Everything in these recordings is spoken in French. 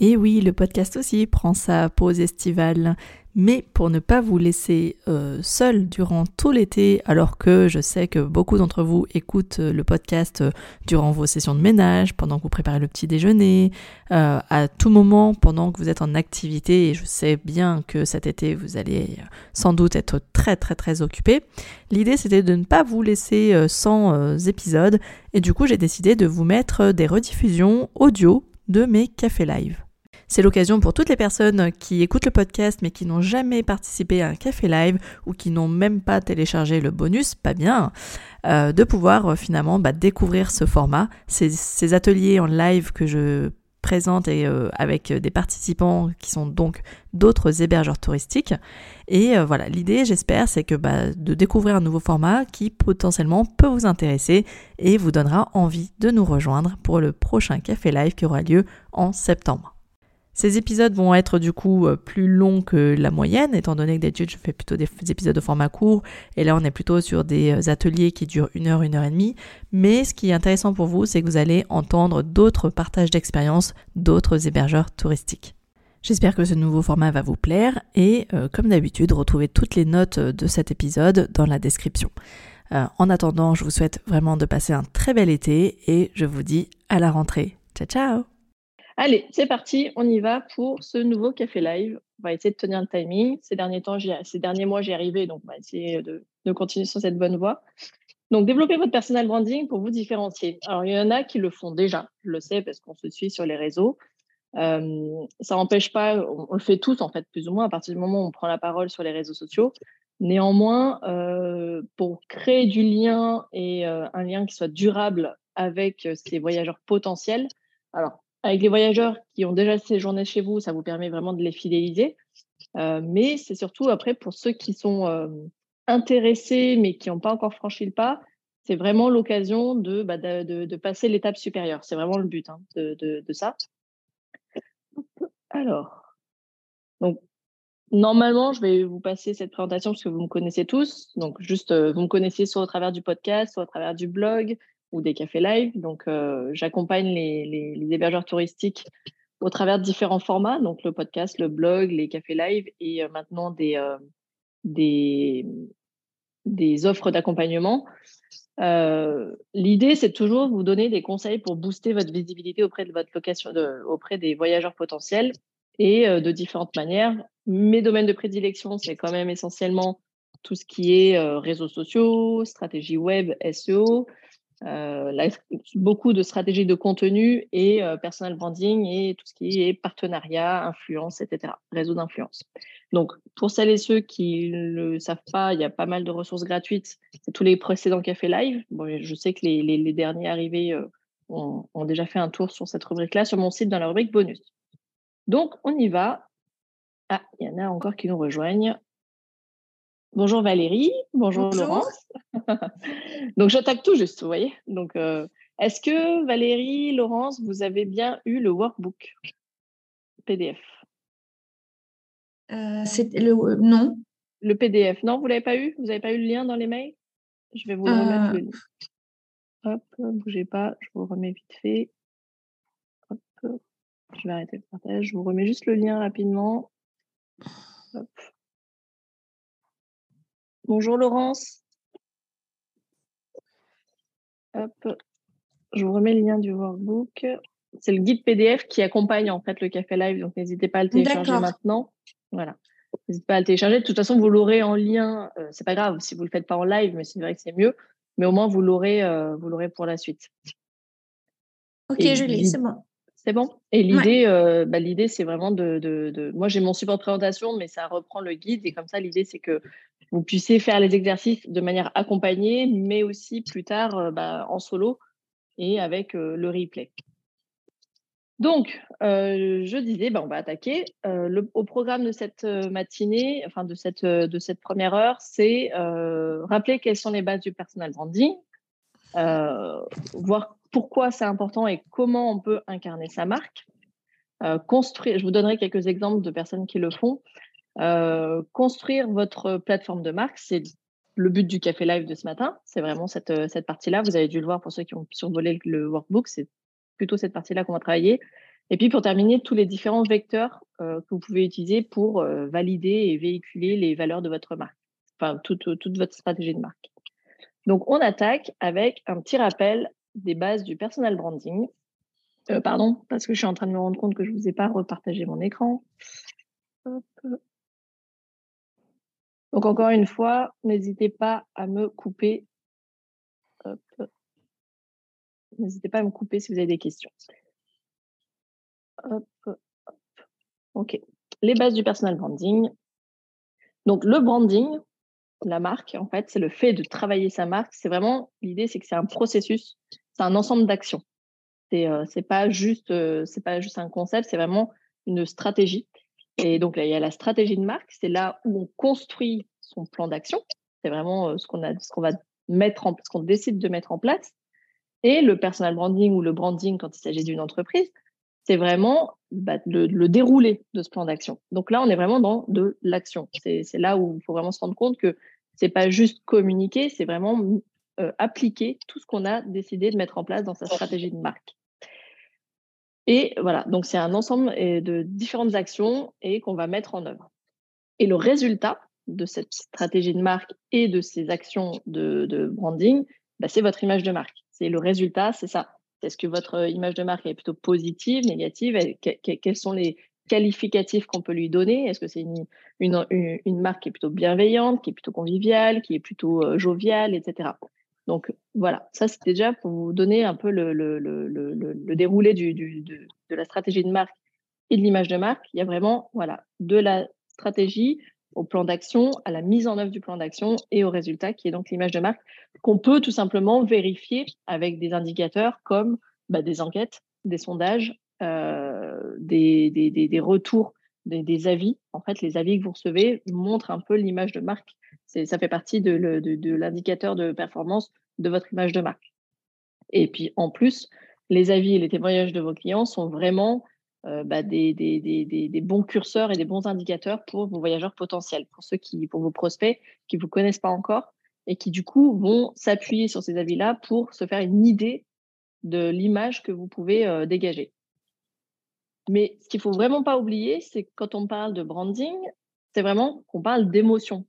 Et oui, le podcast aussi prend sa pause estivale. Mais pour ne pas vous laisser euh, seul durant tout l'été, alors que je sais que beaucoup d'entre vous écoutent euh, le podcast euh, durant vos sessions de ménage, pendant que vous préparez le petit déjeuner, à tout moment pendant que vous êtes en activité, et je sais bien que cet été vous allez sans doute être très très très occupé. L'idée c'était de ne pas vous laisser sans épisodes, et du coup j'ai décidé de vous mettre des rediffusions audio de mes cafés live. C'est l'occasion pour toutes les personnes qui écoutent le podcast mais qui n'ont jamais participé à un café live ou qui n'ont même pas téléchargé le bonus, pas bien, euh, de pouvoir euh, finalement bah, découvrir ce format, ces, ateliers en live que je présente euh, avec des participants qui sont donc d'autres hébergeurs touristiques. Et voilà, l'idée, j'espère, c'est que bah, de découvrir un nouveau format qui potentiellement peut vous intéresser et vous donnera envie de nous rejoindre pour le prochain café live qui aura lieu en septembre. Ces épisodes vont être du coup euh, plus longs que la moyenne, étant donné que d'habitude je fais plutôt des épisodes de format court, et là on est plutôt sur des euh, ateliers qui durent une heure, une heure et demie. Mais ce qui est intéressant pour vous, c'est que vous allez entendre d'autres partages d'expériences d'autres hébergeurs touristiques. J'espère que ce nouveau format va vous plaire et euh, comme d'habitude, retrouvez toutes les notes de cet épisode dans la description. en attendant, je vous souhaite vraiment de passer un très bel été et je vous dis à la rentrée. Ciao ciao Allez, c'est parti, on y va pour ce nouveau café live. On va essayer de tenir le timing. Ces derniers temps, ces derniers mois, j'y arrivé, donc on va essayer de, continuer sur cette bonne voie. Donc, développer votre personal branding pour vous différencier. Alors, il y en a qui le font déjà, je le sais parce qu'on se suit sur les réseaux. Euh, ça n'empêche pas, on, le fait tous en fait, plus ou moins, à partir du moment où on prend la parole sur les réseaux sociaux. Néanmoins, euh, pour créer du lien et euh, un lien qui soit durable avec ces voyageurs potentiels, alors avec les voyageurs qui ont déjà séjourné chez vous, ça vous permet vraiment de les fidéliser. Euh, mais c'est surtout après pour ceux qui sont euh, intéressés mais qui n'ont pas encore franchi le pas, c'est vraiment l'occasion de, bah, passer l'étape supérieure. C'est vraiment le but hein, de, de, ça. Alors, donc normalement, je vais vous passer cette présentation parce que vous me connaissez tous. Donc juste, euh, vous me connaissez soit au travers du podcast, soit au travers du blog, ou des cafés live. Donc, euh, j'accompagne les, hébergeurs touristiques au travers de différents formats, donc le podcast, le blog, les cafés live et euh, maintenant des, euh, des, offres d'accompagnement. L'idée, c'est toujours vous donner des conseils pour booster votre visibilité auprès de votre location, auprès des voyageurs potentiels et de différentes manières. Mes domaines de prédilection, c'est quand même essentiellement tout ce qui est réseaux sociaux, stratégie web, SEO, euh, beaucoup de stratégies de contenu et euh, personal branding et tout ce qui est partenariat, influence, etc., réseau d'influence. Donc, pour celles et ceux qui ne le savent pas, il y a pas mal de ressources gratuites. C'est tous les précédents cafés live. Bon, je sais que les, les, derniers arrivés euh, ont, ont, déjà fait un tour sur cette rubrique-là, sur mon site, dans la rubrique bonus. Donc, on y va. Ah, il y en a encore qui nous rejoignent. Bonjour Valérie, bonjour, Laurence. Donc j'attaque tout juste, vous voyez. Donc euh, est-ce que Valérie, Laurence, vous avez bien eu le workbook PDF euh, le non. Le PDF, non, vous l'avez pas eu? Vous n'avez pas eu le lien dans les mails? Je vais vous le remettre. Le euh. Hop, bougez pas, je vous remets vite fait. Hop, je vais arrêter le partage. Je vous remets juste le lien rapidement. Hop. Bonjour Laurence. Hop. Je vous remets le lien du workbook. C'est le guide PDF qui accompagne en fait le café live, donc n'hésitez pas à le télécharger maintenant. Voilà. N'hésitez pas à le télécharger. De toute façon, vous l'aurez en lien. Ce euh, c'est pas grave si vous le faites pas en live, mais c'est vrai que c'est mieux. Mais au moins vous l'aurez, euh, vous l'aurez pour la suite. Ok, l'ai, c'est bon. C'est bon? Et l'idée, euh, bah, l'idée, c'est vraiment de, de, de... Moi, j'ai mon support de présentation, mais ça reprend le guide. Et comme ça, l'idée, c'est que vous puissiez faire les exercices de manière accompagnée, mais aussi plus tard euh, bah, en solo et avec euh, le replay. Donc, je disais, bah, on va attaquer. Le, au programme de cette matinée, enfin de cette, de cette première heure, c'est rappeler quelles sont les bases du personal branding, voir pourquoi c'est important et comment on peut incarner sa marque. construire, je vous donnerai quelques exemples de personnes qui le font. Euh, construire votre plateforme de marque, c'est le but du café live de ce matin. C'est vraiment cette, euh, cette partie-là. Vous avez dû le voir pour ceux qui ont survolé le workbook. C'est plutôt cette partie-là qu'on va travailler. Et puis pour terminer, tous les différents vecteurs que vous pouvez utiliser pour valider et véhiculer les valeurs de votre marque, enfin toute, toute votre stratégie de marque. Donc on attaque avec un petit rappel des bases du personal branding. pardon, parce que je suis en train de me rendre compte que je ne vous ai pas repartagé mon écran. Donc encore une fois, n'hésitez pas à me couper. N'hésitez pas à me couper si vous avez des questions. OK. Les bases du personal branding. Donc le branding, la marque, en fait, c'est le fait de travailler sa marque. C'est vraiment l'idée, c'est que c'est un processus, c'est un ensemble d'actions. C'est euh, pas juste euh, c'est pas juste un concept, c'est vraiment une stratégie. Et donc il y a la stratégie de marque, c'est là où on construit son plan d'action. C'est vraiment euh, ce qu'on a ce qu'on va mettre en ce qu'on décide de mettre en place. Et le personal branding ou le branding quand il s'agit d'une entreprise, c'est vraiment bah, le, déroulé de ce plan d'action. Donc là, on est vraiment dans de l'action. C'est là où il faut vraiment se rendre compte que c'est pas juste communiquer, c'est vraiment euh, appliquer tout ce qu'on a décidé de mettre en place dans sa stratégie de marque. Et voilà, donc c'est un ensemble de différentes actions et qu'on va mettre en œuvre. Et le résultat de cette stratégie de marque et de ces actions de, branding, bah, c'est votre image de marque. C'est le résultat, c'est ça. Est-ce que votre euh, image de marque est plutôt positive, négative? Quels sont les qualificatifs qu'on peut lui donner? Est-ce que c'est une, une, marque qui est plutôt bienveillante, qui est plutôt conviviale, qui est plutôt euh, joviale, etc. Donc voilà, ça c'était déjà pour vous donner un peu le, déroulé de, la stratégie de marque et de l'image de marque. Il y a vraiment voilà, de la stratégie au plan d'action, à la mise en œuvre du plan d'action et au résultat qui est donc l'image de marque qu'on peut tout simplement vérifier avec des indicateurs comme bah, des enquêtes, des sondages, euh, des, retours, des, avis. En fait, les avis que vous recevez montrent un peu l'image de marque. Ça fait partie de, l'indicateur de performance de votre image de marque. Et puis en plus, les avis et les témoignages de vos clients sont vraiment euh, bah, des, bons curseurs et des bons indicateurs pour vos voyageurs potentiels, pour ceux qui, pour vos prospects qui ne vous connaissent pas encore et qui du coup vont s'appuyer sur ces avis-là pour se faire une idée de l'image que vous pouvez euh, dégager. Mais ce qu'il faut vraiment pas oublier, c'est que quand on parle de branding, c'est vraiment qu'on parle d'émotion.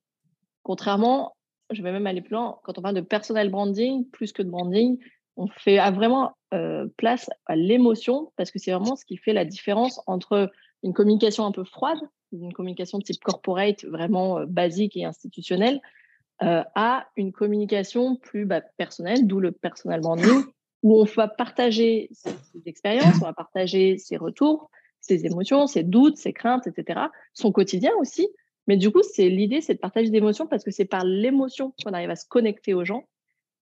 Contrairement, je vais même aller plus loin, quand on parle de personal branding, plus que de branding, on fait vraiment euh, place à l'émotion parce que c'est vraiment ce qui fait la différence entre une communication un peu froide, une communication de type corporate vraiment euh, basique et institutionnelle, euh, à une communication plus bah, personnelle, d'où le personal branding, où on va partager ses, expériences, on va partager ses retours, ses émotions, ses doutes, ses craintes, etc., son quotidien aussi. Mais du coup, c'est l'idée, c'est de partager des émotions parce que c'est par l'émotion qu'on arrive à se connecter aux gens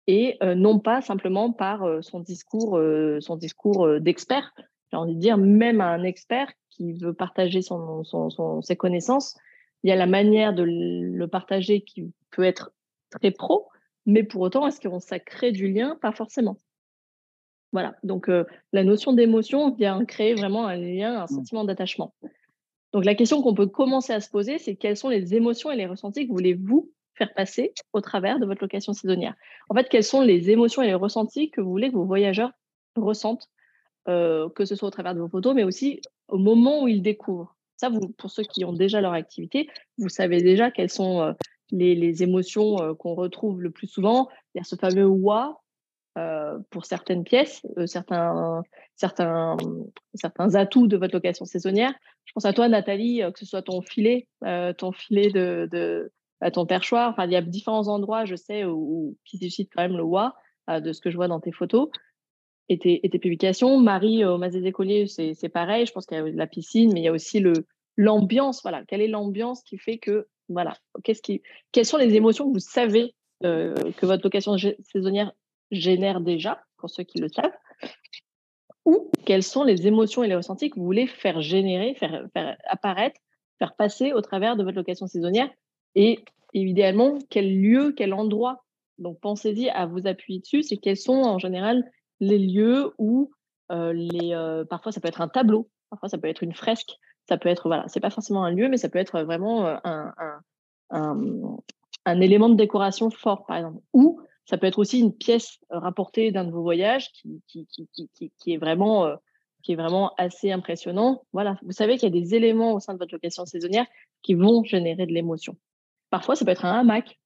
et non pas simplement par son discours, son discours d'expert. J'ai envie de dire, même un expert qui veut partager son, son, ses connaissances, il y a la manière de le partager qui peut être très pro, mais pour autant, est-ce qu'on ça crée du lien? Pas forcément. Voilà, donc la notion d'émotion vient créer vraiment un lien, un mmh. sentiment d'attachement. Donc la question qu'on peut commencer à se poser, c'est quelles sont les émotions et les ressentis que voulez-vous faire passer au travers de votre location saisonnière? En fait, quelles sont les émotions et les ressentis que vous voulez que vos voyageurs ressentent, euh, que ce soit au travers de vos photos, mais aussi au moment où ils découvrent? Ça, pour ceux qui ont déjà leur activité, vous savez déjà quelles sont euh, les, émotions euh, qu'on retrouve le plus souvent. Il y a ce fameux wa pour certaines pièces, certains, certains, certains atouts de votre location saisonnière. Je pense à toi, Nathalie, que ce soit ton filet, ton filet de à ton perchoir. Enfin, il y a différents endroits, je sais, où, qui suscitent quand même le wa euh, de ce que je vois dans tes photos et tes, publications. Marie, au Mazé des Colliers, c'est pareil. Je pense qu'il y a la piscine, mais il y a aussi l'ambiance. Voilà, quelle est l'ambiance qui fait que voilà, qu'est-ce qui, quelles sont les émotions que vous savez euh, que votre location saisonnière génère déjà, pour ceux qui le savent, ou quelles sont les émotions et les ressentis que vous voulez faire générer, faire, faire apparaître, faire passer au travers de votre location saisonnière et évidemment, quel lieu, quel endroit. Donc, pensez-y à vous appuyer dessus. C'est quels sont en général les lieux où euh, les, euh, parfois ça peut être un tableau, parfois ça peut être une fresque, ça peut être, voilà, c'est pas forcément un lieu, mais ça peut être vraiment euh, un, un, un, élément de décoration fort, par exemple. Ou ça peut être aussi une pièce rapportée d'un de vos voyages qui, qui, qui, qui, qui est vraiment qui est vraiment assez impressionnant. Voilà, vous savez qu'il y a des éléments au sein de votre location saisonnière qui vont générer de l'émotion. Parfois, ça peut être un hamac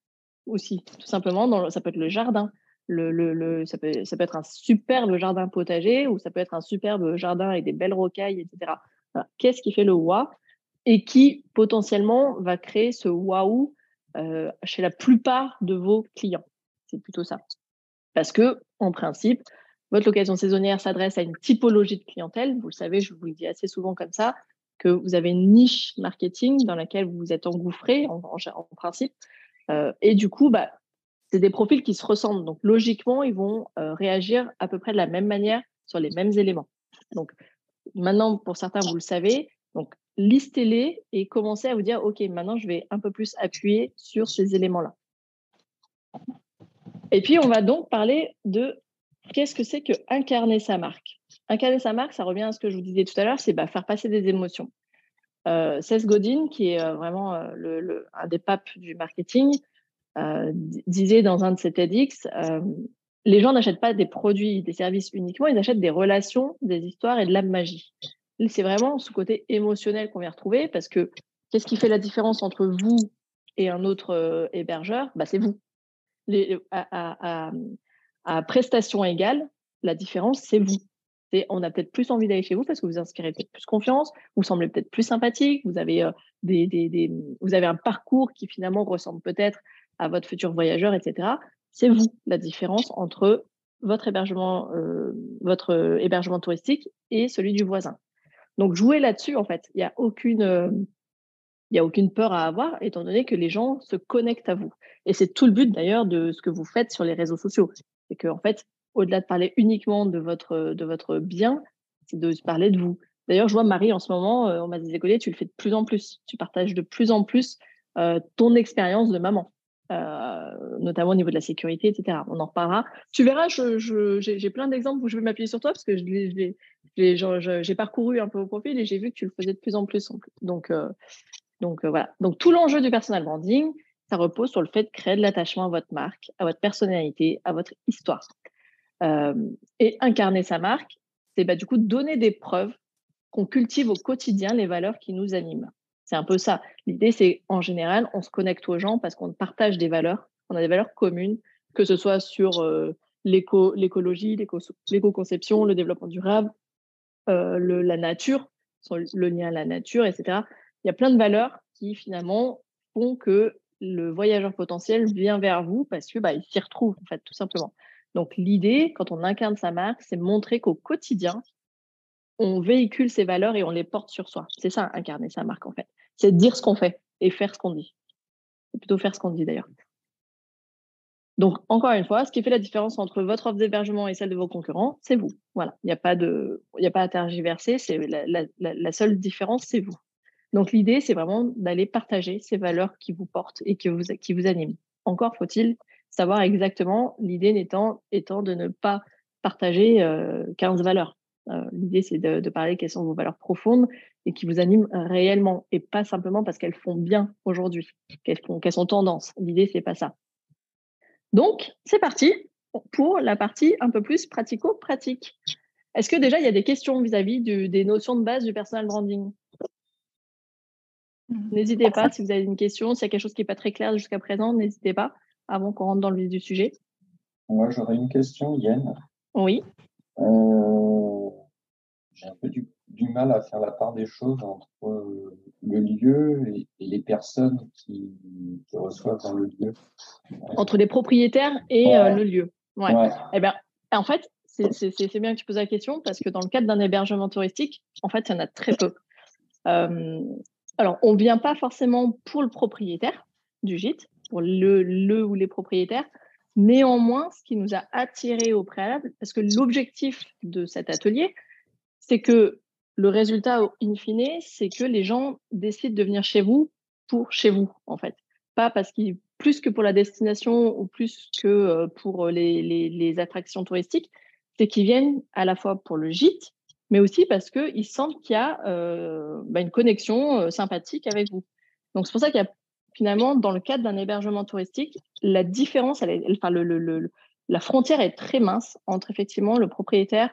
aussi, tout simplement. Ça peut être le jardin. Le, le, ça, peut, ça peut être un superbe jardin potager ou ça peut être un superbe jardin avec des belles rocailles, etc. Qu'est-ce qui fait le wa et qui potentiellement va créer ce waouh euh, chez la plupart de vos clients? C'est plutôt ça. Parce que, en principe, votre location saisonnière s'adresse à une typologie de clientèle. Vous le savez, je vous le dis assez souvent comme ça, que vous avez une niche marketing dans laquelle vous vous êtes engouffré en, principe. Euh, et du coup, bah, c'est des profils qui se ressemblent. Donc, logiquement, ils vont euh, réagir à peu près de la même manière sur les mêmes éléments. Donc, maintenant, pour certains, vous le savez. Donc, listez-les et commencez à vous dire, OK, maintenant, je vais un peu plus appuyer sur ces éléments-là. Et puis, on va donc parler de qu'est-ce que c'est que incarner sa marque Incarner sa marque, ça revient à ce que je vous disais tout à l'heure, c'est bah, faire passer des émotions. Euh, Godin, qui est euh, vraiment euh, un des papes du marketing, euh, disait dans un de ses TEDx, les gens n'achètent pas des produits, des services uniquement, ils achètent des relations, des histoires et de la magie. C'est vraiment ce côté émotionnel qu'on vient retrouver parce que qu'est-ce qui fait la différence entre vous et un autre hébergeur? Bah, C'est vous. À, à prestation égale, la différence, c'est vous. On a peut-être plus envie d'aller chez vous parce que vous inspirez peut-être plus confiance, vous semblez peut-être plus sympathique, vous avez, des, vous avez un parcours qui finalement ressemble peut-être à votre futur voyageur, etc. C'est vous la différence entre votre hébergement, votre hébergement touristique et celui du voisin. Donc jouez là-dessus en fait. Il n'y a aucune, il y a aucune peur à avoir étant donné que les gens se connectent à vous. Et c'est tout le but d'ailleurs de ce que vous faites sur les réseaux sociaux c'est que en fait, au-delà de parler uniquement de votre, de votre bien, c'est de parler de vous. D'ailleurs, je vois Marie en ce moment, euh, on m'a dit tu le fais de plus en plus. Tu partages de plus en plus euh, ton expérience de maman, euh, notamment au niveau de la sécurité, etc. On en reparlera. Tu verras, j'ai plein d'exemples où je vais m'appuyer sur toi parce que j'ai parcouru un peu au profil et j'ai vu que tu le faisais de plus en plus. Donc, donc voilà. Donc tout l'enjeu du personal branding, ça repose sur le fait de créer de l'attachement à votre marque, à votre personnalité, à votre histoire. Euh, et incarner sa marque, c'est bah, du coup donner des preuves qu'on cultive au quotidien les valeurs qui nous animent. C'est un peu ça. L'idée, c'est en général, on se connecte aux gens parce qu'on partage des valeurs, on a des valeurs communes, que ce soit sur euh, l'écologie, l'éco-conception, le développement durable, euh, le, la nature, le lien à la nature, etc. Il y a plein de valeurs qui finalement font que le voyageur potentiel vient vers vous parce que bah, il s'y retrouve en fait tout simplement. Donc l'idée, quand on incarne sa marque, c'est montrer qu'au quotidien, on véhicule ses valeurs et on les porte sur soi. C'est ça, incarner sa marque en fait. C'est dire ce qu'on fait et faire ce qu'on dit. C'est plutôt faire ce qu'on dit d'ailleurs. Donc encore une fois, ce qui fait la différence entre votre offre d'hébergement et celle de vos concurrents, c'est vous. Voilà, il n'y a pas de, il a pas à tergiverser. C'est la seule différence, c'est vous. Donc l'idée, c'est vraiment d'aller partager ces valeurs qui vous portent et qui vous, animent. Encore faut-il savoir exactement, l'idée étant, étant de ne pas partager 15 euh, valeurs. Euh, l'idée, c'est de, parler quelles sont vos valeurs profondes et qui vous animent réellement et pas simplement parce qu'elles font bien aujourd'hui, qu'elles, sont tendances. L'idée, c'est pas ça. Donc, c'est parti pour la partie un peu plus pratico-pratique. Est-ce que déjà, il y a des questions vis-à-vis des notions de base du personal branding? N'hésitez pas si vous avez une question, s'il y a quelque chose qui n'est pas très clair jusqu'à présent, n'hésitez pas avant qu'on rentre dans le vif du sujet. Moi, j'aurais une question, Yann. Oui. Euh, j'ai un peu du, mal à faire la part des choses entre euh, le lieu et, les personnes qui, reçoivent dans le lieu. Entre les propriétaires et euh, le lieu. Ouais. Eh bien, en fait, c'est bien que tu poses la question parce que dans le cadre d'un hébergement touristique, en fait, il y en a très peu. Alors, on ne vient pas forcément pour le propriétaire du gîte, pour le, ou les propriétaires. Néanmoins, ce qui nous a attirés au préalable, parce que l'objectif de cet atelier, c'est que le résultat in fine, c'est que les gens décident de venir chez vous pour chez vous, en fait. Pas parce qu'ils, plus que pour la destination ou plus que euh, pour les, les attractions touristiques, c'est qu'ils viennent à la fois pour le gîte, mais aussi parce qu'il semble qu'il y a euh, bah, une connexion euh, sympathique avec vous. Donc c'est pour ça qu'il y a finalement, dans le cadre d'un hébergement touristique, la différence, elle enfin, le, le, la frontière est très mince entre effectivement le propriétaire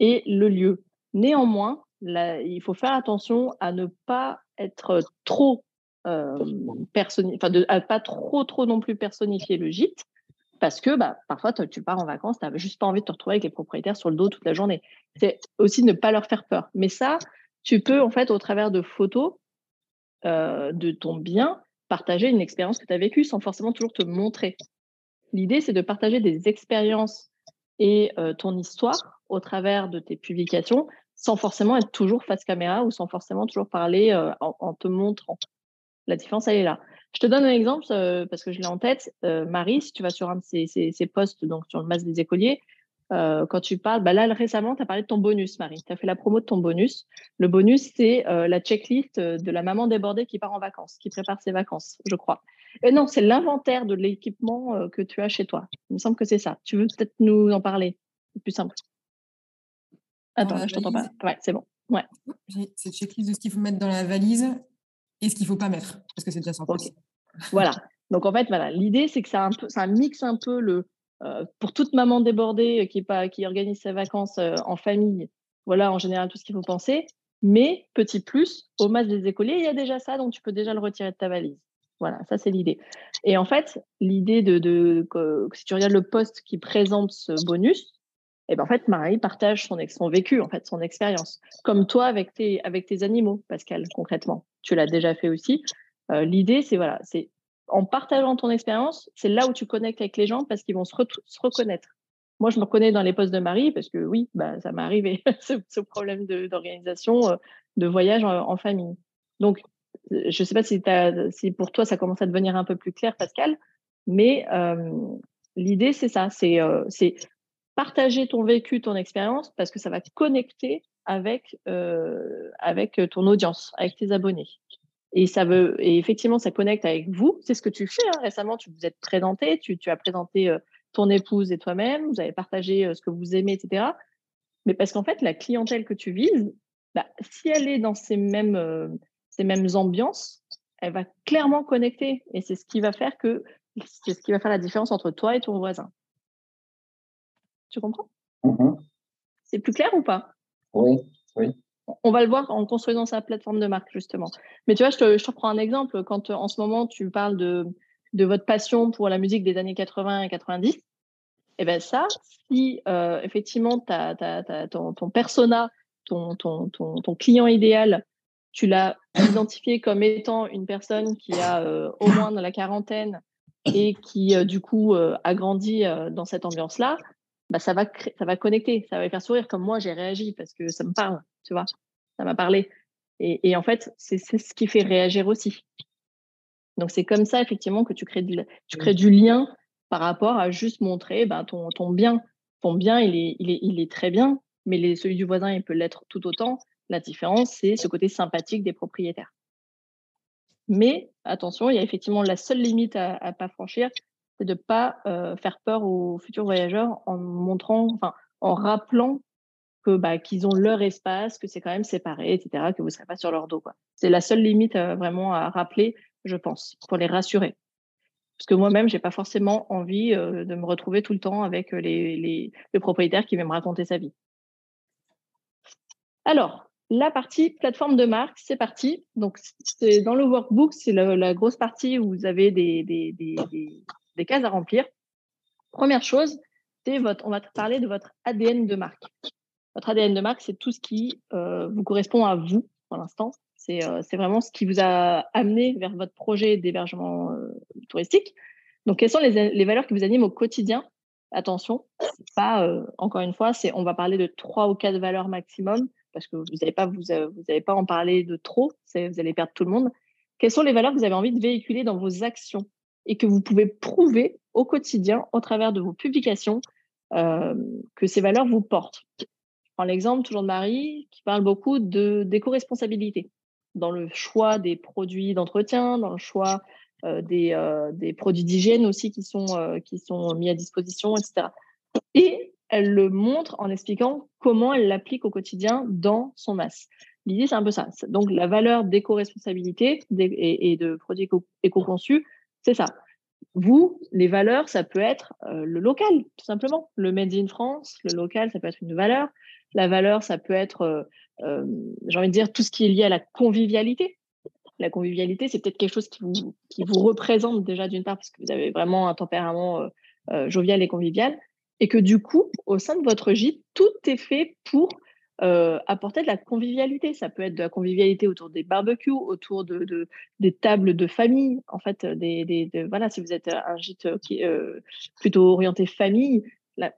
et le lieu. Néanmoins, il faut faire attention à ne pas être trop euh, enfin, de pas trop, trop non plus personnifier le gîte, parce que bah, parfois, tu pars en vacances, tu n'as juste pas envie de te retrouver avec les propriétaires sur le dos toute la journée. C'est aussi ne pas leur faire peur. Mais ça, tu peux, en fait, au travers de photos euh, de ton bien, partager une expérience que tu as vécue sans forcément toujours te montrer. L'idée, c'est de partager des expériences et euh, ton histoire au travers de tes publications sans forcément être toujours face caméra ou sans forcément toujours parler euh, en, te montrant. La différence, elle est là. Je te donne un exemple euh, parce que je l'ai en tête. Euh, Marie, si tu vas sur un de ces, postes, donc sur le masque des écoliers, quand tu parles, bah là récemment, tu as parlé de ton bonus, Marie. Tu as fait la promo de ton bonus. Le bonus, c'est la checklist de la maman débordée qui part en vacances, qui prépare ses vacances, je crois. Et non, c'est l'inventaire de l'équipement que tu as chez toi. Il me semble que c'est ça. Tu veux peut-être nous en parler? C'est plus simple. Attends, je t'entends pas. Ouais, c'est bon. Ouais. J'ai cette checklist de ce qu'il faut mettre dans la valise et ce qu'il ne faut pas mettre, parce que c'est déjà sans okay. Voilà. Donc en fait, voilà, l'idée c'est que ça, un peu, ça mixe un peu le euh, pour toute maman débordée qui, pas, qui organise ses vacances euh, en famille. Voilà, en général tout ce qu'il faut penser. Mais petit plus, au masque des écoliers, il y a déjà ça, donc tu peux déjà le retirer de ta valise. Voilà, ça c'est l'idée. Et en fait, l'idée de, de si tu regardes le poste qui présente ce bonus, et ben en fait, Marie partage son, son vécu, en fait, son expérience. Comme toi avec tes, avec tes animaux, Pascal, concrètement. Tu l'as déjà fait aussi. Euh, l'idée, c'est voilà, c'est en partageant ton expérience, c'est là où tu connectes avec les gens parce qu'ils vont se, reconnaître. Moi, je me reconnais dans les postes de Marie parce que oui, bah, ça m'est arrivé, ce, problème d'organisation, de, euh, de voyage en, famille. Donc, je ne sais pas si, si, pour toi, ça commence à devenir un peu plus clair, Pascal, mais euh, l'idée, c'est ça, c'est partager ton vécu, ton expérience, parce que ça va te connecter avec, euh, avec ton audience, avec tes abonnés. Et ça veut, et effectivement, ça connecte avec vous. C'est ce que tu fais. Hein. Récemment, tu vous êtes présenté, tu, as présenté euh, ton épouse et toi-même, vous avez partagé euh, ce que vous aimez, etc. Mais parce qu'en fait, la clientèle que tu vises, bah, si elle est dans ces mêmes, ces mêmes ambiances, elle va clairement connecter. Et c'est ce qui va faire que c'est ce qui va faire la différence entre toi et ton voisin. Tu comprends? Mmh C'est plus clair ou pas? Oui, oui. On va le voir en construisant sa plateforme de marque, justement. Mais tu vois, je te, je prends un exemple. Quand en ce moment, tu parles de, de votre passion pour la musique des années 80 et 90, et eh bien ça, si euh, effectivement ton, ton, persona, ton, ton, ton, client idéal, tu l'as identifié comme étant une personne qui a euh, au moins dans la quarantaine et qui, euh, du coup, a grandi dans cette ambiance-là, bah, ça, va ça va connecter, ça va faire sourire comme moi j'ai réagi parce que ça me parle, tu vois, ça m'a parlé. Et, en fait, c'est ce qui fait réagir aussi. Donc c'est comme ça effectivement que tu crées du, tu crées du lien par rapport à juste montrer bah, ton, ton bien. Ton bien, il est, il est, il est très bien, mais les, celui du voisin, il peut l'être tout autant. La différence, c'est ce côté sympathique des propriétaires. Mais attention, il y a effectivement la seule limite à ne pas franchir, c'est de ne pas faire peur aux futurs voyageurs en montrant, enfin, en rappelant que bah, qu'ils ont leur espace, que c'est quand même séparé, etc., que vous ne serez pas sur leur dos. C'est la seule limite vraiment à rappeler, je pense, pour les rassurer. Parce que moi-même, j'ai pas forcément envie de me retrouver tout le temps avec les, les, le propriétaire qui va me raconter sa vie. Alors, la partie plateforme de marque, c'est parti. Donc, c'est dans le workbook, c'est la, grosse partie où vous avez des, des cases à remplir. Première chose, c'est votre, on va parler de votre ADN de marque. Votre ADN de marque, c'est tout ce qui euh, vous correspond à vous pour l'instant. Euh, c'est vraiment ce qui vous a amené vers votre projet d'hébergement euh, touristique. Donc, quelles sont les, valeurs qui vous animent au quotidien? Attention, pas encore une fois, c'est on va parler de trois ou quatre valeurs maximum parce que vous n'allez pas vous, vous pas en parler de trop, vous allez perdre tout le monde. Quelles sont les valeurs que vous avez envie de véhiculer dans vos actions? Et que vous pouvez prouver au quotidien, au travers de vos publications, euh, que ces valeurs vous portent. Je prends l'exemple toujours de Marie qui parle beaucoup de d'éco-responsabilité dans le choix des produits d'entretien, dans le choix euh, des, euh, des, produits d'hygiène aussi qui sont, qui sont mis à disposition, etc. Et elle le montre en expliquant comment elle l'applique au quotidien dans son masse. L'idée, c'est un peu ça. Donc, la valeur d'éco-responsabilité et, de produits éco-conçus, c'est ça. Vous, les valeurs, ça peut être euh, le local, tout simplement. Le Made in France, le local, ça peut être une valeur. La valeur, ça peut être, j'ai envie de dire, tout ce qui est lié à la convivialité. La convivialité, c'est peut-être quelque chose qui vous représente déjà d'une part parce que vous avez vraiment un tempérament jovial et convivial, et que du coup, au sein de votre gîte, tout est fait pour euh, apporter de la convivialité. Ça peut être de la convivialité autour des barbecues, autour de, des tables de famille. En fait, des, voilà, si vous êtes un gîte qui euh, plutôt orienté famille,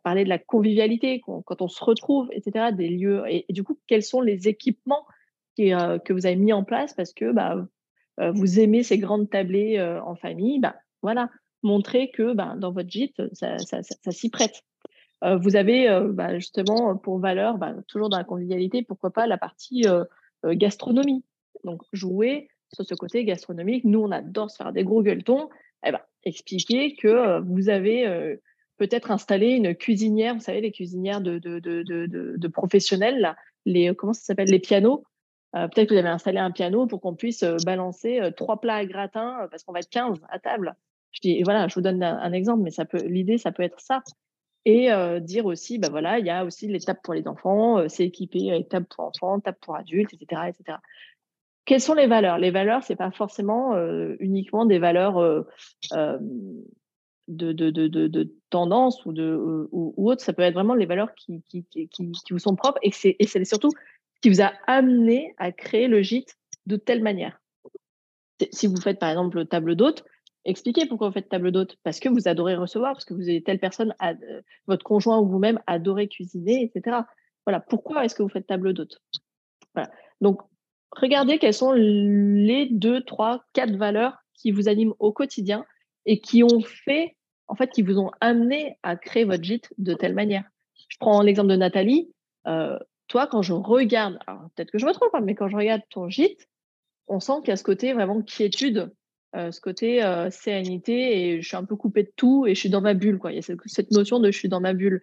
parler de la convivialité quand on se retrouve, etc. Des lieux et, du coup, quels sont les équipements euh, que vous avez mis en place parce que bah, vous aimez ces grandes tablées en famille? Bah, voilà, montrer que bah, dans votre gîte, ça s'y prête. Euh, vous avez euh, bah, justement pour valeur, bah, toujours dans la convivialité, pourquoi pas la partie euh, gastronomie. Donc jouer sur ce côté gastronomique. Nous, on adore se faire des gros gueuletons. Eh ben, expliquer que vous avez peut-être installé une cuisinière, vous savez, les cuisinières de, professionnels, là, les, comment ça s'appelle, les pianos. peut-être que vous avez installé un piano pour qu'on puisse balancer trois plats à gratin parce qu'on va être 15 à table. Je dis, voilà, je vous donne un, exemple, mais l'idée, ça peut être ça et dire aussi, bah voilà, il y a aussi l'étape pour les enfants, c'est équipé avec table pour enfants, table pour adultes, etc., etc. Quelles sont les valeurs? Les valeurs, c'est pas forcément uniquement des valeurs de, de, de, de, tendance ou, de, ou, autre. Ça peut être vraiment les valeurs qui, qui, qui, qui vous sont propres et c'est surtout ce qui vous a amené à créer le gîte de telle manière. Si vous faites par exemple table d'hôte, Expliquez pourquoi vous faites table d'hôte. Parce que vous adorez recevoir, parce que vous avez telle personne, euh, votre conjoint ou vous-même adorez cuisiner, etc. Voilà. Pourquoi est-ce que vous faites table d'hôte? Voilà. Donc, regardez quelles sont les deux, trois, quatre valeurs qui vous animent au quotidien et qui ont fait, en fait, qui vous ont amené à créer votre gîte de telle manière. Je prends l'exemple de Nathalie. Euh, toi, quand je regarde, peut-être que je me trompe, hein, mais quand je regarde ton gîte, on sent qu'il y a ce côté vraiment quiétude euh, ce côté euh, sérénité et je suis un peu coupée de tout et je suis dans ma bulle. Quoi. Il y a cette, notion de je suis dans ma bulle.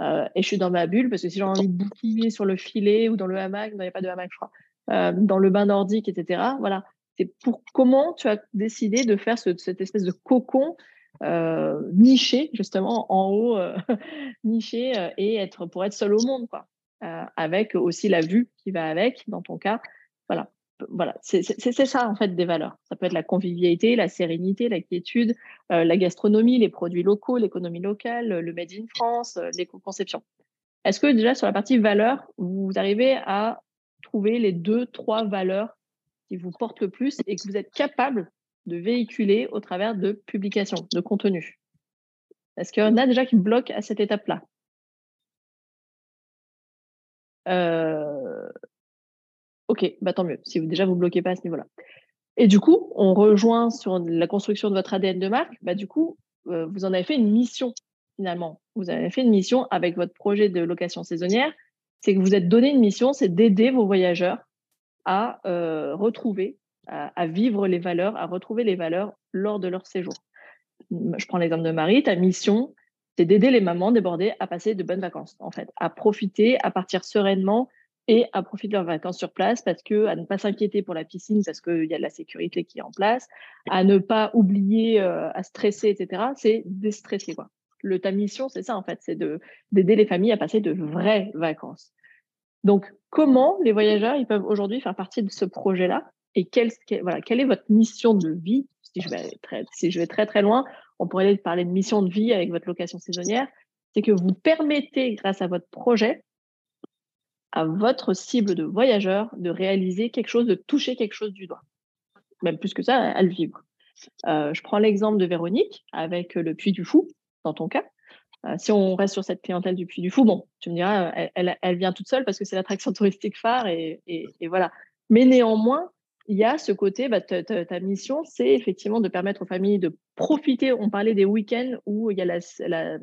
Euh, et je suis dans ma bulle parce que si j'ai envie de bouquiner sur le filet ou dans le hamac, il n'y a pas de hamac, je crois, dans le bain nordique, etc. Voilà. C'est pour comment tu as décidé de faire cette espèce de cocon niché, justement, en haut, niché, et être pour être seul au monde, quoi. avec aussi la vue qui va avec, dans ton cas. Voilà voilà, c'est ça en fait des valeurs. Ça peut être la convivialité, la sérénité, la quiétude, euh, la gastronomie, les produits locaux, l'économie locale, le made in France, euh, l'éco-conception. Est-ce que déjà sur la partie valeurs, vous arrivez à trouver les deux, trois valeurs qui vous portent le plus et que vous êtes capable de véhiculer au travers de publications, de contenu Est-ce qu'il y en a déjà qui bloquent à cette étape-là? Euh, Ok, bah tant mieux, si déjà vous bloquez pas à ce niveau-là. Et du coup, on rejoint sur la construction de votre ADN de marque. Bah, du coup, euh, vous en avez fait une mission finalement. Vous avez fait une mission avec votre projet de location saisonnière. C'est que vous êtes donné une mission, c'est d'aider vos voyageurs à euh, retrouver, à, vivre les valeurs, à retrouver les valeurs lors de leur séjour. Je prends l'exemple de Marie. Ta mission, c'est d'aider les mamans débordées à passer de bonnes vacances, en fait, à profiter, à partir sereinement et à profiter de leurs vacances sur place parce que à ne pas s'inquiéter pour la piscine parce qu'il y a de la sécurité qui est en place, à ne pas oublier euh, à stresser, etc. C'est déstresser quoi. Le ta mission, c'est ça en fait, c'est de d'aider les familles à passer de vraies vacances. Donc comment les voyageurs ils peuvent aujourd'hui faire partie de ce projet-là et quelle, voilà quelle est votre mission de vie? Si je vais très si je vais très très loin, on pourrait parler de mission de vie avec votre location saisonnière, c'est que vous permettez grâce à votre projet votre cible de voyageurs de réaliser quelque chose, de toucher quelque chose du doigt. Même plus que ça, à le vivre. Euh, je prends l'exemple de Véronique avec le Puy du Fou, dans ton cas. Euh, si on reste sur cette clientèle du Puy du Fou, bon, tu me diras, elle, elle, vient toute seule parce que c'est l'attraction touristique phare et, et, voilà. Mais néanmoins, il y a ce côté, bah, ta, mission, c'est effectivement de permettre aux familles de profiter. On parlait des week-ends où il y a la, la.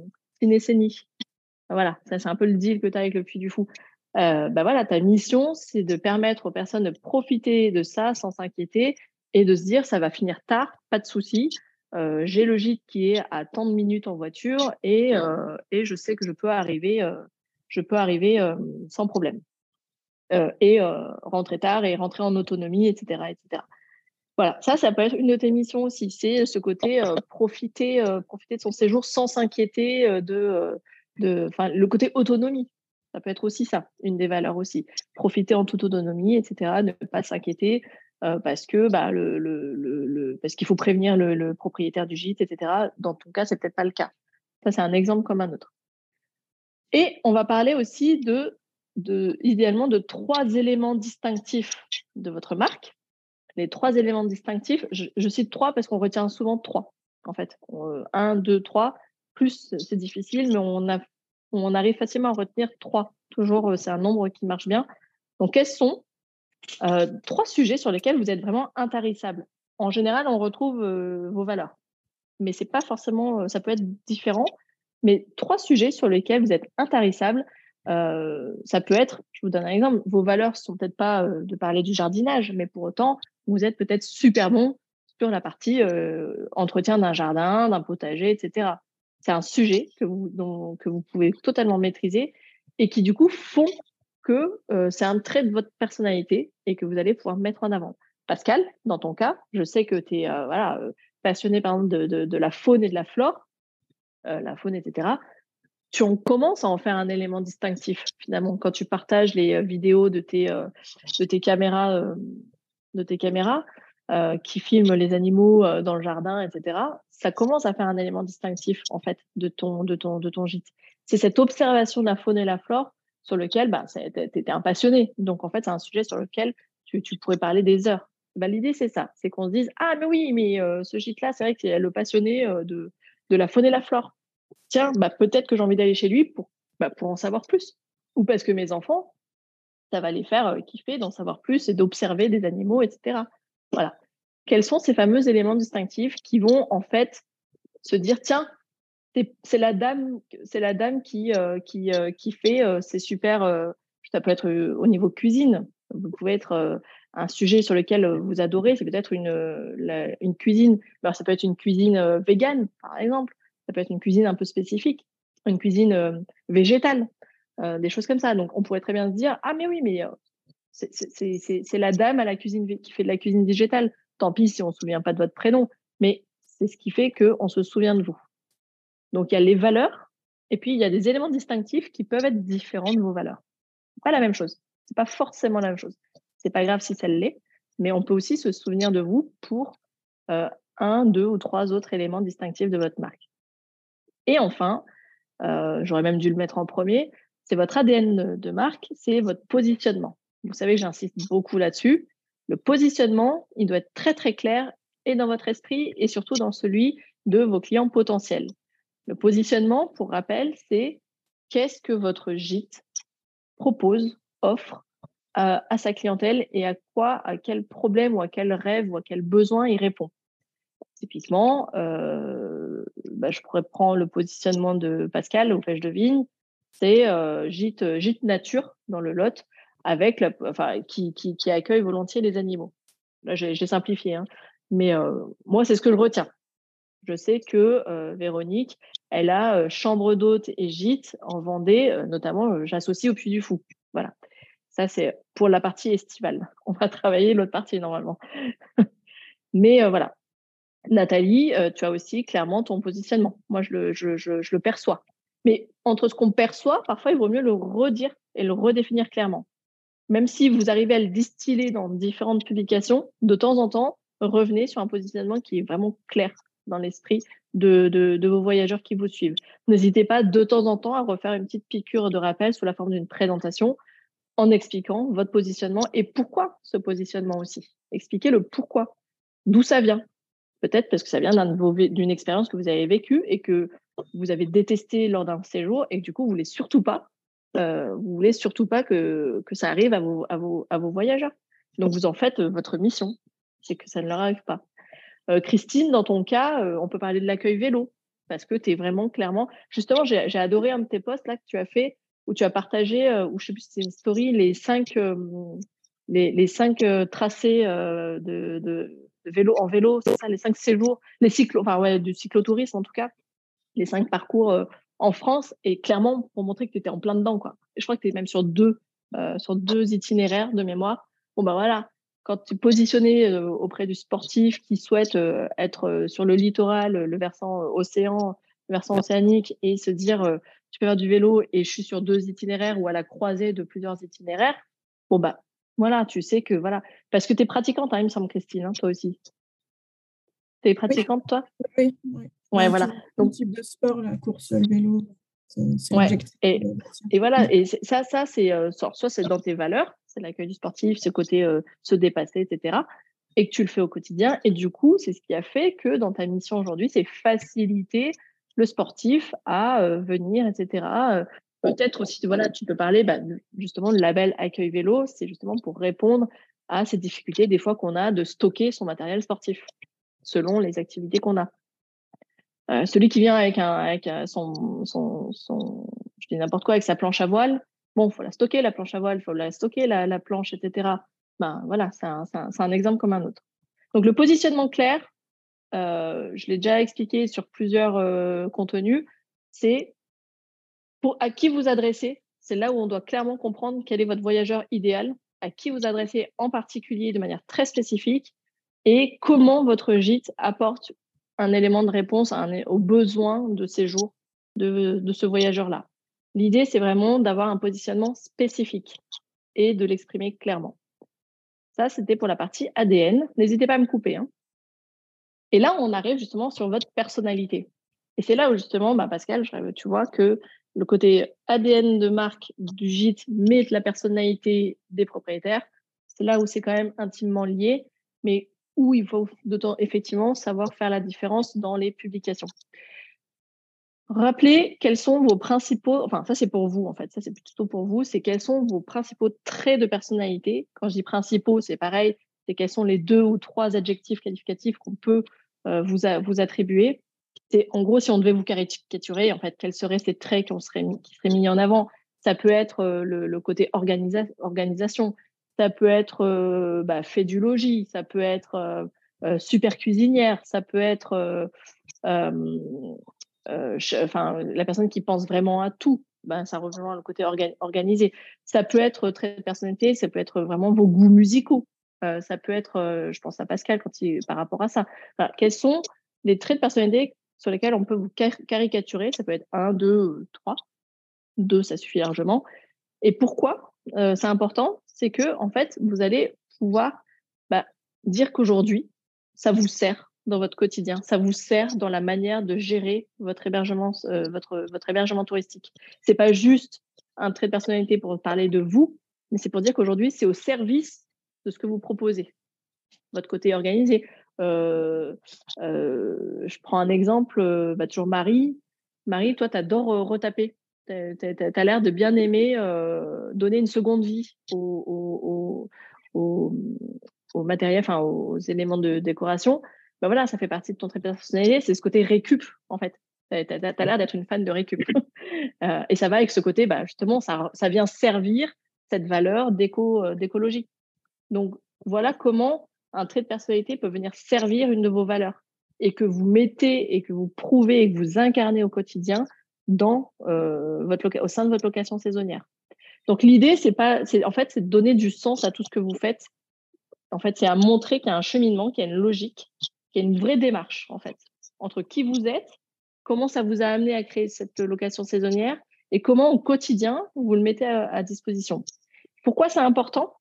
Voilà, ça c'est un peu le deal que tu as avec le Puy du Fou. Euh, bah voilà, ta mission, c'est de permettre aux personnes de profiter de ça sans s'inquiéter et de se dire ça va finir tard, pas de souci. Euh, j'ai le gîte qui est à tant de minutes en voiture et, euh, et je sais que je peux arriver, je peux arriver sans problème. et rentrer tard et rentrer en autonomie, etc., etc. Voilà, ça, ça peut être une de tes missions aussi. C'est ce côté profiter, profiter de son séjour sans s'inquiéter de, de, le côté autonomie Ça peut être aussi ça, une des valeurs aussi. Profiter en toute autonomie, etc. Ne pas s'inquiéter parce que bah, parce qu'il faut prévenir le, propriétaire du gîte, etc. Dans ton cas, c'est peut-être pas le cas. Ça, c'est un exemple comme un autre. Et on va parler aussi de, de, idéalement, de trois éléments distinctifs de votre marque. Les trois éléments distinctifs, je, cite trois parce qu'on retient souvent trois, en fait. un, deux, trois. Plus, c'est difficile, mais on, a, on arrive facilement à retenir trois. Toujours, c'est un nombre qui marche bien. Donc, quels sont euh, trois sujets sur lesquels vous êtes vraiment intarissable En général, on retrouve euh, vos valeurs, mais c'est pas forcément, euh, ça peut être différent. Mais trois sujets sur lesquels vous êtes intarissable, ça peut être, je vous donne un exemple, vos valeurs sont peut-être pas de parler du jardinage, mais pour autant, vous êtes peut-être super bon sur la partie entretien d'un jardin, d'un potager, etc. C'est un sujet que vous, pouvez totalement maîtriser et qui du coup font que c'est un trait de votre personnalité et que vous allez pouvoir mettre en avant. Pascal, dans ton cas, je sais que tu es voilà, passionné par exemple de, la faune et de la flore, la faune, etc. Tu en commences à en faire un élément distinctif finalement quand tu partages les vidéos de tes caméras, de tes caméras qui filment les animaux dans le jardin, etc. Ça commence à faire un élément distinctif en fait de ton, de ton, de ton gîte. C'est cette observation de la faune et la flore sur lequel bah, tu étais un passionné. Donc, en fait, c'est un sujet sur lequel tu, pourrais parler des heures. Bah, L'idée, c'est ça. C'est qu'on se dise Ah, mais oui, mais euh, ce gîte-là, c'est vrai que c'est le passionné euh, de, de la faune et la flore. Tiens, bah, peut-être que j'ai envie d'aller chez lui pour, bah, pour en savoir plus. Ou parce que mes enfants, ça va les faire euh, kiffer d'en savoir plus et d'observer des animaux, etc. Voilà. Quels sont ces fameux éléments distinctifs qui vont, en fait, se dire Tiens, c'est la dame, qui euh, euh, fait euh, c'est super. ça peut être au niveau cuisine. Vous pouvez être un sujet sur lequel vous adorez. C'est peut-être une une cuisine. Alors ça peut être une cuisine végane, par exemple. Ça peut être une cuisine un peu spécifique, une cuisine végétale, des choses comme ça. Donc on pourrait très bien se dire ah mais oui mais c'est la dame à la cuisine qui fait de la cuisine végétale. Tant pis si on se souvient pas de votre prénom, mais c'est ce qui fait qu'on se souvient de vous. Donc, il y a les valeurs et puis il y a des éléments distinctifs qui peuvent être différents de vos valeurs. Pas la même chose. C'est pas forcément la même chose. C'est pas grave si ça l'est, mais on peut aussi se souvenir de vous pour euh, un, deux ou trois autres éléments distinctifs de votre marque. Et enfin, euh, j'aurais même dû le mettre en premier, c'est votre ADN de marque, c'est votre positionnement. Vous savez que j'insiste beaucoup là-dessus. Le positionnement, il doit être très très clair et dans votre esprit et surtout dans celui de vos clients potentiels. Le positionnement, pour rappel, c'est qu'est-ce que votre gîte propose, offre à, sa clientèle et à quoi, à quel problème ou à quel rêve ou à quel besoin il répond. Typiquement, euh, bah, je pourrais prendre le positionnement de Pascal au Pêche de Vigne, c'est euh, gîte nature dans le Lot, avec enfin, qui, accueille volontiers les animaux. Là, j'ai simplifié, hein. mais euh, moi, c'est ce que je retiens. Je sais que euh, Véronique, elle a euh, chambre d'hôte et gîte en Vendée, notamment, j'associe au Puy du Fou. Voilà. Ça, c'est pour la partie estivale. On va travailler l'autre partie normalement. Mais voilà. Nathalie, tu as aussi clairement ton positionnement. Moi, je le perçois. Mais entre ce qu'on perçoit, parfois, il vaut mieux le redire et le redéfinir clairement. Même si vous arrivez à le distiller dans différentes publications, de temps en temps, revenez sur un positionnement qui est vraiment clair dans l'esprit de, vos voyageurs qui vous suivent. N'hésitez pas de temps en temps à refaire une petite piqûre de rappel sous la forme d'une présentation en expliquant votre positionnement et pourquoi ce positionnement aussi. Expliquez le pourquoi, d'où ça vient? Peut-être parce que ça vient d'une expérience que vous avez vécue et que vous avez détesté lors d'un séjour et que du coup, vous voulez surtout pas, euh, vous voulez surtout pas que, ça arrive à vos, voyageurs. Donc, vous en faites euh, votre mission, c'est que ça ne leur arrive pas. Euh, Christine, dans ton cas, euh, on peut parler de l'accueil vélo parce que tu es vraiment clairement. Justement, j'ai adoré un de tes posts là que tu as fait où tu as partagé, ou je sais plus si c'est une story, les cinq, les, cinq tracés de, vélo en vélo, c'est ça, les cinq séjours, les cyclos, enfin ouais, du cyclotourisme en tout cas, les cinq parcours en France et clairement pour montrer que tu étais en plein dedans quoi. Je crois que tu es même sur deux, sur deux itinéraires de mémoire. Bon bah voilà, quand tu es positionné auprès du sportif qui souhaite être sur le littoral, le versant océan, versant océanique et se dire euh, je peux faire du vélo et je suis sur deux itinéraires ou à la croisée de plusieurs itinéraires, bon bah voilà, tu sais que voilà. Parce que tu es pratiquante, hein, il me semble, Christine, hein, toi aussi. Tu es pratiquante, toi? Oui, oui. Ouais, voilà. Donc, type de sport, la course, le vélo. Ouais. Et, et, voilà, et ça, ça c'est euh, soit c'est dans tes valeurs, c'est l'accueil du sportif, ce côté euh, se dépasser, etc. Et que tu le fais au quotidien. Et du coup, c'est ce qui a fait que dans ta mission aujourd'hui, c'est faciliter le sportif à euh, venir, etc. Peut-être aussi, voilà, tu peux parler bah, justement de label accueil vélo, c'est justement pour répondre à ces difficultés des fois qu'on a de stocker son matériel sportif selon les activités qu'on a. Euh, celui qui vient avec, euh, son, n'importe quoi, avec sa planche à voile, bon, faut la stocker, la planche à voile, faut la stocker, la, la planche, etc. Ben voilà, c'est un, exemple comme un autre. Donc le positionnement clair, euh, je l'ai déjà expliqué sur plusieurs contenus, c'est pour à qui vous adressez. C'est là où on doit clairement comprendre quel est votre voyageur idéal, à qui vous adressez en particulier de manière très spécifique et comment votre gîte apporte un élément de réponse aux besoins de séjour de, de ce voyageur-là. L'idée, c'est vraiment d'avoir un positionnement spécifique et de l'exprimer clairement. Ça, c'était pour la partie ADN. N'hésitez pas à me couper. Hein. Et là, on arrive justement sur votre personnalité. Et c'est là où justement, bah, Pascal, tu vois que le côté ADN de marque du gîte, mais de la personnalité des propriétaires, c'est là où c'est quand même intimement lié. Mais où il faut effectivement savoir faire la différence dans les publications. Rappelez quels sont vos principaux, enfin ça c'est pour vous en fait, ça c'est plutôt pour vous, c'est quels sont vos principaux traits de personnalité. Quand je dis principaux, c'est pareil, c'est quels sont les deux ou trois adjectifs qualificatifs qu'on peut euh, vous, vous attribuer. C'est en gros si on devait vous caricaturer, en fait, quels seraient ces traits qui, seraient mis, en avant? Ça peut être euh, le, côté organisa organisation, ça peut être bah, fait du logis, ça peut être super cuisinière, ça peut être la personne qui pense vraiment à tout. Ben, ça rejoint le côté organisé. Ça peut être très de personnalité, ça peut être vraiment vos goûts musicaux. ça peut être, je pense à Pascal quand il, par rapport à ça. quels sont les traits de personnalité sur lesquels on peut vous caricaturer? Ça peut être un, deux, trois. Deux, ça suffit largement. Et pourquoi c'est important c'est que en fait, vous allez pouvoir bah, dire qu'aujourd'hui, ça vous sert dans votre quotidien, ça vous sert dans la manière de gérer votre hébergement, euh, votre, votre hébergement touristique. C'est pas juste un trait de personnalité pour parler de vous, mais c'est pour dire qu'aujourd'hui, c'est au service de ce que vous proposez. Votre côté organisé. Euh, euh, je prends un exemple, bah, toujours Marie. Marie, toi, tu adores retaper. Tu as, l'air de bien aimer euh, donner une seconde vie au, matériel, enfin aux éléments de décoration. Ben voilà, ça fait partie de ton trait personnalité, c'est ce côté récup en fait. Tu as, l'air d'être une fan de récup. Euh, et ça va avec ce côté, bah, justement, ça, ça vient servir cette valeur euh, d'écologie. Donc voilà comment un trait de personnalité peut venir servir une de vos valeurs et que vous mettez et que vous prouvez et que vous incarnez au quotidien dans euh, votre au sein de votre location saisonnière. Donc l'idée, c'est pas, c'est en fait, c'est de donner du sens à tout ce que vous faites. En fait, c'est à montrer qu'il y a un cheminement, qu'il y a une logique, qu'il y a une vraie démarche en fait entre qui vous êtes, comment ça vous a amené à créer cette location saisonnière et comment au quotidien vous le mettez à, disposition. Pourquoi c'est important?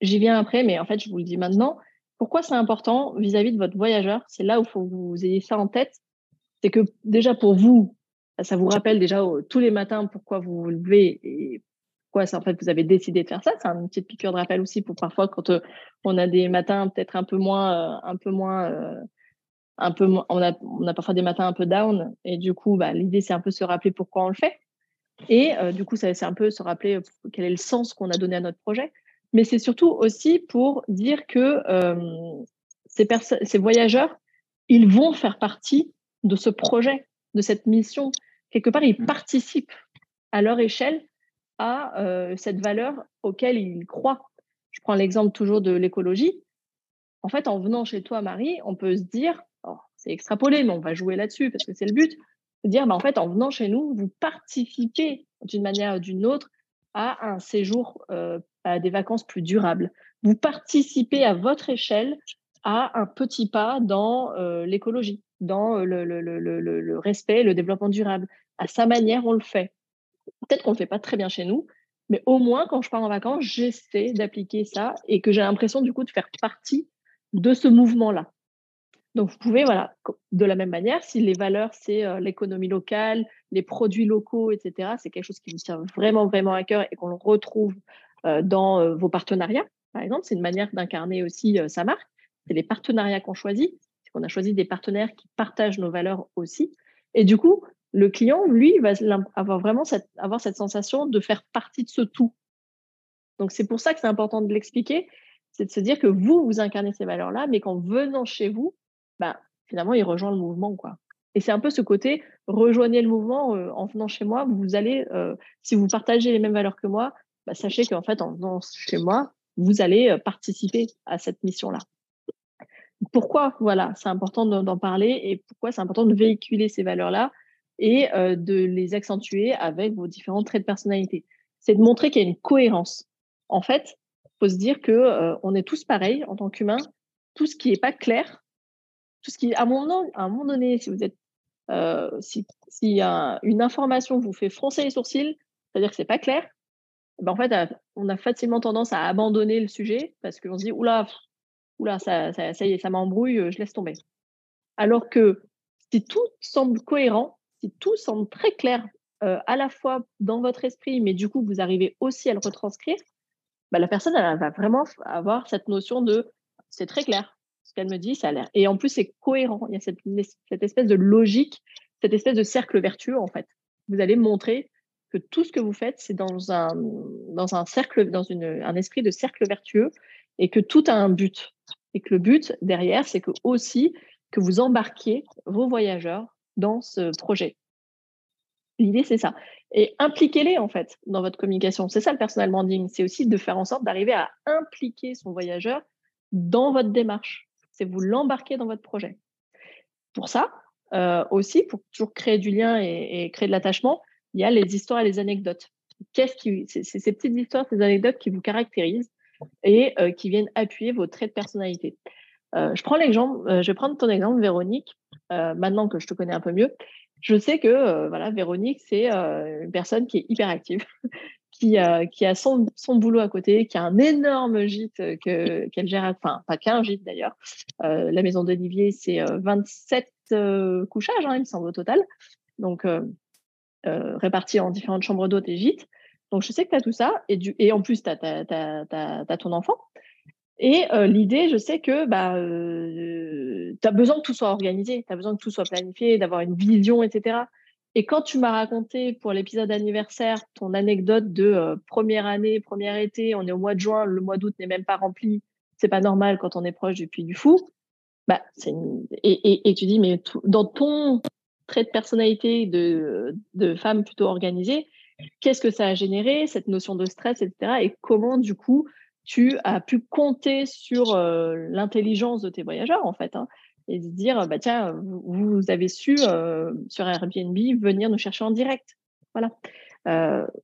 J'y viens après, mais en fait, je vous le dis maintenant. Pourquoi c'est important vis-à-vis -vis de votre voyageur? C'est là où faut vous ayez ça en tête. C'est que déjà pour vous, ça vous rappelle déjà tous les matins pourquoi vous vous levez et pourquoi en fait vous avez décidé de faire ça? C'est une petite piqûre de rappel aussi pour parfois quand euh, on a des matins peut-être un peu moins, euh, un peu moins, euh, un peu on a, on a parfois des matins un peu down et du coup bah, l'idée c'est un peu se rappeler pourquoi on le fait et du coup c'est un peu se rappeler quel est le sens qu'on a donné à notre projet. Mais c'est surtout aussi pour dire que ces, ces voyageurs, ils vont faire partie de ce projet, de cette mission quelque part, ils mmh. participent à leur échelle à euh, cette valeur auquel ils croient. Je prends l'exemple toujours de l'écologie. En fait, en venant chez toi, Marie, on peut se dire, oh, c'est extrapolé, mais on va jouer là-dessus parce que c'est le but, dire, bah, en fait, en venant chez nous, vous participez d'une manière ou d'une autre à un séjour, euh, à des vacances plus durables. Vous participez à votre échelle à un petit pas dans euh, l'écologie. Dans le, le, le, le respect, le développement durable. À sa manière, on le fait. Peut-être qu'on ne le fait pas très bien chez nous, mais au moins, quand je pars en vacances, j'essaie d'appliquer ça et que j'ai l'impression du coup de faire partie de ce mouvement-là. Donc, vous pouvez, voilà, de la même manière, si les valeurs, c'est l'économie locale, les produits locaux, etc., c'est quelque chose qui vous tient vraiment, vraiment à cœur et qu'on retrouve dans vos partenariats, par exemple, c'est une manière d'incarner aussi sa marque. C'est les partenariats qu'on choisit, qu'on a choisi des partenaires qui partagent nos valeurs aussi. Et du coup, le client, lui, va avoir vraiment cette, avoir cette sensation de faire partie de ce tout. Donc, c'est pour ça que c'est important de l'expliquer, c'est de se dire que vous, vous incarnez ces valeurs-là, mais qu'en venant chez vous, bah, finalement, il rejoint le mouvement. Et c'est un peu ce côté, rejoignez le mouvement euh, en venant chez moi, vous allez, euh, si vous partagez les mêmes valeurs que moi, bah, sachez qu'en fait, en venant chez moi, vous allez euh, participer à cette mission-là. Pourquoi, voilà, c'est important d'en parler et pourquoi c'est important de véhiculer ces valeurs-là et de les accentuer avec vos différents traits de personnalité. C'est de montrer qu'il y a une cohérence. En fait, il faut se dire que on est tous pareils en tant qu'humains. Tout ce qui n'est pas clair, tout ce qui, à un moment, donné, si vous êtes, si, si une information vous fait froncer les sourcils, c'est-à-dire que c'est pas clair, eh ben en fait, on a facilement tendance à abandonner le sujet parce qu'on se dit oula, oula, ça, y est, ça m'embrouille, je laisse tomber. Alors que si tout semble cohérent, si tout semble très clair euh, à la fois dans votre esprit, mais du coup, vous arrivez aussi à le retranscrire, bah, la personne, va vraiment avoir cette notion de c'est très clair. Ce qu'elle me dit, ça a l'air. Et en plus, c'est cohérent. Il y a cette, espèce de logique, cette espèce de cercle vertueux, en fait. Vous allez montrer que tout ce que vous faites, c'est dans un, cercle, dans un esprit de cercle vertueux et que tout a un but. Et que le but derrière, c'est que aussi que vous embarquiez vos voyageurs dans ce projet. L'idée, c'est ça. Et impliquez-les, en fait, dans votre communication. C'est ça le personal branding. C'est aussi de faire en sorte d'arriver à impliquer son voyageur dans votre démarche. C'est vous l'embarquer dans votre projet. Pour ça, euh, aussi, pour toujours créer du lien et, créer de l'attachement, il y a les histoires et les anecdotes. Qu'est-ce qui, c'est ces petites histoires, ces anecdotes qui vous caractérisent et euh, qui viennent appuyer vos traits de personnalité. Euh, je prends l'exemple, je vais prendre ton exemple, Véronique. Euh, maintenant que je te connais un peu mieux, je sais que euh, voilà, Véronique, c'est euh, une personne qui est hyper active, qui, qui a son, son, boulot à côté, qui a un énorme gîte que, qu'elle gère, enfin, pas qu'un gîte d'ailleurs. la maison d'Olivier, c'est 27 couchages, hein, il me semble, au total. Donc, répartis en différentes chambres d'hôtes et gîtes. Donc, je sais que tu as tout ça. Et, en plus, tu as, ton enfant. Et l'idée, je sais que bah, tu as besoin que tout soit organisé, tu as besoin que tout soit planifié, d'avoir une vision, etc. Et quand tu m'as raconté pour l'épisode anniversaire ton anecdote de première année, première été, on est au mois de juin, le mois d'août n'est même pas rempli, c'est pas normal quand on est proche du Puy du Fou. Bah, et, tu dis, mais dans ton trait de personnalité de femme plutôt organisée, qu'est-ce que ça a généré, cette notion de stress, etc. Et comment, du coup, tu as pu compter sur l'intelligence de tes voyageurs, en fait, hein, et dire, bah, tiens, vous, avez su, sur Airbnb, venir nous chercher en direct. Voilà.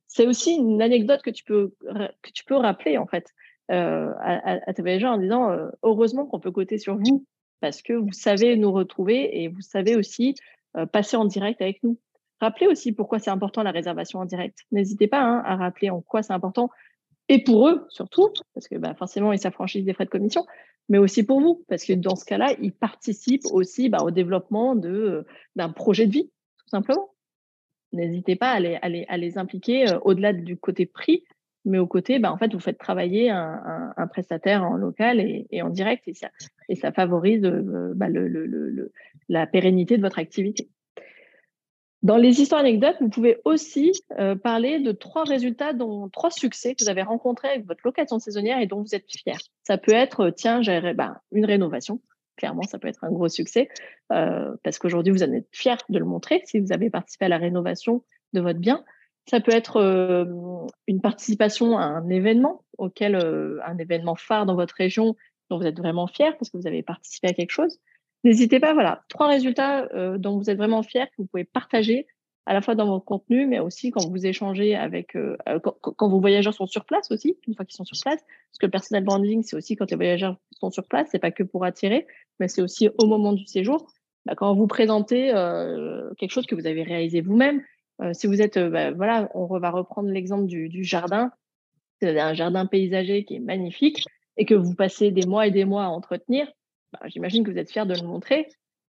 c'est aussi une anecdote que tu peux, que tu peux rappeler, en fait, à, tes voyageurs en disant, heureusement qu'on peut compter sur vous, parce que vous savez nous retrouver et vous savez aussi passer en direct avec nous. Rappelez aussi pourquoi c'est important la réservation en direct. N'hésitez pas hein, à rappeler en quoi c'est important et pour eux surtout, parce que bah, forcément, ils s'affranchissent des frais de commission, mais aussi pour vous, parce que dans ce cas-là, ils participent aussi bah, au développement de, d'un projet de vie, tout simplement. N'hésitez pas à les, à les, impliquer euh, au-delà du côté prix, mais au côté, bah, en fait, vous faites travailler un, prestataire en local et, en direct, et ça, favorise euh, bah, la pérennité de votre activité. Dans les histoires anecdotes, vous pouvez aussi euh, parler de trois résultats, dont trois succès que vous avez rencontrés avec votre location saisonnière et dont vous êtes fier. Ça peut être, euh, tiens, j'ai ben, une rénovation. Clairement, ça peut être un gros succès euh, parce qu'aujourd'hui, vous en êtes fier de le montrer si vous avez participé à la rénovation de votre bien. Ça peut être une participation à un événement auquel, un événement phare dans votre région dont vous êtes vraiment fier parce que vous avez participé à quelque chose. N'hésitez pas, voilà, trois résultats euh, dont vous êtes vraiment fiers, que vous pouvez partager à la fois dans vos contenus, mais aussi quand vous échangez avec, euh, euh, quand, vos voyageurs sont sur place aussi, une fois qu'ils sont sur place, parce que le personal branding, c'est aussi quand les voyageurs sont sur place, c'est pas que pour attirer, mais c'est aussi au moment du séjour. bah, quand vous présentez quelque chose que vous avez réalisé vous-même, si vous êtes, bah, voilà, on va reprendre l'exemple du, du jardin, c'est un jardin paysager qui est magnifique et que vous passez des mois et des mois à entretenir, bah, j'imagine que vous êtes fier de le montrer.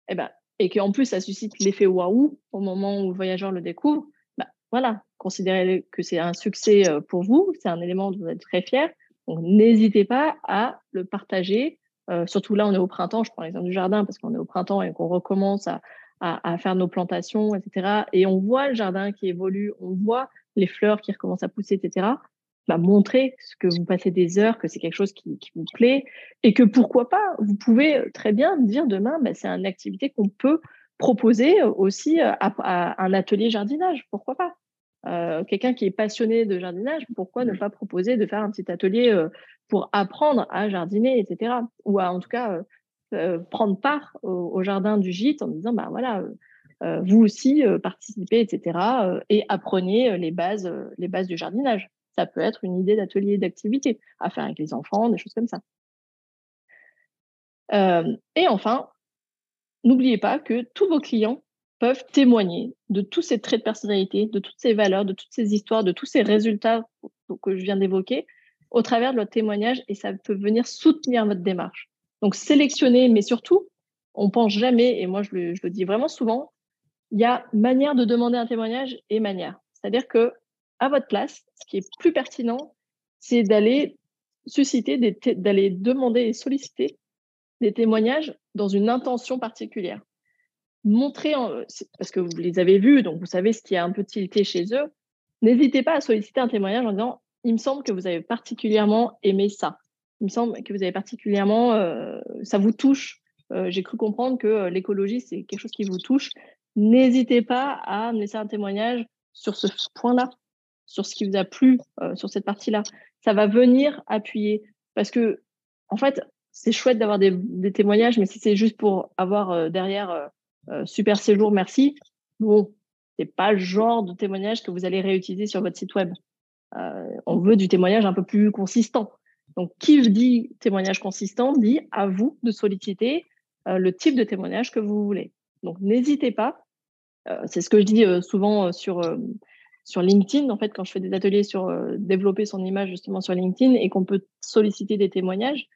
Et, ben, et qu'en plus, ça suscite l'effet waouh au moment où le voyageur le découvre. Bah, voilà, considérez que c'est un succès pour vous, c'est un élément dont vous êtes très fier. Donc, n'hésitez pas à le partager. Euh, surtout là, on est au printemps, je prends l'exemple du jardin parce qu'on est au printemps et qu'on recommence à, faire nos plantations, etc. Et on voit le jardin qui évolue, on voit les fleurs qui recommencent à pousser, etc bah, montrer que vous passez des heures, que c'est quelque chose qui, qui, vous plaît et que pourquoi pas, vous pouvez euh, très bien dire demain, bah, c'est une activité qu'on peut proposer euh, aussi euh, à, à, un atelier jardinage, pourquoi pas? Euh, Quelqu'un qui est passionné de jardinage, pourquoi ne pas proposer de faire un petit atelier euh, pour apprendre à jardiner, etc. Ou à en tout cas euh, prendre part au, au, jardin du gîte en disant, bah voilà, vous aussi participez, etc. et apprenez les bases, les bases du jardinage ça peut être une idée d'atelier d'activité à faire avec les enfants, des choses comme ça. Euh, et enfin, n'oubliez pas que tous vos clients peuvent témoigner de tous ces traits de personnalité, de toutes ces valeurs, de toutes ces histoires, de tous ces résultats que je viens d'évoquer au travers de votre témoignage et ça peut venir soutenir votre démarche. Donc sélectionnez, mais surtout, on pense jamais, et moi je le dis vraiment souvent, il y a manière de demander un témoignage et manière. C'est-à-dire que à votre place, ce qui est plus pertinent, c'est d'aller susciter, d'aller demander et solliciter des témoignages dans une intention particulière. Montrer, en, parce que vous les avez vus, donc vous savez ce qui a un peu tilté chez eux, n'hésitez pas à solliciter un témoignage en disant il me semble que vous avez particulièrement aimé ça. Il me semble que vous avez particulièrement, euh, ça vous touche. Euh, J'ai cru comprendre que euh, l'écologie, c'est quelque chose qui vous touche. N'hésitez pas à me laisser un témoignage sur ce point-là sur ce qui vous a plu euh, sur cette partie-là. Ça va venir appuyer parce que, en fait, c'est chouette d'avoir des, témoignages, mais si c'est juste pour avoir euh, derrière euh, super séjour, merci, bon, c'est pas le genre de témoignage que vous allez réutiliser sur votre site web. On veut du témoignage un peu plus consistant. Donc, qui dit témoignage consistant dit à vous de solliciter le type de témoignage que vous voulez. Donc, n'hésitez pas. c'est ce que je dis souvent sur sur LinkedIn, en fait, quand je fais des ateliers sur euh, développer son image justement sur LinkedIn et qu'on peut solliciter des témoignages,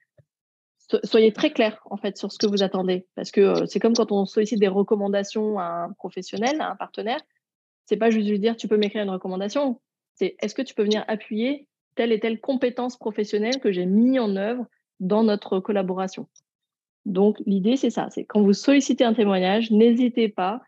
so soyez très clair en fait sur ce que vous attendez, parce que euh, c'est comme quand on sollicite des recommandations à un professionnel, à un partenaire, c'est pas juste lui dire tu peux m'écrire une recommandation, c'est est-ce que tu peux venir appuyer telle et telle compétence professionnelle que j'ai mis en œuvre dans notre collaboration? Donc l'idée c'est ça, c'est quand vous sollicitez un témoignage, n'hésitez pas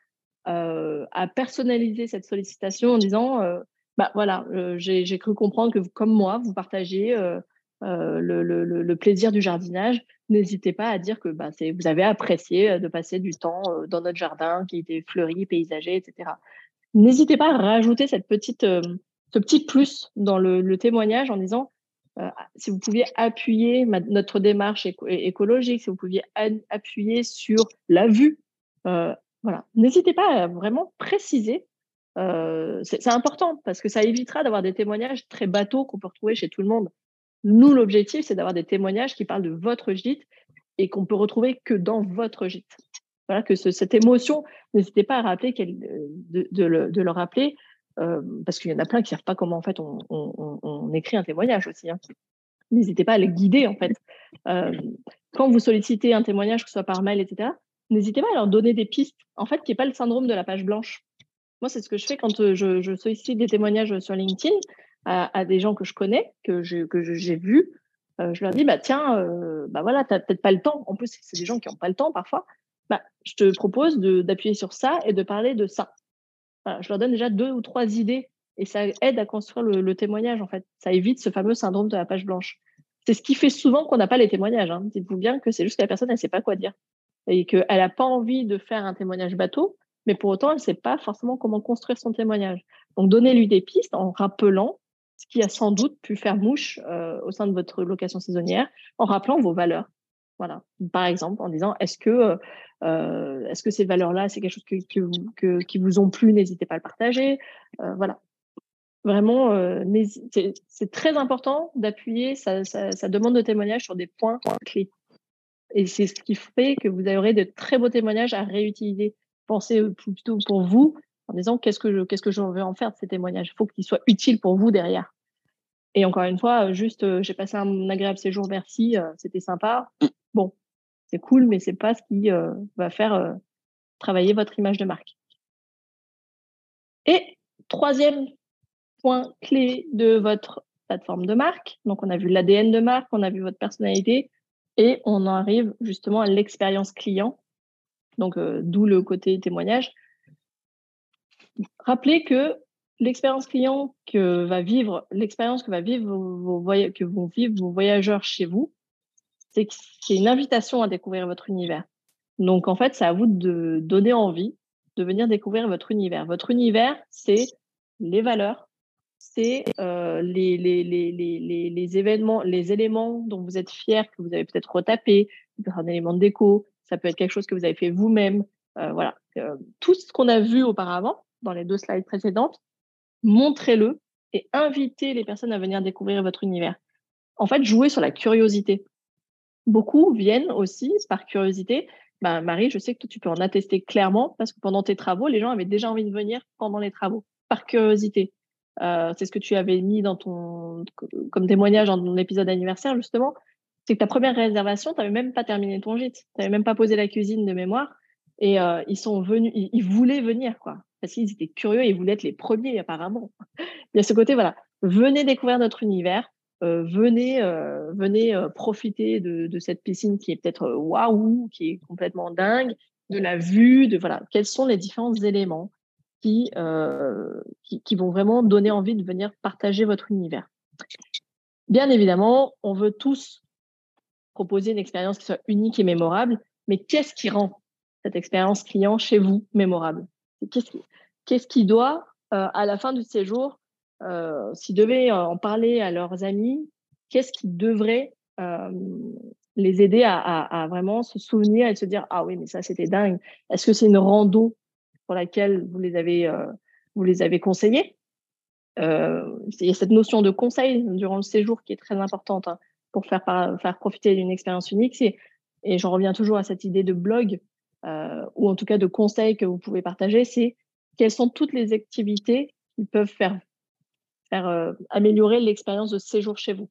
à personnaliser cette sollicitation en disant euh, bah voilà, euh, j'ai cru comprendre que comme moi, vous partagez euh, euh, le, plaisir du jardinage. N'hésitez pas à dire que bah, vous avez apprécié de passer du temps dans notre jardin qui était fleuri, paysager, etc. N'hésitez pas à rajouter cette petite, ce petit plus dans le, témoignage en disant si vous pouviez appuyer notre démarche éco écologique, si vous pouviez appuyer sur la vue, euh, voilà. N'hésitez pas à vraiment préciser. Euh, c'est important parce que ça évitera d'avoir des témoignages très bateaux qu'on peut retrouver chez tout le monde. Nous, l'objectif, c'est d'avoir des témoignages qui parlent de votre gîte et qu'on peut retrouver que dans votre gîte. Voilà, que ce, cette émotion, n'hésitez pas à rappeler de, de, le, de le rappeler, euh, parce qu'il y en a plein qui ne savent pas comment en fait on, écrit un témoignage aussi. Hein. N'hésitez pas à les guider en fait. Euh, quand vous sollicitez un témoignage, que ce soit par mail, etc., n'hésitez pas à leur donner des pistes, en fait, qui n'est pas le syndrome de la page blanche. Moi, c'est ce que je fais quand euh, je, sollicite des témoignages sur LinkedIn à, des gens que je connais, que j'ai que vus. Euh, je leur dis, bah tiens, euh, bah voilà, t'as peut-être pas le temps. En plus, c'est des gens qui n'ont pas le temps parfois. Bah, je te propose d'appuyer sur ça et de parler de ça. Je leur donne déjà deux ou trois idées et ça aide à construire le, témoignage en fait. Ça évite ce fameux syndrome de la page blanche. C'est ce qui fait souvent qu'on n'a pas les témoignages. Hein. Dites-vous bien que c'est juste que la personne, elle sait pas quoi dire et qu'elle n'a pas envie de faire un témoignage bateau, mais pour autant, elle ne sait pas forcément comment construire son témoignage. Donc, donnez-lui des pistes en rappelant ce qui a sans doute pu faire mouche euh, au sein de votre location saisonnière, en rappelant vos valeurs. Voilà. Par exemple, en disant est-ce que euh, est-ce que ces valeurs-là, c'est quelque chose que, que, que, qui vous ont plu, n'hésitez pas à le partager. Euh, voilà. Vraiment, euh, c'est très important d'appuyer sa, sa, sa demande de témoignage sur des points clés Et c'est ce qui fait que vous aurez de très beaux témoignages à réutiliser. Pensez plutôt pour vous en disant qu'est-ce que je, veux en faire de ces témoignages? Il faut qu'ils soient utiles pour vous derrière. Et encore une fois, juste, j'ai passé un agréable séjour, merci, c'était sympa. Bon, c'est cool, mais c'est pas ce qui va faire travailler votre image de marque. Et troisième point clé de votre plateforme de marque. Donc, on a vu l'ADN de marque, on a vu votre personnalité et on arrive justement à l'expérience client. Donc, euh, d'où le côté témoignage. Rappelez que l'expérience client que va vivre, l'expérience que vont vivre vos voyageurs chez vous, c'est une invitation à découvrir votre univers. Donc, en fait, c'est à vous de donner envie de venir découvrir votre univers. Votre univers, c'est les valeurs, c'est euh, les, événements, les éléments dont vous êtes fiers, que vous avez peut-être retapé, un élément de déco, ça peut être quelque chose que vous avez fait vous-même. Euh, voilà, euh, tout ce qu'on a vu auparavant dans les deux slides précédentes, montrez-le et invitez les personnes à venir découvrir votre univers. En fait, jouez sur la curiosité. Beaucoup viennent aussi par curiosité. Bah, Marie, je sais que tu peux en attester clairement parce que pendant tes travaux, les gens avaient déjà envie de venir pendant les travaux, par curiosité. Euh, c'est ce que tu avais mis dans ton comme témoignage dans ton épisode anniversaire justement. C'est que ta première réservation, tu n'avais même pas terminé ton gîte, tu n'avais même pas posé la cuisine de mémoire, et euh, ils sont venus, ils, voulaient venir quoi, parce qu'ils étaient curieux, et ils voulaient être les premiers apparemment. Il y a ce côté voilà, venez découvrir notre univers, euh, venez venez profiter de, de, cette piscine qui est peut-être waouh, qui est complètement dingue, de la vue, de voilà, quels sont les différents éléments? Euh, qui, vont vraiment donner envie de venir partager votre univers. Bien évidemment, on veut tous proposer une expérience qui soit unique et mémorable, mais qu'est-ce qui rend cette expérience client chez vous mémorable? Qu'est-ce qui, doit, euh, à la fin du séjour, euh, s'ils devaient en parler à leurs amis, qu'est-ce qui devrait euh, les aider à, vraiment se souvenir et se dire ah oui mais ça c'était dingue. Est-ce que c'est une rando pour laquelle vous les avez, euh, vous les avez conseillés. Euh, il y a cette notion de conseil durant le séjour qui est très importante hein, pour faire, faire profiter d'une expérience unique. Et j'en reviens toujours à cette idée de blog, euh, ou en tout cas de conseils que vous pouvez partager, c'est quelles sont toutes les activités qui peuvent faire, améliorer l'expérience de séjour chez vous.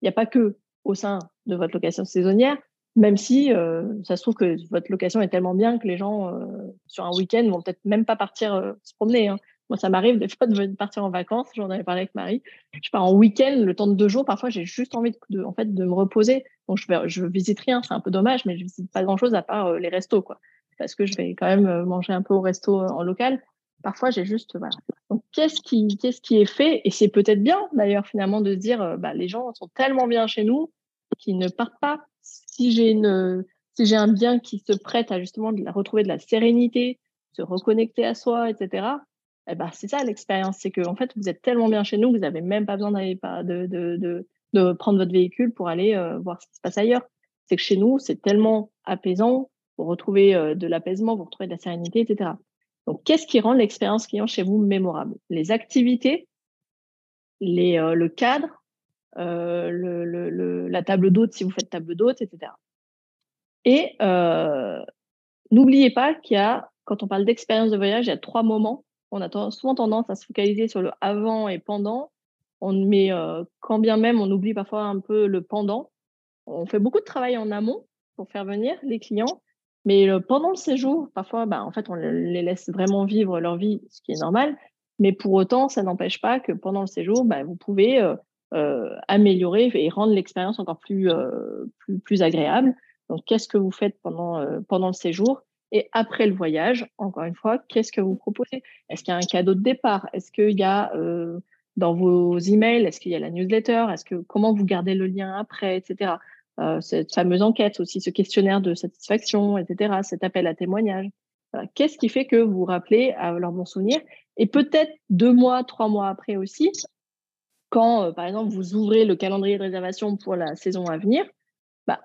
Il n'y a pas que au sein de votre location saisonnière, même si euh, ça se trouve que votre location est tellement bien que les gens euh, sur un week-end vont peut-être même pas partir euh, se promener. Hein. Moi, ça m'arrive des fois de partir en vacances. J'en avais parlé avec Marie. Je pars en week-end, le temps de deux jours. Parfois, j'ai juste envie de, en fait, de me reposer. Donc, je, vais, je visite rien. C'est un peu dommage, mais je visite pas grand-chose à part les restos, quoi. Parce que je vais quand même manger un peu au resto en local. Parfois, j'ai juste voilà. Donc, qu'est-ce qui, qu'est-ce qui est fait? Et c'est peut-être bien, d'ailleurs, finalement, de se dire, bah, les gens sont tellement bien chez nous qu'ils ne partent pas si j'ai une, si j'ai un bien qui se prête à justement de retrouver de la sérénité, se reconnecter à soi, etc. Eh ben, c'est ça l'expérience, c'est que en fait vous êtes tellement bien chez nous, vous n'avez même pas besoin d'aller de, de, de, de, prendre votre véhicule pour aller euh, voir ce qui se passe ailleurs. C'est que chez nous, c'est tellement apaisant, vous retrouvez euh, de l'apaisement, vous retrouvez de la sérénité, etc. Donc, qu'est-ce qui rend l'expérience client chez vous mémorable? Les activités, les, euh, le cadre, euh, la table d'hôte si vous faites table d'hôte, etc. Et euh, n'oubliez pas qu'il y a, quand on parle d'expérience de voyage, il y a trois moments. On a souvent tendance à se focaliser sur le avant et pendant. Met, euh, quand bien même, on oublie parfois un peu le pendant. On fait beaucoup de travail en amont pour faire venir les clients, mais pendant le séjour, parfois, bah, en fait, on les laisse vraiment vivre leur vie, ce qui est normal. Mais pour autant, ça n'empêche pas que pendant le séjour, bah, vous pouvez améliorer et rendre l'expérience encore plus, euh, plus, plus agréable. Donc, qu'est-ce que vous faites pendant, euh, pendant le séjour et après le voyage, encore une fois, qu'est-ce que vous proposez? Est-ce qu'il y a un cadeau de départ? Est-ce qu'il y a dans vos emails, est-ce qu'il y a la newsletter? Est-ce que comment vous gardez le lien après, etc. Euh, cette fameuse enquête aussi, ce questionnaire de satisfaction, etc. Cet appel à témoignage. Qu'est-ce qui fait que vous vous rappelez leur bon souvenir? Et peut-être deux mois, trois mois après aussi, quand, euh, par exemple, vous ouvrez le calendrier de réservation pour la saison à venir, bah,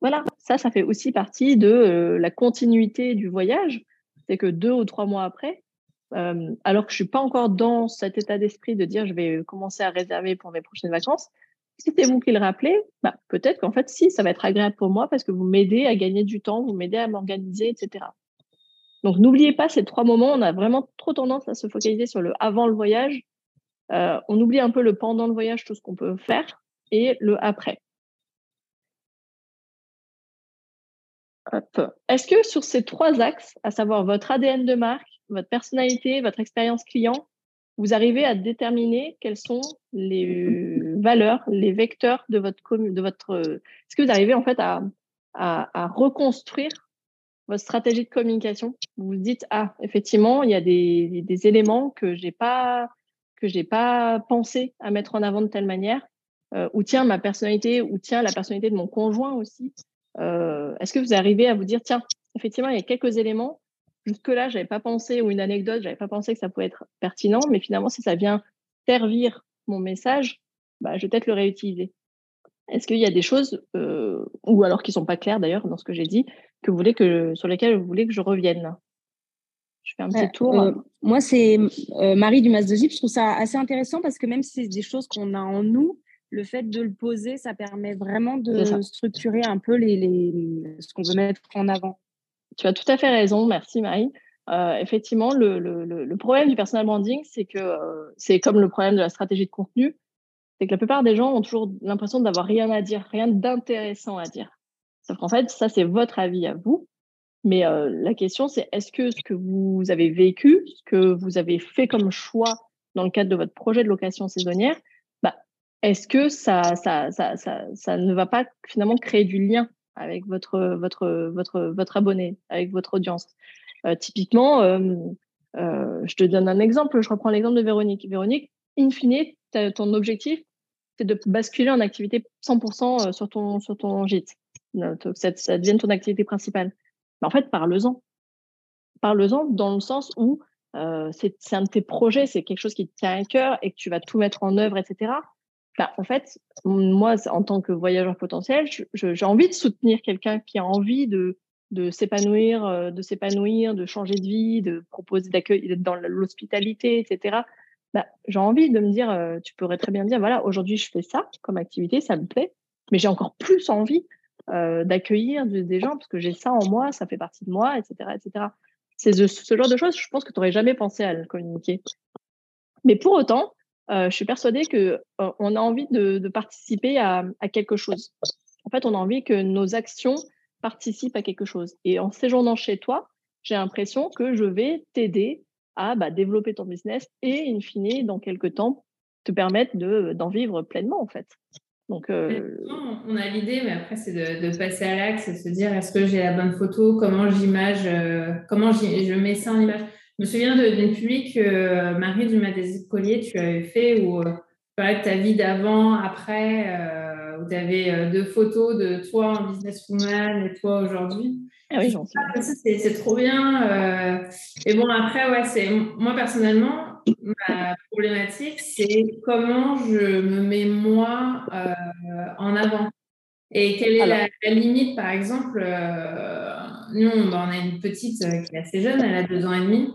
voilà, ça, ça fait aussi partie de euh, la continuité du voyage. C'est que deux ou trois mois après, euh, alors que je suis pas encore dans cet état d'esprit de dire je vais commencer à réserver pour mes prochaines vacances, Si vous qui le rappelez, bah, peut-être qu'en fait, si, ça va être agréable pour moi parce que vous m'aidez à gagner du temps, vous m'aidez à m'organiser, etc. Donc, n'oubliez pas ces trois moments. On a vraiment trop tendance à se focaliser sur le avant le voyage. Euh, on oublie un peu le pendant le voyage, tout ce qu'on peut faire, et le après. Est-ce que sur ces trois axes, à savoir votre ADN de marque, votre personnalité, votre expérience client, vous arrivez à déterminer quelles sont les valeurs, les vecteurs de votre de votre. Est-ce que vous arrivez en fait à, reconstruire votre stratégie de communication? Vous vous dites ah effectivement il y a des, des éléments que j'ai pas que j'ai pas pensé à mettre en avant de telle manière, euh, ou tiens ma personnalité, ou tiens la personnalité de mon conjoint aussi. Euh, est-ce que vous arrivez à vous dire tiens effectivement il y a quelques éléments jusque-là, je n'avais pas pensé, ou une anecdote, je n'avais pas pensé que ça pouvait être pertinent, mais finalement, si ça vient servir mon message, bah, je vais peut-être le réutiliser. Est-ce qu'il y a des choses, euh, ou alors qui ne sont pas claires d'ailleurs dans ce que j'ai dit, que vous voulez que, sur lesquelles vous voulez que je revienne? Je fais un petit tour. Euh, moi, c'est euh, Marie du Mas de Zip. Je trouve ça assez intéressant parce que même si c'est des choses qu'on a en nous, le fait de le poser, ça permet vraiment de structurer un peu les, les ce qu'on veut mettre en avant tu as tout à fait raison. Merci, Marie. Euh, effectivement, le, le, le, problème du personal branding, c'est que c'est comme le problème de la stratégie de contenu, c'est que la plupart des gens ont toujours l'impression d'avoir rien à dire, rien d'intéressant à dire. Sauf qu'en fait, ça, c'est votre avis à vous. Mais euh, la question, c'est est-ce que ce que vous avez vécu, ce que vous avez fait comme choix dans le cadre de votre projet de location saisonnière, bah, est-ce que ça, ne va pas finalement créer du lien avec votre, abonné, avec votre audience? Euh, typiquement, euh, je te donne un exemple, je reprends l'exemple de Véronique. Véronique, in fine, ton objectif, c'est de basculer en activité 100% sur ton, sur ton gîte, que ça, ça devienne ton activité principale. En fait, parle-en. Parle-en dans le sens où c'est un de tes projets, c'est quelque chose qui tient à cœur et que tu vas tout mettre en œuvre, etc. Bah, en fait, moi, en tant que voyageur potentiel, j'ai envie de soutenir quelqu'un qui a envie de, de s'épanouir, euh, de s'épanouir, de changer de vie, de proposer d'accueil dans l'hospitalité, etc. Bah, j'ai envie de me dire, euh, tu pourrais très bien dire, voilà, aujourd'hui je fais ça comme activité, ça me plaît, mais j'ai encore plus envie euh, d'accueillir des gens parce que j'ai ça en moi, ça fait partie de moi, etc., etc. C'est ce genre de choses, je pense que tu n'aurais jamais pensé à le communiquer. Mais pour autant, euh, je suis persuadée que euh, a envie de, participer à, quelque chose. En fait, on a envie que nos actions participent à quelque chose. Et en séjournant chez toi, j'ai l'impression que je vais t'aider à bah, développer ton business et, in fine, dans quelques temps, te permettre d'en vivre pleinement, en fait. Donc, euh, On a l'idée, mais après, c'est de, passer à l'axe et se dire est-ce que j'ai la bonne photo? Comment j'image Comment je mets ça en image? Je me souviens d'une public que euh, Marie du des Collier, tu avais fait où tu parlais de ta vie d'avant, après, euh, où tu avais deux photos de toi en businesswoman et toi aujourd'hui. Ah oui, j'en sais. C'est trop bien. Et bon, après, ouais, moi personnellement, ma problématique, c'est comment je me mets moi en avant. Et quelle est la, limite, par exemple Nous, on, a une petite qui est assez jeune, elle a deux ans et demi.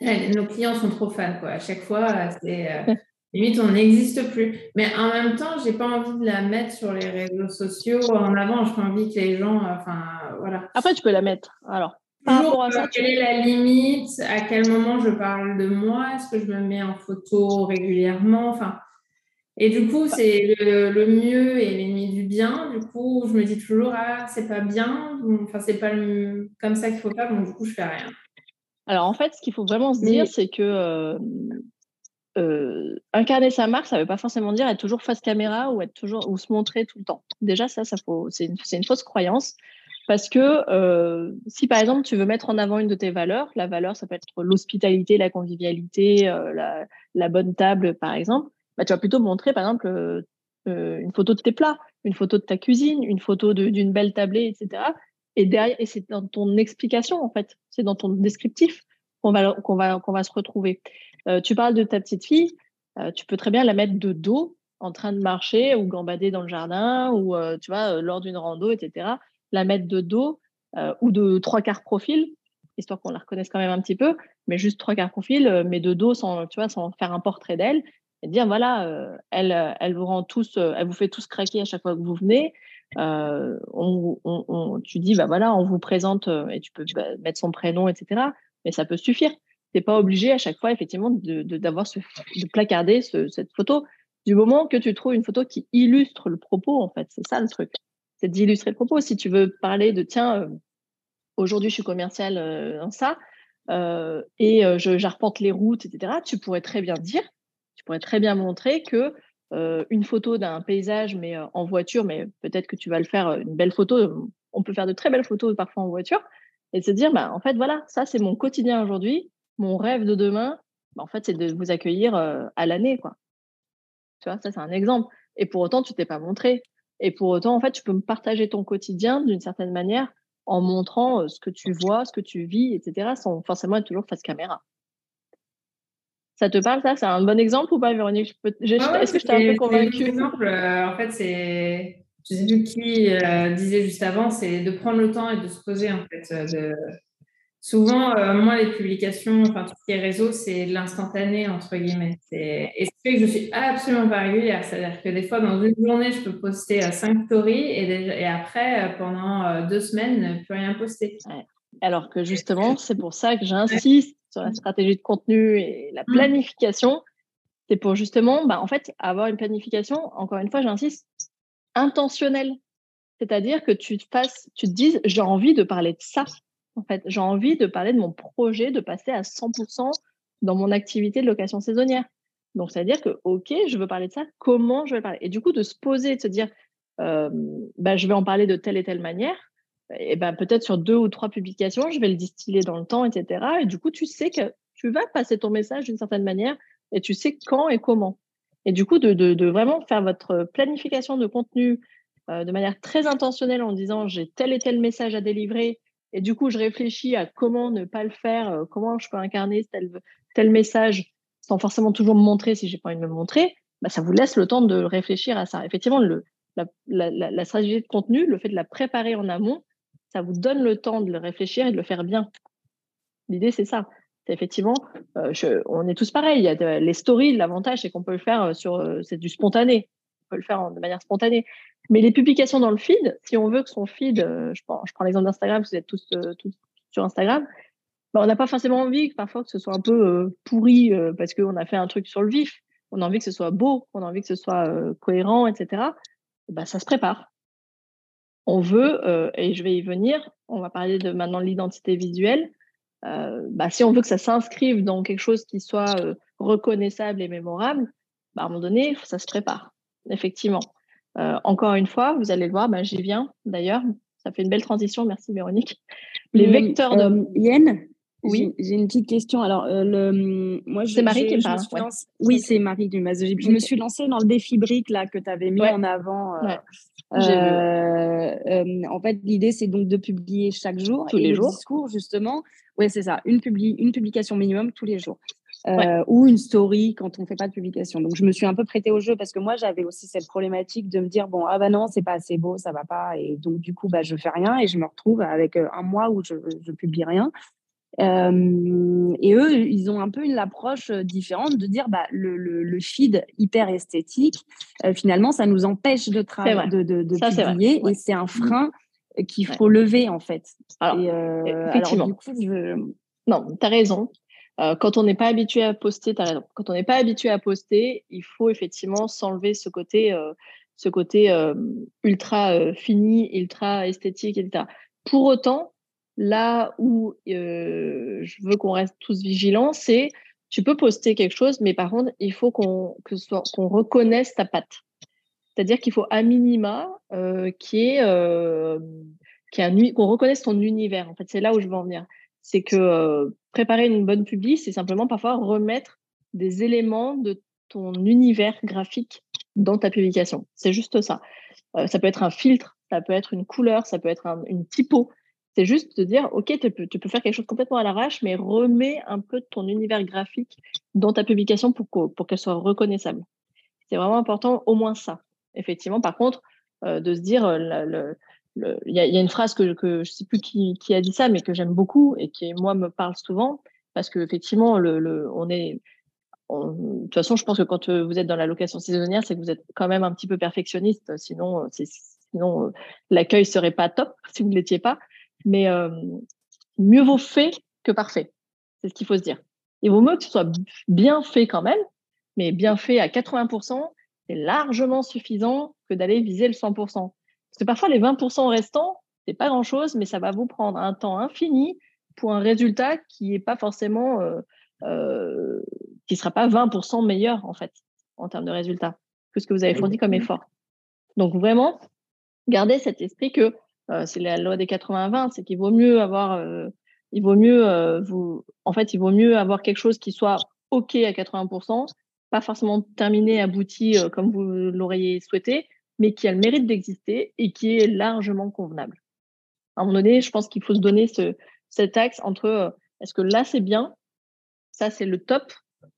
Nos clients sont trop fans, quoi. À chaque fois, c'est euh, limite, on n'existe plus. Mais en même temps, j'ai pas envie de la mettre sur les réseaux sociaux en avant. Je pas envie que les gens, enfin, voilà. Après, tu peux la mettre. Alors, par ça, quelle est la limite? À quel moment je parle de moi? Est-ce que je me mets en photo régulièrement? Enfin, et du coup, c'est le, mieux et l'ennemi du bien. Du coup, je me dis toujours ah c'est pas bien. Enfin, c'est pas comme ça qu'il faut faire. Donc du coup, je fais rien. Alors en fait, ce qu'il faut vraiment se dire, c'est que euh, euh, incarner sa marque, ça ne veut pas forcément dire être toujours face caméra ou être toujours ou se montrer tout le temps. Déjà, ça, ça faut, c'est une, fausse croyance. Parce que euh, si par exemple tu veux mettre en avant une de tes valeurs, la valeur ça peut être l'hospitalité, la convivialité, la, bonne table par exemple, bah, tu vas plutôt montrer par exemple une photo de tes plats, une photo de ta cuisine, une photo d'une belle tablée, etc. Et derrière, et c'est dans ton explication en fait, c'est dans ton descriptif qu'on va qu'on va qu'on va se retrouver. Euh, tu parles de ta petite fille, euh, tu peux très bien la mettre de dos, en train de marcher ou gambader dans le jardin ou euh, tu vois lors d'une rando, etc. La mettre de dos ou de trois quarts profil, histoire qu'on la reconnaisse quand même un petit peu, mais juste trois quarts profil, mais de dos sans tu vois sans faire un portrait d'elle. et dire voilà, elle, elle vous rend tous, elle vous fait tous craquer à chaque fois que vous venez. On, tu dis bah voilà, on vous présente et tu peux bah, mettre son prénom, etc. Mais ça peut suffire. T'es pas obligé à chaque fois effectivement de, d'avoir de placarder cette photo. Du moment que tu trouves une photo qui illustre le propos, en fait, c'est ça le truc. C'est d'illustrer le propos. Si tu veux parler de tiens, aujourd'hui je suis commercial dans ça, euh, et euh, je, j'arpente les routes, etc., tu pourrais très bien dire, tu pourrais très bien montrer que euh, une photo d'un paysage, mais en voiture, mais peut-être que tu vas le faire une belle photo. On peut faire de très belles photos parfois en voiture, et se dire, bah, en fait, voilà, ça c'est mon quotidien aujourd'hui, mon rêve de demain, bah, en fait, c'est de vous accueillir à l'année, quoi. Tu vois, ça c'est un exemple. Et pour autant, tu t'es pas montré. Et pour autant, en fait, tu peux me partager ton quotidien d'une certaine manière en montrant ce que tu vois, ce que tu vis, etc., sans forcément être toujours face caméra. Ça te parle, ça? C'est un bon exemple ou pas, Véronique? Est-ce que je t'ai un peu convaincue? exemple, en fait, c'est. Je sais plus qui disait juste avant, c'est de prendre le temps et de se poser, en fait. De... Souvent, moi, les publications, enfin, tout ce qui est réseau, c'est de l'instantané, entre guillemets. Et ce fait que je suis absolument pas régulière. C'est-à-dire que des fois, dans une journée, je peux poster cinq stories et, et après, pendant deux semaines, plus rien poster. Alors que justement, c'est pour ça que j'insiste sur la stratégie de contenu et la mmh. planification. C'est pour justement, bah, en fait, avoir une planification, encore une fois, j'insiste, intentionnelle. C'est-à-dire que tu te, fasses, tu te dises, j'ai envie de parler de ça en fait. J'ai envie de parler de mon projet, de passer à 100% dans mon activité de location saisonnière. Donc, c'est-à-dire que, OK, je veux parler de ça, comment je vais parler? Et du coup, de se poser, de se dire, bah, je vais en parler de telle et telle manière, et ben peut-être sur deux ou trois publications, je vais le distiller dans le temps, etc. Et du coup, tu sais que tu vas passer ton message d'une certaine manière et tu sais quand et comment. Et du coup, de, de, vraiment faire votre planification de contenu euh, de manière très intentionnelle en disant j'ai tel et tel message à délivrer et du coup, je réfléchis à comment ne pas le faire, euh, comment je peux incarner tel, message sans forcément toujours me montrer si j'ai pas envie de me montrer. Bah, ça vous laisse le temps de réfléchir à ça. Effectivement, la, stratégie de contenu, le fait de la préparer en amont, ça vous donne le temps de le réfléchir et de le faire bien. L'idée, c'est ça. Effectivement, euh, on est tous pareils. Il y a les stories, l'avantage, c'est qu'on peut le faire euh, sur, c'est du spontané. On peut le faire de manière spontanée. Mais les publications dans le feed, si on veut que son feed, euh, je prends, l'exemple d'Instagram, vous êtes tous, euh, sur Instagram, bah, on n'a pas forcément envie que parfois que ce soit un peu euh, pourri parce qu'on a fait un truc sur le vif. On a envie que ce soit beau, on a envie que ce soit cohérent, etc. Bah, ça se prépare. On veut, et je vais y venir, on va parler de maintenant de l'identité visuelle. bah, si on veut que ça s'inscrive dans quelque chose qui soit reconnaissable et mémorable, à un moment donné, ça se prépare, effectivement. Euh, encore une fois, vous allez le voir, ben, j'y viens d'ailleurs. Ça fait une belle transition, merci Véronique. Les vecteurs de. Euh, Yann oui, j'ai une petite question. Alors, euh, le, moi, c'est Marie qui parle. Oui, c'est Marie du Mas Je me suis lancée dans le défi brique là que tu avais mis en avant. en fait, l'idée c'est donc de publier chaque jour tous les jours. Discours justement. Oui, c'est ça. Une, une publication minimum tous les jours. Euh, ou une story quand on ne fait pas de publication. Donc, je me suis un peu prêtée au jeu parce que moi, j'avais aussi cette problématique de me dire bon, ah bah non, c'est pas assez beau, ça va pas. Et donc, du coup, bah, je fais rien et je me retrouve avec euh, un mois où je ne publie rien. Euh, et eux, ils ont un peu une approche différente de dire bah, le, le, feed hyper esthétique, finalement, ça nous empêche de, de, de, de publier et c'est un frein qu'il faut lever en fait. Alors, effectivement. du coup, je... Non, tu as raison. Euh, quand on n'est pas habitué à poster, as raison. Quand on n'est pas habitué à poster, il faut effectivement s'enlever ce côté, euh, ce côté euh, ultra fini, ultra esthétique, etc. Pour autant, là où je veux qu'on reste tous vigilants, c'est tu peux poster quelque chose, mais par contre, il faut qu'on qu'on reconnaisse ta patte. C'est-à-dire qu'il faut à minima qui est qu'on reconnaisse ton univers. En fait, c'est là où je veux en venir c'est que préparer une bonne publi, c'est simplement parfois remettre des éléments de ton univers graphique dans ta publication. C'est juste ça. Ça peut être un filtre, ça peut être une couleur, ça peut être une typo. C'est juste de dire, OK, tu peux, faire quelque chose complètement à l'arrache, mais remets un peu ton univers graphique dans ta publication pour, pour qu'elle soit reconnaissable. C'est vraiment important, au moins ça. Effectivement, par contre, de se dire, le, il y, a une phrase que, que je sais plus qui, a dit ça, mais que j'aime beaucoup et qui moi me parle souvent parce que effectivement, on est de toute façon, je pense que quand vous êtes dans la location saisonnière, c'est que vous êtes quand même un petit peu perfectionniste. Sinon, sinon l'accueil serait pas top si vous ne l'étiez pas. Mais mieux vaut fait que parfait. C'est ce qu'il faut se dire. Il vaut mieux que ce soit bien fait quand même, mais bien fait à 80%, c'est largement suffisant que d'aller viser le 100%. Parce que parfois, les 20% restants, c'est pas grand-chose, mais ça va vous prendre un temps infini pour un résultat qui n'est pas forcément, euh, euh, qui sera pas 20% meilleur en fait en termes de résultats que ce que vous avez fourni comme effort. Donc vraiment, gardez cet esprit que euh, c'est la loi des 80-20, c'est qu'il vaut mieux avoir, il vaut mieux vous, en fait, il vaut mieux avoir quelque chose qui soit ok à 80%, pas forcément terminé, abouti comme vous l'auriez souhaité, mais qui a le mérite d'exister et qui est largement convenable. À un moment donné, je pense qu'il faut se donner ce, cet axe entre euh, est-ce que là c'est bien, ça c'est le top,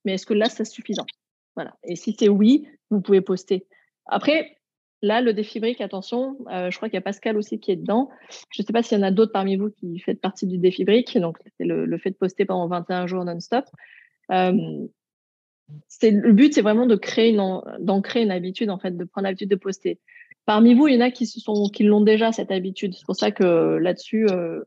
mais est-ce que là c'est suffisant? Voilà. Et si c'est oui, vous pouvez poster. Après, là, le défi brique, attention, euh, je crois qu'il y a Pascal aussi qui est dedans. Je ne sais pas s'il y en a d'autres parmi vous qui faites partie du défi brique, donc c'est le, fait de poster pendant 21 jours non-stop. Euh, le but, c'est vraiment de créer une, d'ancrer une habitude en fait, de prendre l'habitude de poster. Parmi vous, il y en a qui se sont, qui l'ont déjà cette habitude. C'est pour ça que là-dessus, euh,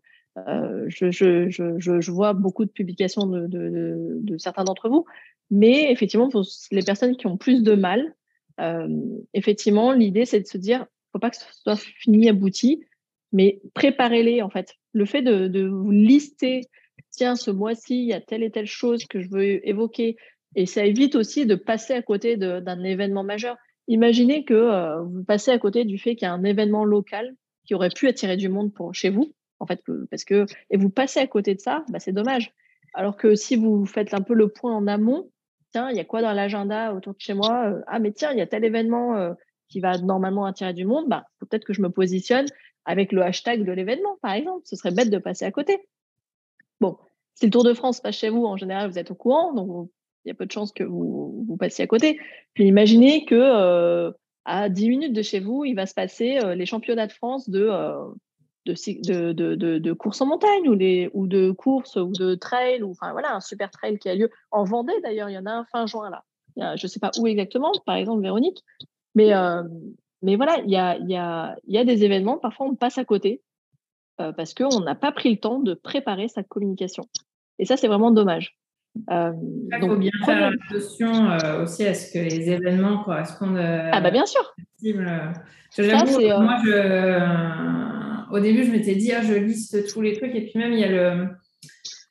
euh, je, je, je, je, vois beaucoup de publications de, de, certains d'entre vous. Mais effectivement, pour les personnes qui ont plus de mal, euh, effectivement, l'idée c'est de se dire, faut pas que ce soit fini, abouti, mais préparez-les en fait. Le fait de, de vous lister, tiens, ce mois-ci, il y a telle et telle chose que je veux évoquer, et ça évite aussi de passer à côté d'un événement majeur. Imaginez que euh, vous passez à côté du fait qu'il y a un événement local qui aurait pu attirer du monde pour chez vous, en fait, parce que et vous passez à côté de ça, bah, c'est dommage. Alors que si vous faites un peu le point en amont, tiens, il y a quoi dans l'agenda autour de chez moi euh, Ah, mais tiens, il y a tel événement euh, qui va normalement attirer du monde, bah, peut-être que je me positionne avec le hashtag de l'événement, par exemple. Ce serait bête de passer à côté. Bon, si le Tour de France passe chez vous, en général, vous êtes au courant, donc il y a peu de chances que vous, passiez à côté. Puis imaginez que euh, à 10 minutes de chez vous, il va se passer euh, les championnats de France de, euh, course en montagne ou, de course ou de trail, ou enfin voilà, un super trail qui a lieu en Vendée d'ailleurs, il y en a un fin juin là. je ne sais pas où exactement, par exemple Véronique, mais, voilà, il y a, a, y a des événements, parfois on passe à côté parce qu'on n'a pas pris le temps de préparer sa communication. Et ça, c'est vraiment dommage. Euh, il faut bien faire attention euh, aussi à ce que les événements correspondent. Euh, ah bah bien sûr. moi, je, au début, je m'étais dit, ah, je liste tous les trucs, et puis même il y a le,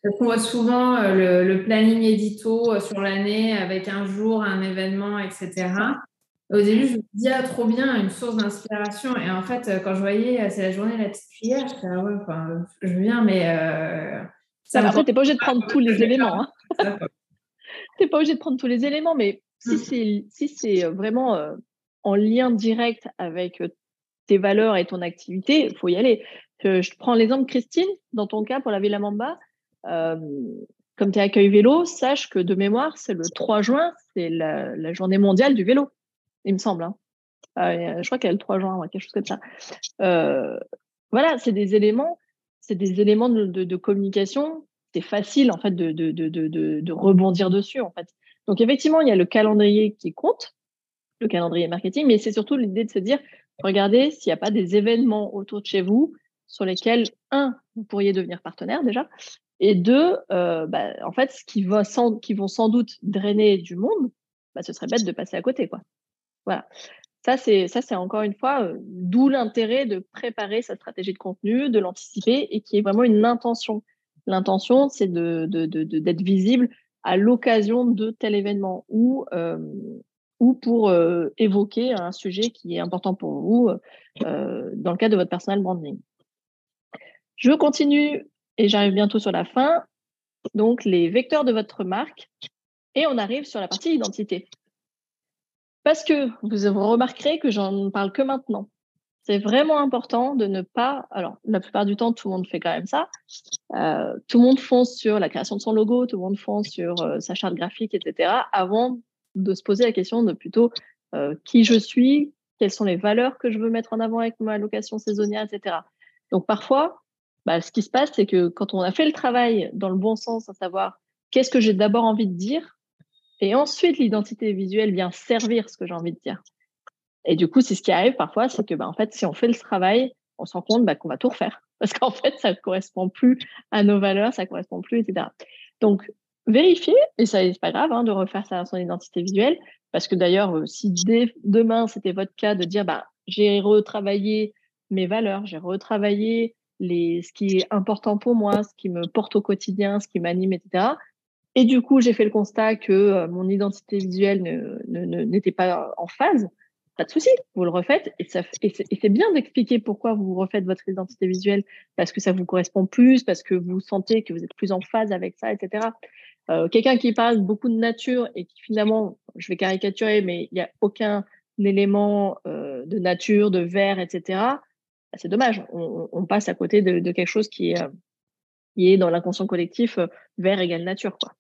on voit souvent le, planning édito sur l'année avec un jour, un événement, etc. Au début, je me dis, ah, trop bien, une source d'inspiration. Et en fait, quand je voyais, c'est la journée de la petite cuillère, je ah ouais, je viens, mais. Ça, après, tu n'es pas obligé de prendre tous les éléments. Hein tu n'es pas obligé de prendre tous les éléments, mais si mm. c'est si euh, vraiment euh, en lien direct avec euh, tes valeurs et ton activité, il faut y aller. Je, je prends l'exemple Christine, dans ton cas pour la Villa Mamba. comme tu es accueil vélo, sache que de mémoire, c'est le 3 juin, c'est la, journée mondiale du vélo, il me semble. Hein. je crois qu'elle est le 3 juin, quelque chose comme ça. voilà, c'est des éléments, c'est des éléments de, communication c'est facile en fait de, rebondir dessus en fait. Donc effectivement, il y a le calendrier qui compte, le calendrier marketing, mais c'est surtout l'idée de se dire, regardez s'il n'y a pas des événements autour de chez vous sur lesquels, un, vous pourriez devenir partenaire déjà, et deux, euh, bah, en fait, ce qui, va sans, vont sans doute drainer du monde, bah, ce serait bête de passer à côté. Voilà. Ça, c'est, encore une fois, euh, d'où l'intérêt de préparer sa stratégie de contenu, de l'anticiper et qui est vraiment une intention. L'intention, c'est d'être visible à l'occasion de tel événement ou, euh, ou pour euh, évoquer un sujet qui est important pour vous dans le cadre de votre personal branding. Je continue et j'arrive bientôt sur la fin. Donc, les vecteurs de votre marque. Et on arrive sur la partie identité. Parce que vous remarquerez que j'en parle que maintenant c'est vraiment important de ne pas. Alors, la plupart du temps, tout le monde fait quand même ça. Euh, tout le monde fonce sur la création de son logo, tout le monde fonce sur euh, sa charte graphique, etc. Avant de se poser la question de plutôt euh, qui je suis, quelles sont les valeurs que je veux mettre en avant avec ma location saisonnière, etc. Donc, parfois, bah, ce qui se passe, c'est que quand on a fait le travail dans le bon sens, à savoir qu'est-ce que j'ai d'abord envie de dire, Et ensuite, l'identité visuelle vient servir ce que j'ai envie de dire. Et du coup, c'est ce qui arrive parfois, c'est que, bah, en fait, si on fait le travail, on se rend compte bah, qu'on va tout refaire. Parce qu'en fait, ça ne correspond plus à nos valeurs, ça ne correspond plus, etc. Donc, vérifier, et ça n'est pas grave hein, de refaire ça son identité visuelle, parce que d'ailleurs, euh, si dès demain, c'était votre cas de dire, bah, j'ai retravaillé mes valeurs, j'ai retravaillé ce qui est important pour moi, ce qui me porte au quotidien, ce qui m'anime, etc. Et du coup, j'ai fait le constat que euh, mon identité visuelle n'était pas en phase. Pas de souci, vous le refaites. Et, c'est bien d'expliquer pourquoi vous refaites votre identité visuelle, parce que ça vous correspond plus, parce que vous sentez que vous êtes plus en phase avec ça, etc. Euh, quelqu'un qui parle beaucoup de nature et qui finalement, je vais caricaturer, mais il n'y a aucun élément euh, de nature, de vert, etc. Bah, c'est dommage. On, passe à côté de, quelque chose qui est, qui est dans l'inconscient collectif vert égale nature, quoi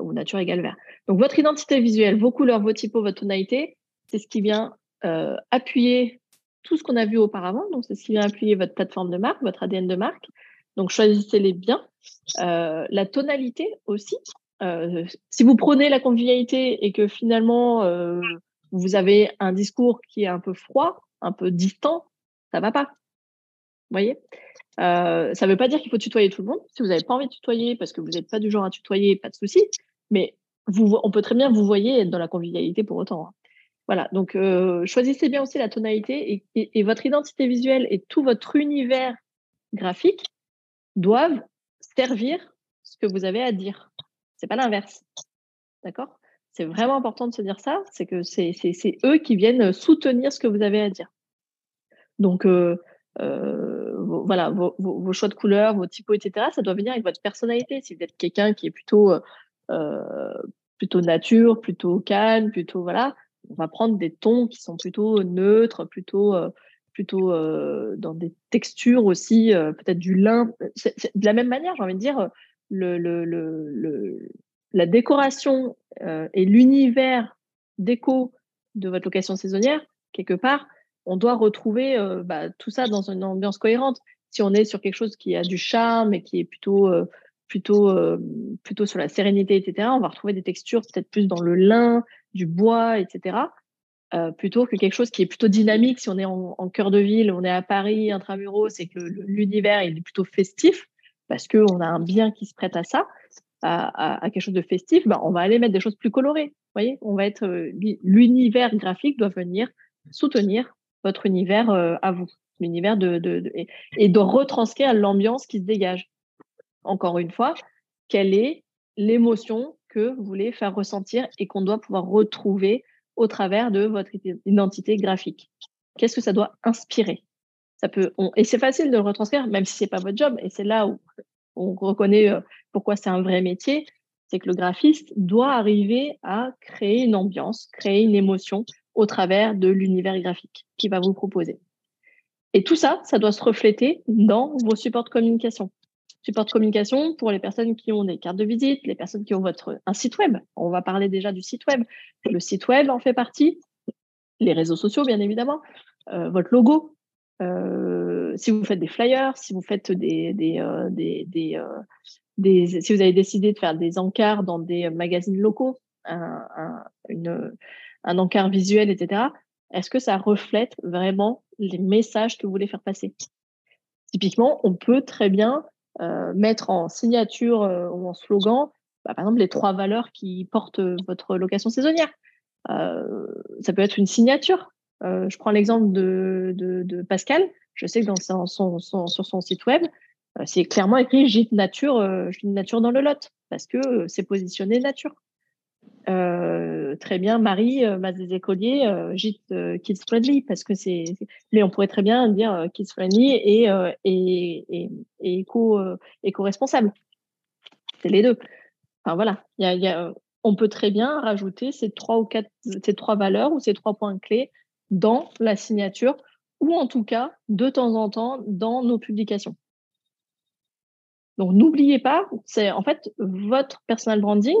ou nature égale vert. Donc votre identité visuelle, vos couleurs, vos typos, votre tonalité, c'est ce qui vient euh, appuyer tout ce qu'on a vu auparavant. Donc c'est ce qui vient appuyer votre plateforme de marque, votre ADN de marque. Donc choisissez-les bien. Euh, la tonalité aussi. Euh, si vous prenez la convivialité et que finalement vous avez un discours qui est un peu froid, un peu distant, ça va pas. Vous voyez? Ça ne veut pas dire qu'il faut tutoyer tout le monde. Si vous n'avez pas envie de tutoyer parce que vous n'êtes pas du genre à tutoyer, pas de souci. Mais on peut très bien vous voyez être dans la convivialité pour autant. Hein. Voilà, donc euh, choisissez bien aussi la tonalité et, votre identité visuelle et tout votre univers graphique doivent servir ce que vous avez à dire. C'est pas l'inverse. D'accord? C'est vraiment important de se dire ça, c'est que c'est eux qui viennent soutenir ce que vous avez à dire. Donc, euh, euh, voilà, vos, choix de couleurs, vos typos, etc., ça doit venir avec votre personnalité. Si vous êtes quelqu'un qui est plutôt euh, plutôt nature, plutôt calme, plutôt voilà. On va prendre des tons qui sont plutôt neutres, plutôt euh, plutôt euh, dans des textures aussi, peut-être du lin. de la même manière, j'ai envie de dire, la décoration et l'univers déco de votre location saisonnière, quelque part, on doit retrouver bah, tout ça dans une ambiance cohérente. Si on est sur quelque chose qui a du charme et qui est plutôt plutôt, euh, plutôt sur la sérénité, etc. On va retrouver des textures peut-être plus dans le lin, du bois, etc. Euh, plutôt que quelque chose qui est plutôt dynamique. Si on est en, cœur de ville, on est à Paris, intramuros, c'est que l'univers est plutôt festif parce qu'on a un bien qui se prête à ça, à, quelque chose de festif. Ben, on va aller mettre des choses plus colorées. Voyez, on va être euh, l'univers graphique doit venir soutenir votre univers à vous, l'univers de, et de retranscrire l'ambiance qui se dégage encore une fois, quelle est l'émotion que vous voulez faire ressentir et qu'on doit pouvoir retrouver au travers de votre identité graphique? Qu'est-ce que ça doit inspirer? Ça peut, Et c'est facile de le retranscrire, même si ce n'est pas votre job. Et c'est là où on reconnaît euh, pourquoi c'est un vrai métier. C'est que le graphiste doit arriver à créer une ambiance, créer une émotion au travers de l'univers graphique qu'il va vous proposer. Et tout ça, ça doit se refléter dans vos supports de communication support de communication pour les personnes qui ont des cartes de visite, les personnes qui ont votre, un site web. On va parler déjà du site web. Le site web en fait partie, les réseaux sociaux, bien évidemment, euh, votre logo. Euh, si vous faites des flyers, si vous faites des, des, euh, des, des, si vous avez décidé de faire des encarts dans des magazines locaux, un, un, une, un encart visuel, etc., est-ce que ça reflète vraiment les messages que vous voulez faire passer? Typiquement, on peut très bien euh, mettre en signature euh, ou en slogan, bah, par exemple, les trois valeurs qui portent votre location saisonnière. Euh, ça peut être une signature. je prends l'exemple de, Pascal. Je sais que dans sur son site web, c'est clairement écrit gîte nature, nature dans le lot, parce que c'est positionné nature. Euh, très bien, Marie, euh, des écoliers, euh, gîte kids friendly, parce que c'est. Mais on pourrait très bien dire kids friendly et, et, et, et éco, éco-responsable. C'est les deux. Enfin voilà, y a, on peut très bien rajouter ces trois ou quatre, ces trois valeurs ou ces trois points clés dans la signature ou en tout cas de temps en temps dans nos publications. Donc n'oubliez pas, c'est en fait votre personal branding,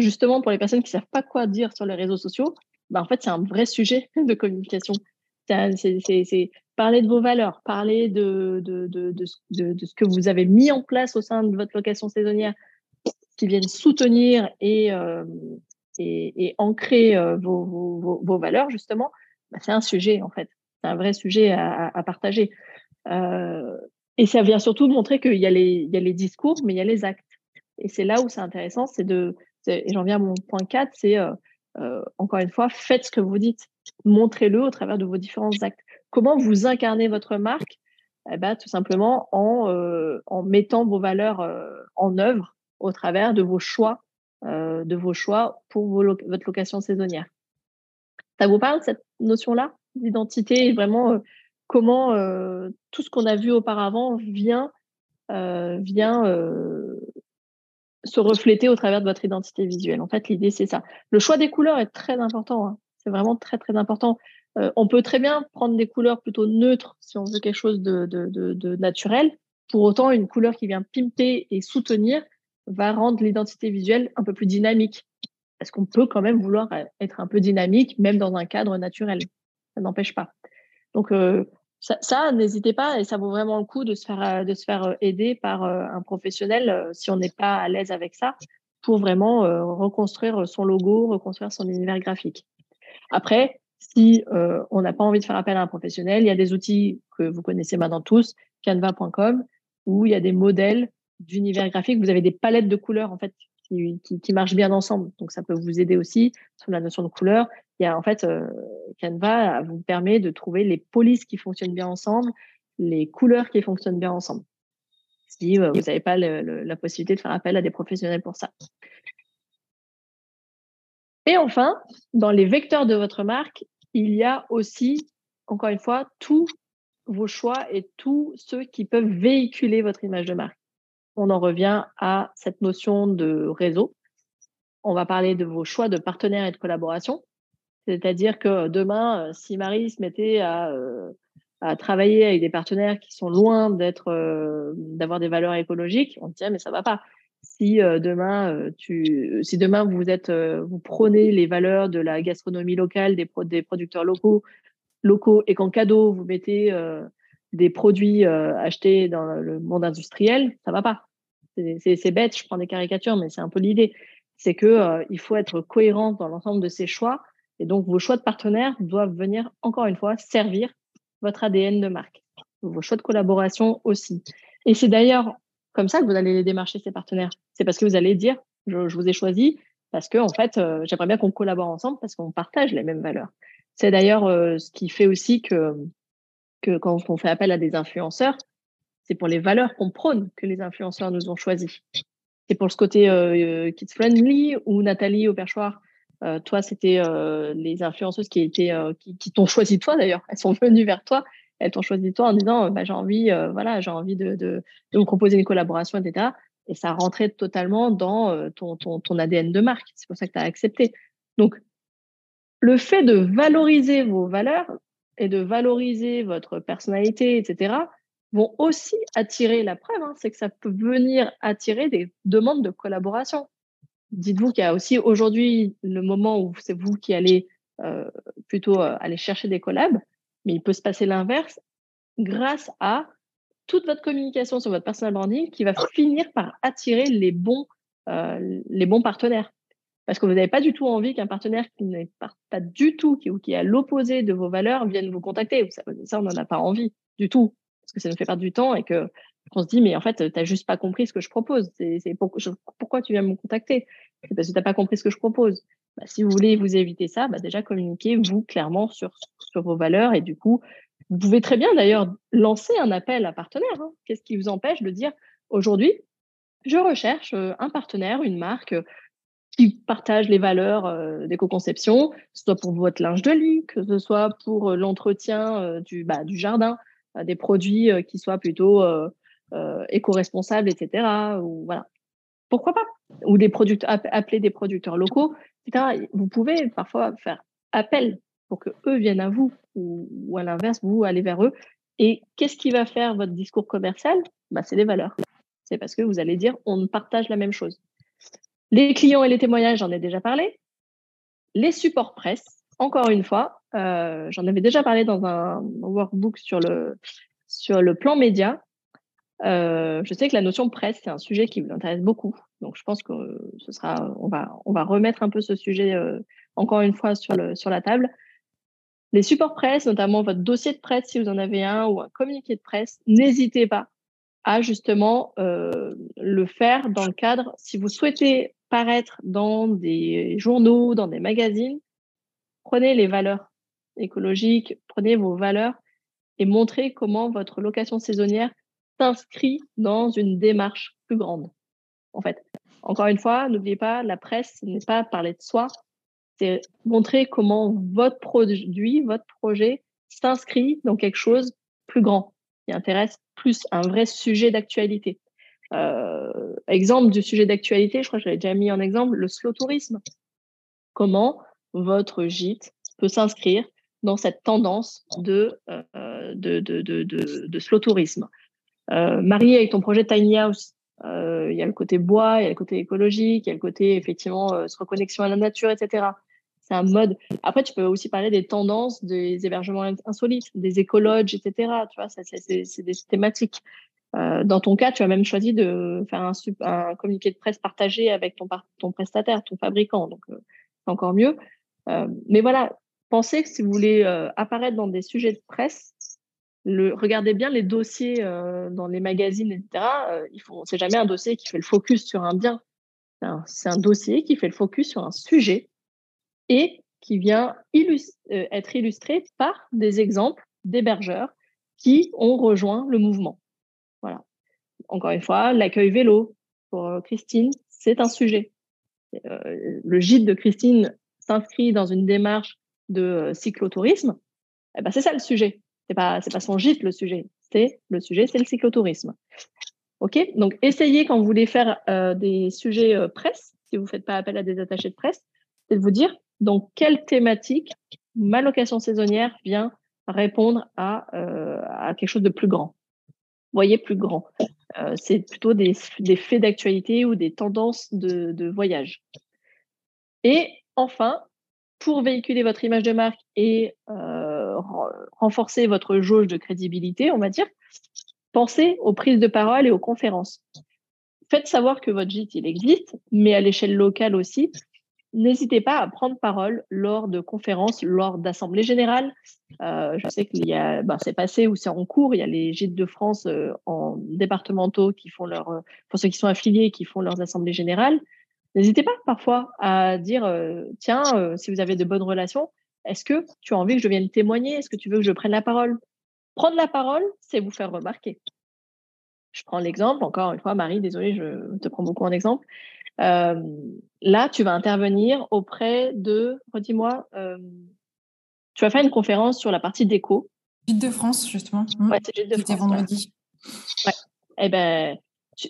justement pour les personnes qui savent pas quoi dire sur les réseaux sociaux, bah, en fait, c'est un vrai sujet de communication. C'est parler de vos valeurs, parler de, de, de, de, ce que vous avez mis en place au sein de votre location saisonnière qui viennent soutenir et, euh, et, ancrer vos, vos, valeurs, justement, bah, c'est un sujet, en fait. C'est un vrai sujet à, partager. et ça vient surtout de montrer qu'il y, y a les discours, mais il y a les actes. Et c'est là où c'est intéressant, c'est de, et j'en viens à mon point 4, c'est encore une fois, faites ce que vous dites. Montrez-le au travers de vos différents actes. Comment vous incarnez votre marque? Eh ben, Tout simplement en, en mettant vos valeurs en œuvre au travers de vos choix, de vos choix pour votre location saisonnière. Ça vous parle cette notion-là? D'identité et vraiment comment tout ce qu'on a vu auparavant vient, vient se refléter au travers de votre identité visuelle. En fait, l'idée, c'est ça. Le choix des couleurs est très important. Hein. C'est vraiment très, très important. Euh, on peut très bien prendre des couleurs plutôt neutres si on veut quelque chose de, de, naturel. Pour autant, une couleur qui vient pimper et soutenir va rendre l'identité visuelle un peu plus dynamique. Parce qu'on peut quand même vouloir être un peu dynamique, même dans un cadre naturel. Ça n'empêche pas. Donc, euh, ça, n'hésitez pas et ça vaut vraiment le coup de se faire, euh, euh, aider par euh, un professionnel si on n'est pas à l'aise avec ça pour vraiment reconstruire son logo, reconstruire son univers graphique. Après, si on n'a pas envie de faire appel à un professionnel, il y a des outils que vous connaissez maintenant tous, canva.com, où il y a des modèles d'univers graphique. Vous avez des palettes de couleurs en fait qui, marchent bien ensemble. Donc ça peut vous aider aussi sur la notion de couleur il y a en fait euh, Canva vous permet de trouver les polices qui fonctionnent bien ensemble, les couleurs qui fonctionnent bien ensemble. Si euh, vous n'avez pas la possibilité de faire appel à des professionnels pour ça. Et enfin, dans les vecteurs de votre marque, il y a aussi, encore une fois, tous vos choix et tous ceux qui peuvent véhiculer votre image de marque. On en revient à cette notion de réseau. On va parler de vos choix de partenaires et de collaboration. C'est-à-dire que demain, euh, si Marie se mettait euh, à, travailler avec des partenaires qui sont loin euh, d'avoir des valeurs écologiques, on dirait mais ça va pas. Si demain, tu, si demain vous êtes, vous prenez les valeurs de la gastronomie locale, des, des producteurs locaux, locaux, et qu'en cadeau vous mettez des produits achetés dans le monde industriel, ça va pas. C'est bête, je prends des caricatures, mais c'est un peu l'idée. C'est que il faut être cohérent dans l'ensemble de ses choix et donc, vos choix de partenaires doivent venir, encore une fois, servir votre ADN de marque. Vos choix de collaboration aussi. Et c'est d'ailleurs comme ça que vous allez les démarcher, ces partenaires. C'est parce que vous allez dire, je, vous ai choisi parce que, en fait, euh, j'aimerais bien qu'on collabore ensemble parce qu'on partage les mêmes valeurs. C'est d'ailleurs euh, ce qui fait aussi que, que quand on fait appel à des influenceurs, c'est pour les valeurs qu'on prône que les influenceurs nous ont choisis. C'est pour ce côté euh, kids friendly ou Nathalie au perchoir euh, toi, c'était euh, les influenceuses qui étaient, euh, qui, t'ont choisi toi d'ailleurs. Elles sont venues vers toi, elles t'ont choisi toi en disant, bah, j'ai envie, voilà, j'ai envie de, de, vous proposer une collaboration, etc. Et ça rentrait totalement dans ton, ton, ton ADN de marque. C'est pour ça que tu as accepté. Donc, le fait de valoriser vos valeurs et de valoriser votre personnalité, etc., vont aussi attirer la preuve, hein, c'est que ça peut venir attirer des demandes de collaboration dites-vous qu'il y a aussi aujourd'hui le moment où c'est vous qui allez euh, plutôt euh, aller chercher des collabs, mais il peut se passer l'inverse grâce à toute votre communication sur votre personal branding qui va finir par attirer les bons, euh, les bons partenaires. Parce que vous n'avez pas du tout envie qu'un partenaire qui n'est pas, du tout, ou qui est à l'opposé de vos valeurs, vienne vous contacter. Ça on n'en a pas envie du tout, parce que ça nous fait perdre du temps et que on se dit, mais en fait, tu n'as juste pas compris ce que je propose. C'est pourquoi tu viens me contacter? C'est parce que tu n'as pas compris ce que je propose. Bah, si vous voulez vous éviter ça, bah, déjà communiquez-vous clairement sur, sur vos valeurs et du coup, vous pouvez très bien d'ailleurs lancer un appel à partenaire. Hein. Qu'est-ce qui vous empêche de dire aujourd'hui, je recherche euh, un partenaire, une marque euh, qui partage les valeurs euh, d'éco-conception, que ce soit pour votre linge de lit, que ce soit pour l'entretien du, bah, du jardin, des produits qui soient plutôt euh, éco-responsables, etc. Pourquoi pas? Ou des producteurs, appeler des producteurs locaux, etc. Vous pouvez parfois faire appel pour que eux viennent à vous ou, à l'inverse, vous allez vers eux. Et qu'est-ce qui va faire votre discours commercial? Bah, C'est les valeurs. C'est parce que vous allez dire on partage la même chose. Les clients et les témoignages, j'en ai déjà parlé. Les supports presse, encore une fois, euh, j'en avais déjà parlé dans un workbook sur le, sur le plan média. Euh, je sais que la notion presse, c'est un sujet qui vous intéresse beaucoup. Donc, je pense que ce sera, on va, on va remettre un peu ce sujet encore une fois sur, le, sur la table. Les supports presse, notamment votre dossier de presse si vous en avez un ou un communiqué de presse, n'hésitez pas à justement euh, le faire dans le cadre, si vous souhaitez paraître dans des journaux, dans des magazines, prenez les valeurs écologiques, prenez vos valeurs et montrez comment votre location saisonnière s'inscrit dans une démarche plus grande. En fait, encore une fois, n'oubliez pas, la presse n'est pas parler de soi, c'est montrer comment votre produit, votre projet s'inscrit dans quelque chose plus grand, qui intéresse plus un vrai sujet d'actualité. Euh, exemple du sujet d'actualité, je crois que je l'avais déjà mis en exemple, le slow tourisme. Comment votre gîte peut s'inscrire dans cette tendance de, euh, de, de, de, slow tourisme. Euh, Marie, avec ton projet Tiny House, euh, il y a le côté bois, il y a le côté écologique, il y a le côté effectivement euh, reconnexion à la nature, etc c'est un mode. Après, tu peux aussi parler des tendances des hébergements insolites, des écologes, etc. Tu vois, c'est des thématiques. Dans ton cas, tu as même choisi de faire un, un communiqué de presse partagé avec ton, ton prestataire, ton fabricant. Donc, c'est encore mieux. Euh, mais voilà, pensez que si vous voulez apparaître dans des sujets de presse, regardez bien les dossiers dans les magazines, etc. il faut, c'est jamais un dossier qui fait le focus sur un bien. C'est un dossier qui fait le focus sur un sujet et qui vient euh, être illustré par des exemples d'hébergeurs qui ont rejoint le mouvement. Voilà. Encore une fois, l'accueil vélo pour euh, Christine, c'est un sujet. Euh, le gîte de Christine s'inscrit dans une démarche de cyclotourisme. Eh ben, c'est ça le sujet. C'est pas, c'est pas son gîte le sujet. C'est le sujet, c'est le cyclotourisme. Ok? Donc, essayez quand vous voulez faire des sujets presse, si vous faites pas appel à des attachés de presse, c'est de vous dire donc, quelle thématique ma location saisonnière vient répondre à, euh, à quelque chose de plus grand voyez, plus grand. Euh, c'est plutôt des, des faits d'actualité ou des tendances de, de, voyage. Et enfin, pour véhiculer votre image de marque et euh, renforcer votre jauge de crédibilité, on va dire, pensez aux prises de parole et aux conférences. Faites savoir que votre gîte, il existe, mais à l'échelle locale aussi, N'hésitez pas à prendre parole lors de conférences, lors d'assemblées générales. Euh, je sais qu'il y a, ben, c'est passé ou c'est en cours. Il y a les gîtes de France euh, en départementaux qui font leur, pour ceux qui sont affiliés, qui font leurs assemblées générales. N'hésitez pas parfois à dire, tiens, si vous avez de bonnes relations, est-ce que tu as envie que je vienne témoigner? Est-ce que tu veux que je prenne la parole? Prendre la parole, c'est vous faire remarquer. Je prends l'exemple, encore une fois, Marie, désolée, je te prends beaucoup en exemple. Euh, là, tu vas intervenir auprès de, redis-moi, euh, tu vas faire une conférence sur la partie déco. Gîte de France, justement. Ouais, c'est Gîte de C'était vendredi. Ouais. Eh ben,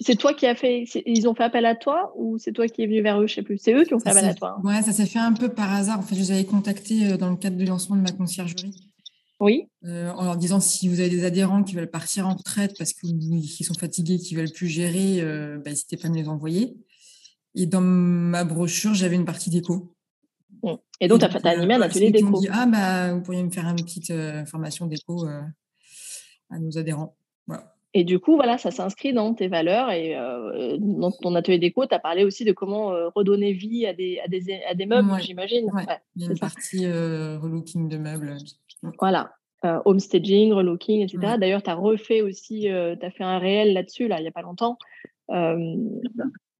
c'est toi qui as fait. Ils ont fait appel à toi ou c'est toi qui es venu vers eux Je sais plus. C'est eux qui ont fait appel à toi. Hein. Ouais, ça s'est fait un peu par hasard. En fait, je les avais contactés euh, dans le cadre du lancement de ma conciergerie. Oui. Euh, en leur disant si vous avez des adhérents qui veulent partir en retraite parce qu'ils sont fatigués, qui veulent plus gérer, euh, bah, n'hésitez pas à me les envoyer. Et dans ma brochure, j'avais une partie déco. Mmh. Et donc, tu as, animé un atelier déco. Dit, ah, bah, vous pourriez me faire une petite euh, formation déco à nos adhérents. Et du coup, voilà, ça s'inscrit dans tes valeurs. Et euh, dans ton atelier déco, tu as parlé aussi de comment redonner vie à des, à des, à des meubles, j'imagine. Ouais. Il y a une partie relooking de meubles. Voilà. homestaging, relooking, etc. D'ailleurs, tu as refait aussi, tu as fait un réel là-dessus, là, il n'y a pas longtemps.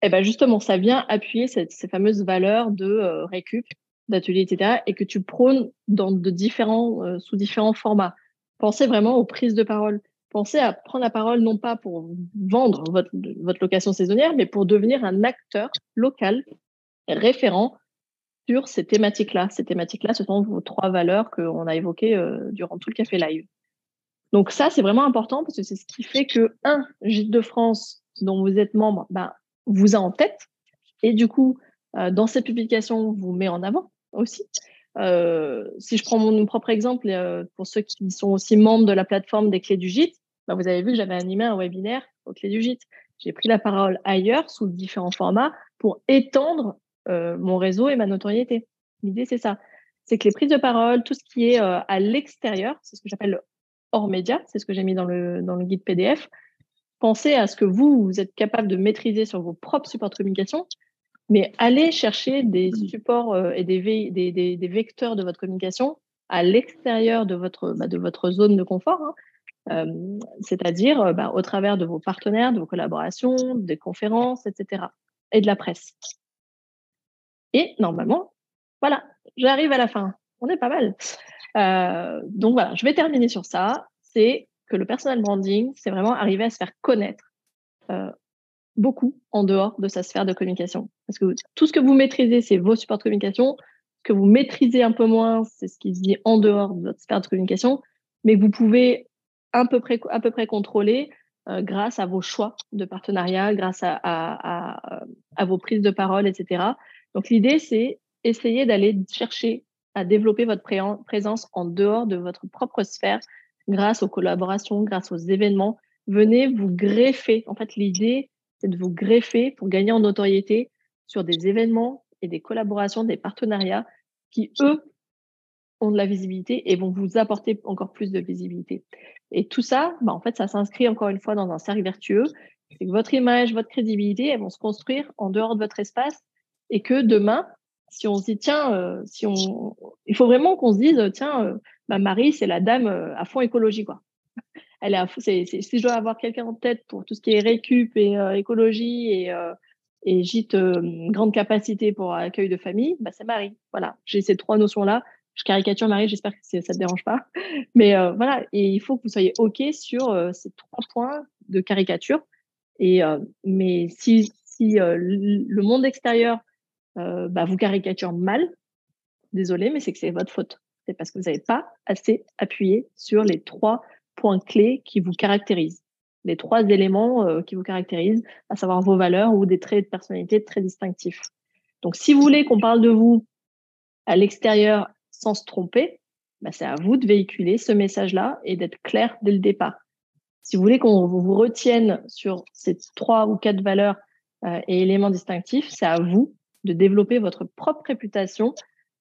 Eh ben justement, ça vient appuyer cette, ces fameuses valeurs de euh, récup, d'atelier, etc., et que tu prônes dans de différents, euh, sous différents formats. Pensez vraiment aux prises de parole. Pensez à prendre la parole non pas pour vendre votre, votre location saisonnière, mais pour devenir un acteur local référent sur ces thématiques-là. Ces thématiques-là, ce sont vos trois valeurs qu'on a évoquées euh, durant tout le café live. Donc ça, c'est vraiment important parce que c'est ce qui fait que, un, Gîte de France, dont vous êtes membre, bah, vous a en tête et du coup, euh, dans cette publication, vous met en avant aussi. Euh, si je prends mon, propre exemple, pour ceux qui sont aussi membres de la plateforme des clés du gîte, bah, vous avez vu que j'avais animé un webinaire aux clés du gîte. J'ai pris la parole ailleurs sous différents formats pour étendre mon réseau et ma notoriété. L'idée, c'est ça. C'est que les prises de parole, tout ce qui est à l'extérieur, c'est ce que j'appelle hors média, c'est ce que j'ai mis dans le, dans le guide PDF, pensez à ce que vous, vous êtes capable de maîtriser sur vos propres supports de communication, mais allez chercher des supports euh, et des, des, des, vecteurs de votre communication à l'extérieur de votre, bah, de votre zone de confort, hein. Euh, c'est-à-dire euh, bah, au travers de vos partenaires, de vos collaborations, des conférences, etc. et de la presse. Et normalement, voilà, j'arrive à la fin. On est pas mal. Euh, donc voilà, je vais terminer sur ça. C'est que le personal branding, c'est vraiment arriver à se faire connaître beaucoup en dehors de sa sphère de communication. Parce que tout ce que vous maîtrisez, c'est vos supports de communication. Ce que vous maîtrisez un peu moins, c'est ce qui se dit en dehors de votre sphère de communication, mais vous pouvez à peu près, à peu près euh, grâce à vos choix de partenariat, grâce à, à, à vos prises de parole, etc. Donc l'idée, c'est essayer d'aller chercher à développer votre présence en dehors de votre propre sphère grâce aux collaborations, grâce aux événements. Venez vous greffer. En fait, l'idée, c'est de vous greffer pour gagner en notoriété sur des événements et des collaborations, des partenariats qui, eux, ont de la visibilité et vont vous apporter encore plus de visibilité. Et tout ça, bah, en fait, ça s'inscrit encore une fois dans un cercle vertueux. C'est que votre image, votre crédibilité, elles vont se construire en dehors de votre espace et que demain, si on se dit tiens, euh, si on, il faut vraiment qu'on se dise tiens, euh, bah, Marie c'est la dame euh, à fond écologie quoi. Elle est, à, c'est, si je dois avoir quelqu'un en tête pour tout ce qui est récup et écologie et et gîte grande capacité pour accueil de famille, bah, c'est Marie. Voilà, j'ai ces trois notions là. Caricature Marie, j'espère que ça te dérange pas. Mais voilà, et il faut que vous soyez ok sur ces trois points de caricature. Et mais si le monde extérieur euh, bah, vous caricature mal, désolé, mais c'est que c'est votre faute. C'est parce que vous n'avez pas assez appuyé sur les trois points clés qui vous caractérisent, les trois éléments euh, qui vous caractérisent, à savoir vos valeurs ou des traits de personnalité très distinctifs. Donc, si vous voulez qu'on parle de vous à l'extérieur sans se tromper, bah, c'est à vous de véhiculer ce message-là et d'être clair dès le départ. Si vous voulez qu'on vous retienne sur ces trois ou quatre valeurs euh, et éléments distinctifs, c'est à vous de développer votre propre réputation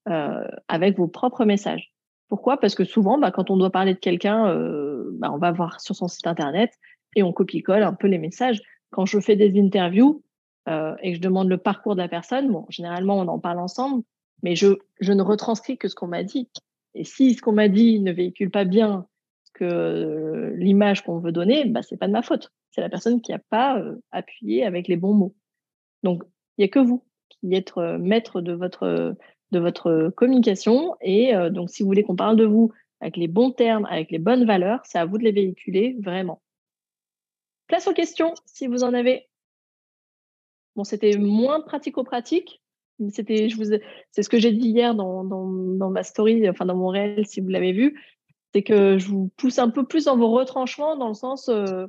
euh, avec vos propres messages. Pourquoi? Parce que souvent, bah, quand on doit parler de quelqu'un, euh, bah, on va voir sur son site internet et on copie-colle un peu les messages. Quand je fais des interviews et que je demande le parcours de la personne, bon, généralement on en parle ensemble, mais je, je ne retranscris que ce qu'on m'a dit. Et si ce qu'on m'a dit ne véhicule pas bien que l'image qu'on veut donner, bah, c'est pas de ma faute. C'est la personne qui n'a pas appuyé avec les bons mots. Donc, il n'y a que vous qui êtes euh, maître de votre, de votre communication. Et euh, donc, si vous voulez qu'on parle de vous avec les bons termes, avec les bonnes valeurs, c'est à vous de les véhiculer vraiment. Place aux questions, si vous en avez. Bon, c'était moins pratico-pratique. C'était, je vous, c'est ce que j'ai dit hier dans, ma story, enfin dans mon réel, si vous l'avez vu, c'est que je vous pousse un peu plus dans vos retranchements, dans le sens, euh,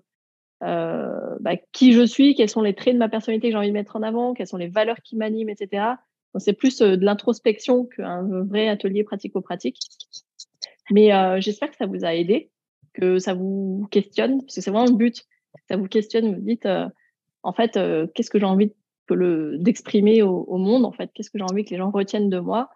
euh, bah, qui je suis, quels sont les traits de ma personnalité que j'ai envie de mettre en avant, quelles sont les valeurs qui m'animent, etc. C'est plus euh, de l'introspection qu'un vrai atelier pratico-pratique. Mais j'espère que ça vous a aidé, que ça vous questionne, parce que c'est vraiment le but. Ça vous questionne, vous dites, en fait, qu'est-ce que j'ai envie d'exprimer au, monde, en fait, qu'est-ce que j'ai envie que les gens retiennent de moi,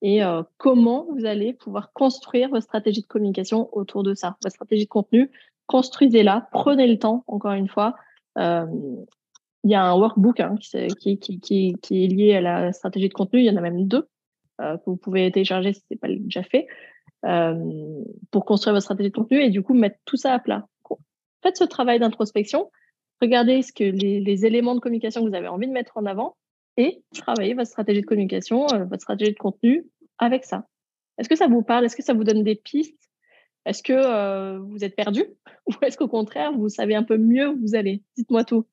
et comment vous allez pouvoir construire votre stratégie de communication autour de ça, votre stratégie de contenu, construisez-la, prenez le temps, encore une fois. Euh, il y a un workbook hein, qui, est lié à la stratégie de contenu. Il y en a même deux euh, que vous pouvez télécharger si ce n'est pas déjà fait euh, pour construire votre stratégie de contenu et du coup mettre tout ça à plat. Faites ce travail d'introspection. Regardez ce que les, les, éléments de communication que vous avez envie de mettre en avant et travaillez votre stratégie de communication, votre stratégie de contenu avec ça. Est-ce que ça vous parle? Est-ce que ça vous donne des pistes? Est-ce que euh, vous êtes perdu? Ou est-ce qu'au contraire, vous savez un peu mieux où vous allez? Dites-moi tout.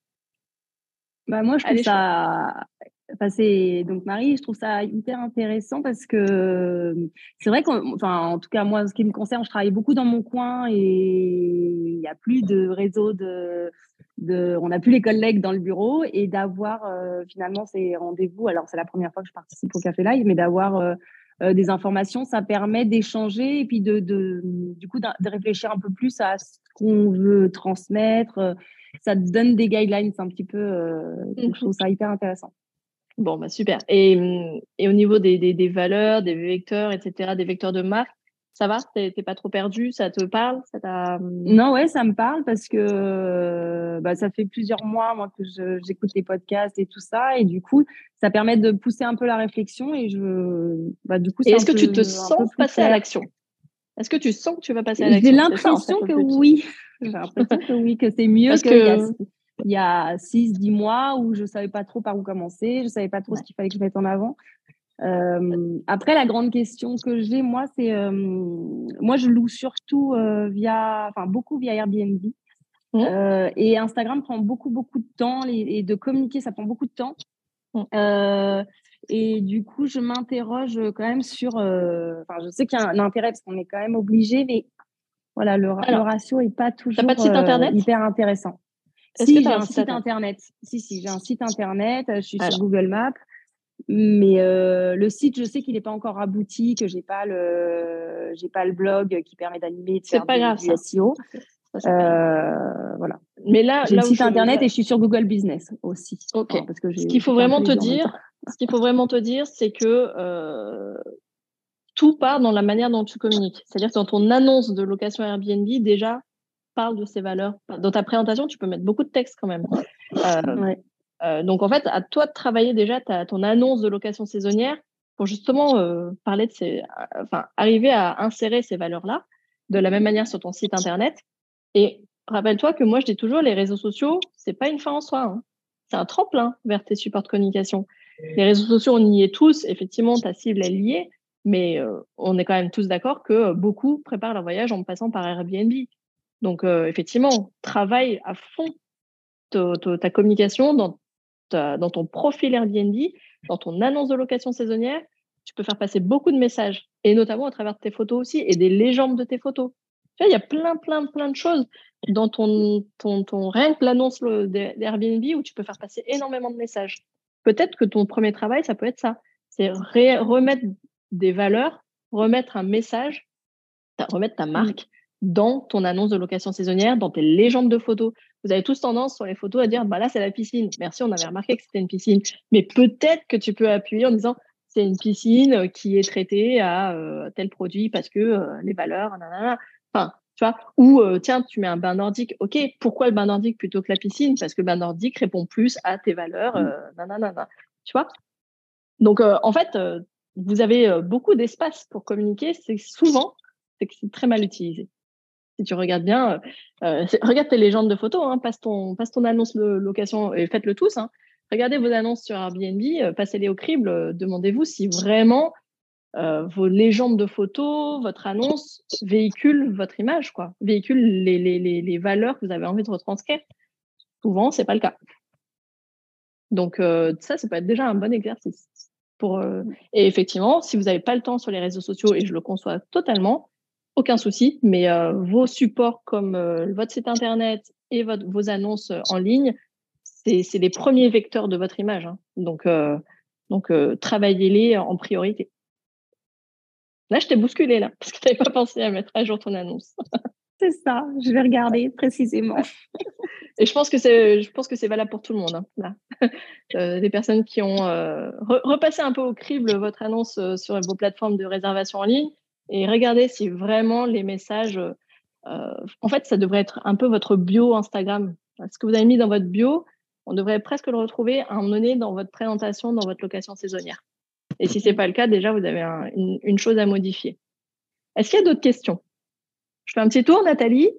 Bah moi, je trouve ça. Enfin, donc Marie, je trouve ça hyper intéressant parce que c'est vrai qu'en en tout cas moi, ce qui me concerne, je travaille beaucoup dans mon coin et il n'y a plus de réseau de, on n'a plus les collègues dans le bureau et d'avoir euh, finalement ces rendez-vous. Alors c'est la première fois que je participe au Café Live, mais d'avoir euh, euh, des informations, ça permet d'échanger et puis de, du coup de réfléchir un peu plus à ce qu'on veut transmettre. Ça donne des guidelines un petit peu. Euh, je trouve ça hyper intéressant. Bon, bah super. Et, au niveau des, valeurs, des vecteurs, etc., des vecteurs de marque, Ça va? T'es pas trop perdu? Ça te parle? Ça Non, ouais, ça me parle parce que bah, ça fait plusieurs mois moi, que j'écoute les podcasts et tout ça. Et du coup, ça permet de pousser un peu la réflexion. Et je, bah, du coup, est-ce que tu te sens passer à l'action? Est-ce que tu sens que tu vas passer à l'action? J'ai l'impression que oui. J'ai l'impression que oui, que c'est mieux que... il y a 6, 10 mois où je ne savais pas trop par où commencer, je ne savais pas trop ce qu'il fallait que je mette en avant. Euh, après, la grande question que j'ai, moi, c'est euh, moi, je loue surtout euh, via, enfin, beaucoup via Airbnb. Mmh. et Instagram prend beaucoup, beaucoup de temps et de communiquer, ça prend beaucoup de temps. Mmh. et du coup, je m'interroge quand même sur. Enfin, je sais qu'il y a un intérêt parce qu'on est quand même obligé, mais voilà, le, ratio n'est pas toujours pas de site internet? hyper intéressant. Si, j'ai un, site internet? Si, si, j'ai un site internet. Je suis sur Google Maps. Mais euh, le site, je sais qu'il n'est pas encore abouti, que j'ai pas le, j'ai pas le blog qui permet d'animer, de faire pas grave, du SEO. Euh, voilà. Mais là, j'ai le site internet et je suis sur Google Business aussi. Ok. parce que ce qu'il faut vraiment te dire, ce qu'il faut vraiment te dire, c'est que euh, tout part dans la manière dont tu communiques. C'est-à-dire que dans ton annonce de location Airbnb, déjà parle de ces valeurs. Dans ta présentation, tu peux mettre beaucoup de texte quand même. ouais. Euh, donc en fait, à toi de travailler déjà ton annonce de location saisonnière pour justement euh, parler de ces, euh, enfin arriver à insérer ces valeurs-là de la même manière sur ton site internet. Et rappelle-toi que moi je dis toujours les réseaux sociaux, c'est pas une fin en soi, hein. c'est un tremplin vers tes supports de communication. Les réseaux sociaux, on y est tous. Effectivement, ta cible est liée, mais on est quand même tous d'accord que beaucoup préparent leur voyage en passant par Airbnb. Donc effectivement, travaille à fond ta communication dans dans ton profil Airbnb, dans ton annonce de location saisonnière, tu peux faire passer beaucoup de messages, et notamment à travers de tes photos aussi, et des légendes de tes photos. Tu vois, il y a plein, plein, plein de choses dans ton, ton, ton rien que l'annonce d'Airbnb où tu peux faire passer énormément de messages. Peut-être que ton premier travail, ça peut être ça. C'est remettre des valeurs, remettre un message, remettre ta mmh. marque dans ton annonce de location saisonnière, dans tes légendes de photos. Vous avez tous tendance sur les photos à dire bah là c'est la piscine. Merci, on avait remarqué que c'était une piscine. Mais peut-être que tu peux appuyer en disant c'est une piscine qui est traitée à euh, tel produit parce que euh, les valeurs, enfin tu vois. Ou euh, tiens tu mets un bain nordique. Ok, pourquoi le bain nordique plutôt que la piscine? Parce que le bain nordique répond plus à tes valeurs. Nanana, tu vois? Donc en fait vous avez beaucoup d'espace pour communiquer. C'est souvent c'est que c'est très mal utilisé si tu regardes bien, euh, euh, regarde tes légendes de photos, hein, passe, ton, passe ton annonce de location et faites-le tous. Hein. Regardez vos annonces sur Airbnb, euh, passez-les au crible, demandez-vous si vraiment vos légendes de photos, votre annonce véhicule votre image, quoi, véhicule les, les, les, les, valeurs que vous avez envie de retranscrire. Souvent, c'est pas le cas. Donc ça, ça peut être déjà un bon exercice. Pour, et effectivement, si vous n'avez pas le temps sur les réseaux sociaux, et je le conçois totalement, aucun souci, mais euh, vos supports comme euh, votre site internet et votre, vos annonces euh, en ligne, c'est les premiers vecteurs de votre image. Hein. Donc, donc travaillez-les en priorité. Là, je t'ai bousculé là, parce que tu n'avais pas pensé à mettre à jour ton annonce. c'est ça, je vais regarder précisément. Et je pense que c'est, je pense que c'est valable pour tout le monde. Hein, là. des personnes qui ont repassé un peu au crible votre annonce sur vos plateformes de réservation en ligne et regardez si vraiment les messages, euh, en fait, ça devrait être un peu votre bio Instagram. Ce que vous avez mis dans votre bio, on devrait presque le retrouver à un moment donné dans votre présentation, dans votre location saisonnière. Et si ce n'est pas le cas, déjà, vous avez une, chose à modifier. Est-ce qu'il y a d'autres questions? Je fais un petit tour, Nathalie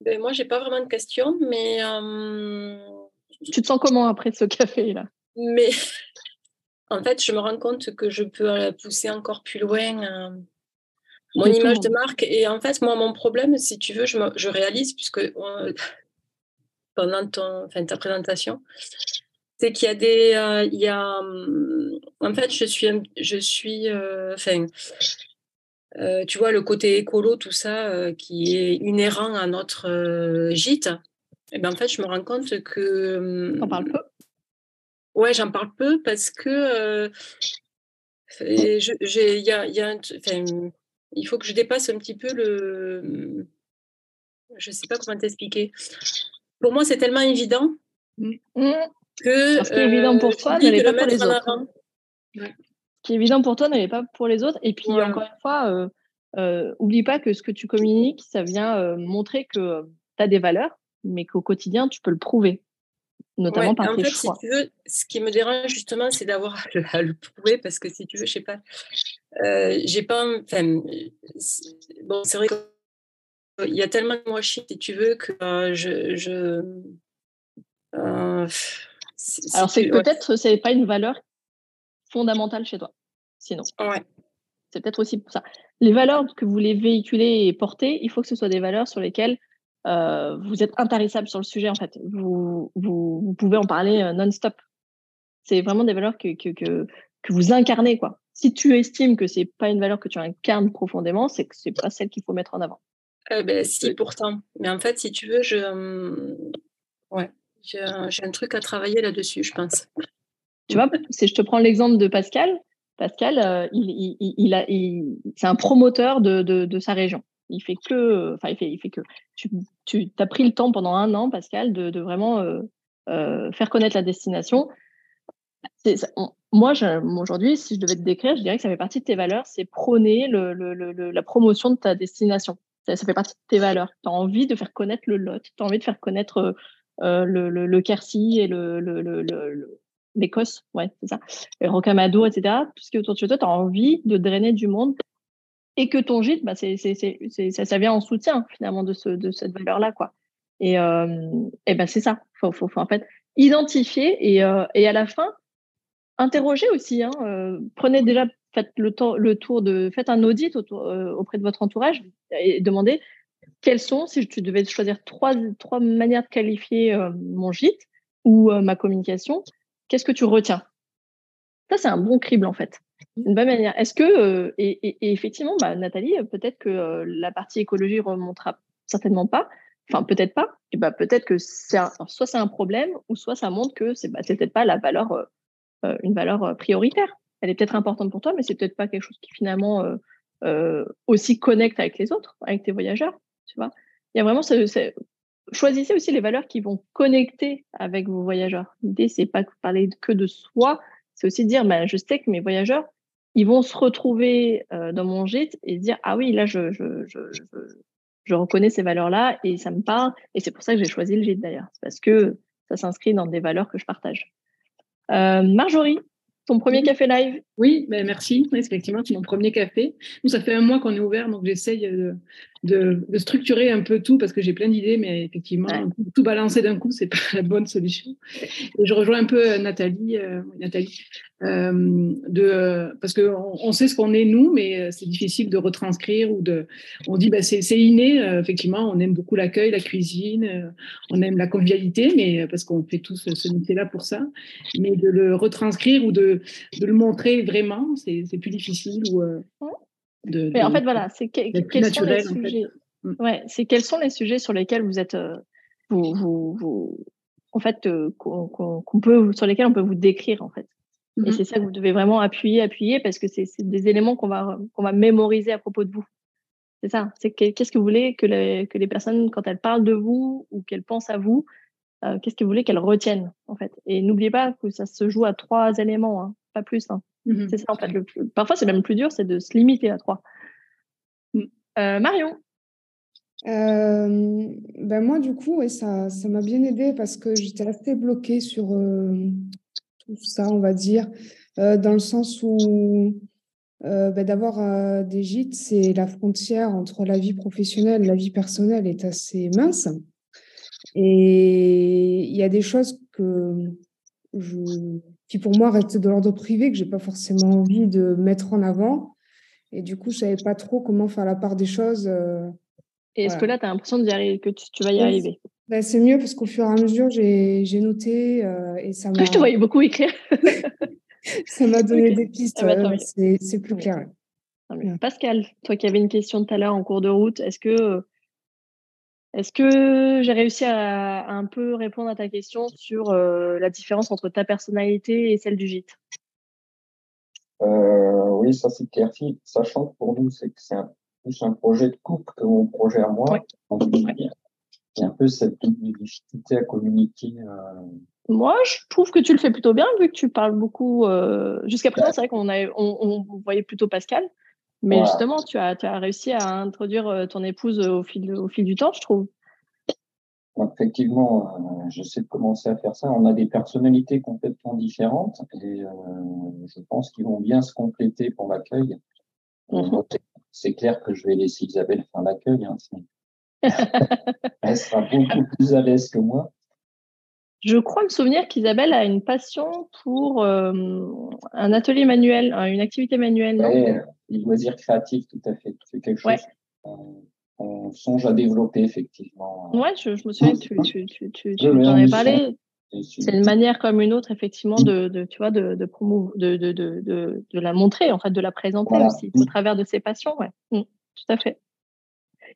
ben, Moi, je n'ai pas vraiment de questions, mais... Euh, tu te sens comment après ce café-là Mais en fait, je me rends compte que je peux pousser encore plus loin. Euh, mon image de marque. Et en fait, moi, mon problème, si tu veux, je, je réalise, puisque pendant ton, enfin, ta présentation, c'est qu'il y a des. Euh, il y a, hum, en fait, je suis. Je suis euh, enfin, euh, tu vois, le côté écolo, tout ça, qui est inhérent à notre gîte. Et ben, en fait, je me rends compte que. Hum, T'en parles peu? Ouais, j'en parle peu parce que. il y a, y a un, il faut que je dépasse un petit peu le. Je ne sais pas comment t'expliquer. Pour moi, c'est tellement évident mmh. que. Ce qui est évident pour toi n'allait pas pour les autres. Ce qui est évident pour toi n'allait pas pour les autres. Et puis, encore une fois, euh, euh, oublie pas que ce que tu communiques, ça vient euh, montrer que tu as des valeurs, mais qu'au quotidien, tu peux le prouver, notamment par en tes fait, choix. Si tu veux, ce qui me dérange justement, c'est d'avoir à, le prouver parce que si tu veux, je sais pas, euh, j'ai pas. Enfin, bon, c'est vrai qu'il y a tellement de moi si tu veux, que je. je si Alors, c'est peut-être ouais. c'est pas une valeur fondamentale chez toi, sinon. Ouais. C'est peut-être aussi pour ça. Les valeurs que vous voulez véhiculer et porter, il faut que ce soit des valeurs sur lesquelles euh, vous êtes intarissable sur le sujet, en fait. Vous, vous, vous pouvez en parler euh, non-stop. C'est vraiment des valeurs que, que, que, que, vous incarnez, quoi. Si tu estimes que c'est pas une valeur que tu incarnes profondément, c'est que c'est pas celle qu'il faut mettre en avant. Euh, ben, si, pourtant. Mais en fait, si tu veux, je. Ouais. J'ai un truc à travailler là-dessus, je pense. Tu vois, si je te prends l'exemple de Pascal, Pascal, euh, il, il, il, a, c'est un promoteur de, de, de, sa région. Il fait que, enfin, il fait, il fait que. Tu, tu as pris le temps pendant un an, Pascal, de, de vraiment euh, euh, faire connaître la destination. Moi, aujourd'hui, si je devais te décrire, je dirais que ça fait partie de tes valeurs, c'est prôner la promotion de ta destination. Ça, fait partie de tes valeurs. Tu as envie de faire connaître le Lot, tu as envie de faire connaître le, le, le Quercy et le, l'Écosse, ouais, c'est ça, et Rocamadour, etc., tout ce qui est autour de toi, tu as envie de drainer du monde et que ton gîte, bah, ça, vient en soutien finalement de, ce, de cette valeur-là. quoi. Et, euh, et ben, c'est ça, il faut, faut, en fait identifier euh, et à la fin, interroger aussi. Hein, euh, prenez déjà, faites le, temps, le tour de, faites un audit autour, euh, auprès de votre entourage et demandez quelles sont, si tu devais choisir trois, trois manières de qualifier euh, mon gîte ou ma communication, qu'est-ce que tu retiens? Ça, c'est un bon crible en fait. Une bonne manière. Est-ce que, et, effectivement, bah, Nathalie, peut-être que la partie écologie remontera certainement pas, enfin peut-être pas, et bah, peut-être que c'est soit c'est un problème, ou soit ça montre que c'est bah, peut-être pas la valeur, une valeur prioritaire. Elle est peut-être importante pour toi, mais c'est peut-être pas quelque chose qui finalement aussi connecte avec les autres, avec tes voyageurs. Tu vois Il y a vraiment ce, choisissez aussi les valeurs qui vont connecter avec vos voyageurs. L'idée, c'est pas de parler que de soi, c'est aussi de dire, bah, je sais que mes voyageurs, ils vont se retrouver euh, dans mon gîte et dire, ah oui, là, je, je, je, je reconnais ces valeurs-là et ça me parle. Et c'est pour ça que j'ai choisi le gîte d'ailleurs. C'est parce que ça s'inscrit dans des valeurs que je partage. Euh, Marjorie, ton premier café live? Oui, ben merci. Effectivement, c'est mon premier café. Nous, ça fait un mois qu'on est ouvert, donc j'essaye de, de, de, structurer un peu tout parce que j'ai plein d'idées, mais effectivement, ouais. tout balancer d'un coup, c'est pas la bonne solution. Et je rejoins un peu Nathalie, euh, Nathalie euh, de, euh, parce qu'on on sait ce qu'on est nous, mais c'est difficile de retranscrire ou de. On dit, bah, c'est inné. effectivement, on aime beaucoup l'accueil, la cuisine, on aime la convivialité, mais parce qu'on fait tous ce métier-là pour ça. Mais de le retranscrire ou de, de le montrer vraiment, c'est plus difficile. Ou, de, Mais en fait, voilà, c'est que, quels sont les sujets. En fait. Ouais, c'est quels sont les sujets sur lesquels vous êtes, euh, vous, vous, vous, en fait, euh, qu'on qu peut, sur lesquels on peut vous décrire en fait. Mm. Et c'est ça que vous devez vraiment appuyer, appuyer, parce que c'est des éléments qu'on va, qu'on va mémoriser à propos de vous. C'est ça. C'est qu'est-ce que vous voulez que les, que les personnes, quand elles parlent de vous ou qu'elles pensent à vous, euh, qu'est-ce que vous voulez qu'elles retiennent en fait? Et n'oubliez pas que ça se joue à trois éléments, hein, pas plus. Hein. Mmh. C'est ça, en fait. Le plus... Parfois, c'est même plus dur, c'est de se limiter à trois. Mmh. Euh, Marion? Euh, ben Moi, du coup, ouais, ça m'a bien aidé parce que j'étais assez bloquée sur euh, tout ça, on va dire, euh, dans le sens où ben, d'avoir des gîtes, c'est la frontière entre la vie professionnelle et la vie personnelle est assez mince. Et il y a des choses que je qui pour moi restent de l'ordre privé, que j'ai pas forcément envie de mettre en avant. Et du coup, je savais pas trop comment faire la part des choses. Euh, et est-ce voilà. que là, tu as l'impression d'y arriver, que tu, tu, vas y arriver? ben, C'est mieux parce qu'au fur et à mesure, j'ai noté euh, et ça m'a. Je te voyais beaucoup écrire. ça m'a donné okay. des pistes. Ah bah, euh, c'est plus clair. Ouais. Pascal, toi qui avais une question tout à l'heure en cours de route, est-ce que est-ce que j'ai réussi à, à, un peu répondre à ta question sur euh, la différence entre ta personnalité et celle du gîte? Euh, Oui, ça c'est clair. Sachant que pour nous, c'est que c'est un, plus un projet de couple que mon projet à moi. Il y a un peu cette difficulté à communiquer. Euh... Moi, je trouve que tu le fais plutôt bien, vu que tu parles beaucoup. Jusqu'à présent, c'est vrai qu'on on, on voyait plutôt Pascal. Mais justement, tu as, tu as réussi à introduire ton épouse au fil, au fil du temps, je trouve. Effectivement, euh, j'essaie de commencer à faire ça. On a des personnalités complètement différentes et euh, je pense qu'ils vont bien se compléter pour l'accueil. Mhm. C'est clair que je vais laisser Isabelle faire l'accueil. Hein, Elle sera beaucoup plus à l'aise que moi. Je crois me souvenir qu'Isabelle a une passion pour euh, un atelier manuel, une activité manuelle. Ouais, les loisirs créatifs, tout à fait. C'est quelque chose on songe à développer, effectivement. Ouais, je, me souviens, tu, tu, tu, tu, tu en avais parlé. C'est une manière comme une autre, effectivement, de, de tu vois, de, de, de, de, de, de, la montrer, en fait, de la présenter aussi, au travers de ses passions. Ouais. Mmh, tout à fait.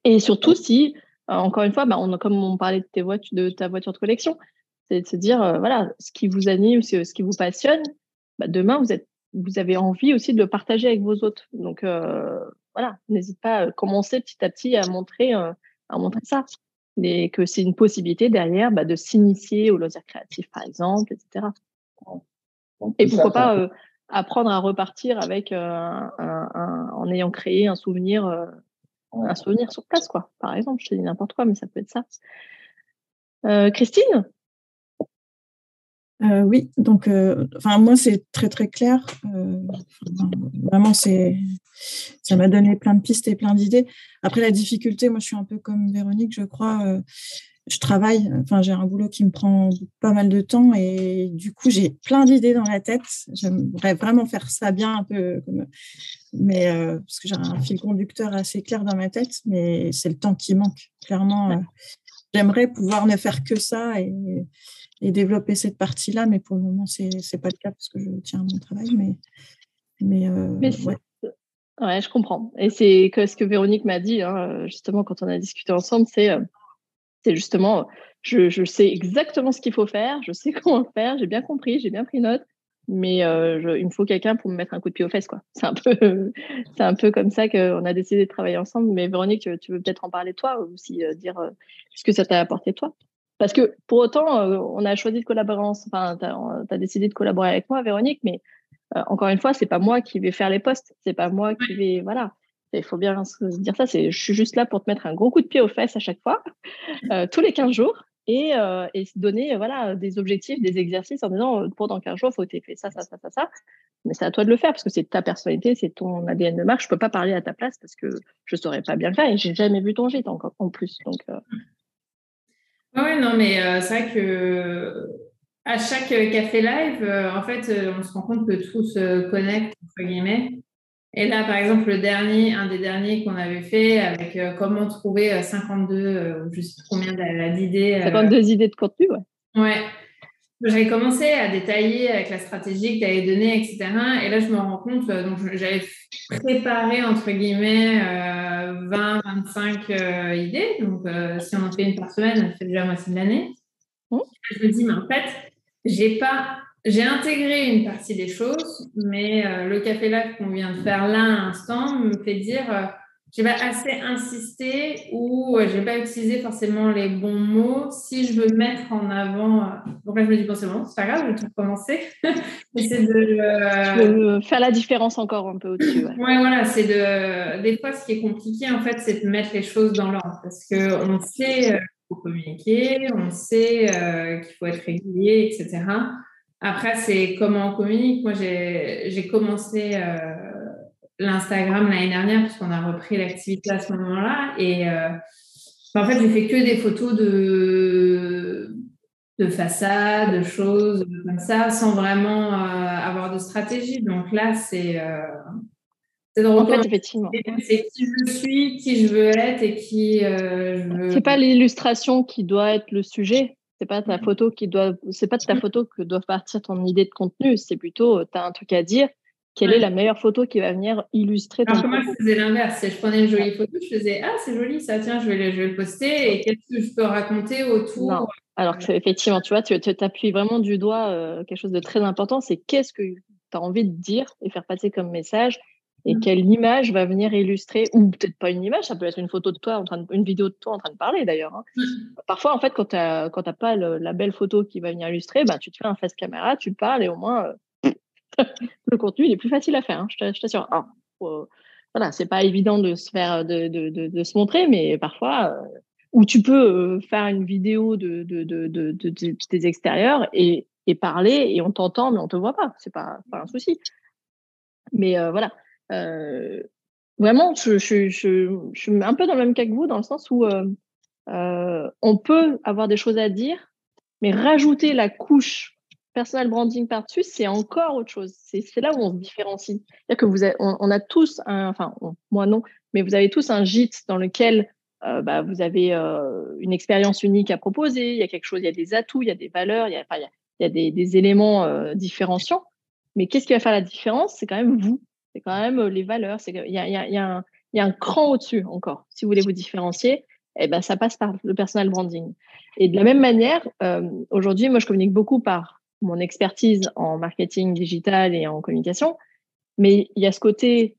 Et surtout, si, euh, encore une fois, bah, on, comme on parlait de, tes voitures, de ta voiture de collection, c'est de se dire, euh, voilà, ce qui vous anime, ce qui vous passionne, bah, demain, vous, êtes, vous avez envie aussi de le partager avec vos autres. Donc, euh, voilà, n'hésite pas à commencer petit à petit à montrer, à montrer ça. Et que c'est une possibilité derrière bah, de s'initier au loisir créatif, par exemple, etc. et pourquoi pas apprendre à repartir avec en ayant créé un souvenir, un souvenir sur place, quoi. Par exemple, je te dis n'importe quoi, mais ça peut être ça. Christine? Euh, oui, donc, euh, enfin, moi, c'est très, très clair. Euh, vraiment, c'est, ça m'a donné plein de pistes et plein d'idées. Après, la difficulté, moi, je suis un peu comme Véronique, je crois. je travaille, enfin, j'ai un boulot qui me prend pas mal de temps et du coup, j'ai plein d'idées dans la tête. J'aimerais vraiment faire ça bien, un peu, mais parce que j'ai un fil conducteur assez clair dans ma tête, mais c'est le temps qui manque. Clairement, j'aimerais pouvoir ne faire que ça et et développer cette partie-là, mais pour le moment, ce n'est pas le cas parce que je tiens à mon travail. Mais, mais, euh, ouais. je comprends. Et c'est ce que Véronique m'a dit, hein, justement, quand on a discuté ensemble, c'est euh, c'est justement, je, je, sais exactement ce qu'il faut faire, je sais comment faire, j'ai bien compris, j'ai bien pris note, mais euh, il me faut quelqu'un pour me mettre un coup de pied aux fesses. quoi. C'est un, peu, c'est un peu comme ça qu'on a décidé de travailler ensemble. Mais Véronique, tu, veux peut-être en parler toi ou aussi dire ce que ça t'a apporté toi? Parce que pour autant, euh, on a choisi de collaborer Enfin, tu as, décidé de collaborer avec moi, Véronique, mais euh, encore une fois, c'est pas moi qui vais faire les postes. C'est pas moi qui vais. Voilà. Il faut bien se dire ça. Je suis juste là pour te mettre un gros coup de pied aux fesses à chaque fois, euh, tous les 15 jours, et, et donner voilà, des objectifs, des exercices en disant pour dans 15 jours, il faut que tu fait ça, ça, ça, ça, ça. Mais c'est à toi de le faire parce que c'est ta personnalité, c'est ton ADN de marque. Je peux pas parler à ta place parce que je saurais pas bien le faire et j'ai jamais vu ton gîte encore en plus. Donc, oui, non, mais euh, c'est vrai que à chaque café live, euh, en fait, euh, on se rend compte que tout se connecte, entre guillemets. Et là, par exemple, le dernier, un des derniers qu'on avait fait avec comment trouver 52, ou je sais combien d'idées. 52 idées de contenu, ouais. Ouais. J'avais commencé à détailler avec la stratégie que tu avais donnée, etc. Et là, je me rends compte, donc j'avais préparé, entre guillemets, 20, 25 euh, idées. Donc, euh, si on en fait une par semaine, ça fait déjà moitié de l'année. Mmh. Je me dis, mais en fait, j'ai pas. J'ai intégré une partie des choses, mais euh, le café live qu'on vient de faire là à l'instant me fait dire j'ai pas assez insisté ou je j'ai pas utilisé forcément les bons mots. Si je veux mettre en avant, donc là je me dis bon c'est bon, c'est pas grave, je vais tout recommencer. c'est de faire la différence encore un peu au-dessus. Ouais. voilà, c'est de des fois ce qui est compliqué en fait, c'est de mettre les choses dans l'ordre parce que on sait qu'il faut communiquer, on sait euh, qu'il faut être régulier, etc. Après c'est comment on communique. Moi j'ai commencé euh, l'Instagram l'année dernière, puisqu'on a repris l'activité à ce moment-là. Et euh, en fait, j'ai fait que des photos de, de façade, de choses comme ça, sans vraiment euh, avoir de stratégie. Donc là, c'est. Euh, c'est en fait, effectivement. C'est qui je suis, qui je veux être et qui je veux. C'est pas l'illustration qui doit être le sujet. C'est pas ta photo qui doit. C'est pas de ta photo que doit partir ton idée de contenu. C'est plutôt, tu as un truc à dire quelle est la meilleure photo qui va venir illustrer ton Alors moi, je faisais l'inverse. Je prenais une jolie photo, je faisais Ah, c'est joli ça, tiens, je vais, le, je vais le poster et qu'est-ce que je peux raconter autour? Alors effectivement, tu vois, tu t'appuies vraiment du doigt euh, quelque chose de très important c'est qu'est-ce que tu as envie de dire et faire passer comme message et mmh. quelle image va venir illustrer, ou peut-être pas une image, ça peut être une photo de toi, en train de, une vidéo de toi en train de parler d'ailleurs. Hein. Mmh. Parfois, en fait, quand tu n'as pas la belle photo qui va venir illustrer, bah, tu te fais un face caméra, tu parles et au moins, euh, le contenu, il est plus facile à faire, hein, je t'assure. voilà, c'est pas évident de se faire, de, de, de, se montrer, mais parfois, où tu peux faire une vidéo de, de, des extérieurs et, et parler et on t'entend, mais on te voit pas. C'est pas, pas un souci. Mais voilà. vraiment, je, je, je, je, suis un peu dans le même cas que vous, dans le sens où on peut avoir des choses à dire, mais rajouter la couche personal branding par-dessus, c'est encore autre chose. C'est là où on se différencie. C'est-à-dire que vous on, a tous, un, enfin, moi non, mais vous avez tous un gîte dans lequel euh, bah, vous avez euh, une expérience unique à proposer, il y a quelque chose, il y a des atouts, il y a des valeurs, il y a, il y a, des, éléments euh, différenciants. Mais qu'est-ce qui va faire la différence? C'est quand même vous, c'est quand même les valeurs. Il y a, y, a, y, a un, y a un cran au-dessus encore. Si vous voulez vous différencier, eh ben, ça passe par le personal branding. Et de la même manière, aujourd'hui, moi, je communique beaucoup par mon expertise en marketing digital et en communication, mais il y a ce côté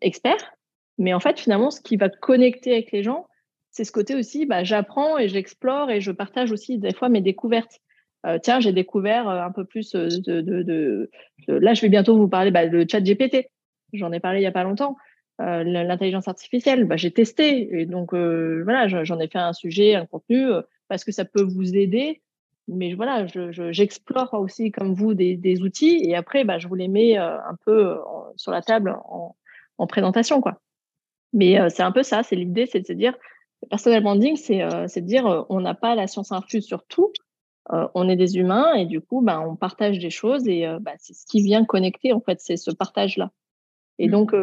expert mais en fait, finalement, ce qui va connecter avec les gens, c'est ce côté aussi, bah, j'apprends et j'explore et je partage aussi des fois mes découvertes. Euh, tiens, j'ai découvert euh, un peu plus euh, de, de, de, Là, je vais bientôt vous parler bah, de chat GPT. J'en ai parlé il n'y a pas longtemps. Euh, L'intelligence artificielle, bah, j'ai testé. Et donc, euh, voilà, j'en ai fait un sujet, un contenu, parce que ça peut vous aider. Mais voilà, j'explore je, aussi, comme vous, des, des, outils. Et après, bah, je vous les mets un peu sur la table en, en présentation. quoi. Mais euh, c'est un peu ça, c'est l'idée, c'est de se dire, le personal branding, c'est euh, de dire, euh, on n'a pas la science infuse sur tout, on est des humains et du coup, bah, on partage des choses et bah, c'est ce qui vient connecter, en fait, c'est ce partage-là. Et mmh. donc,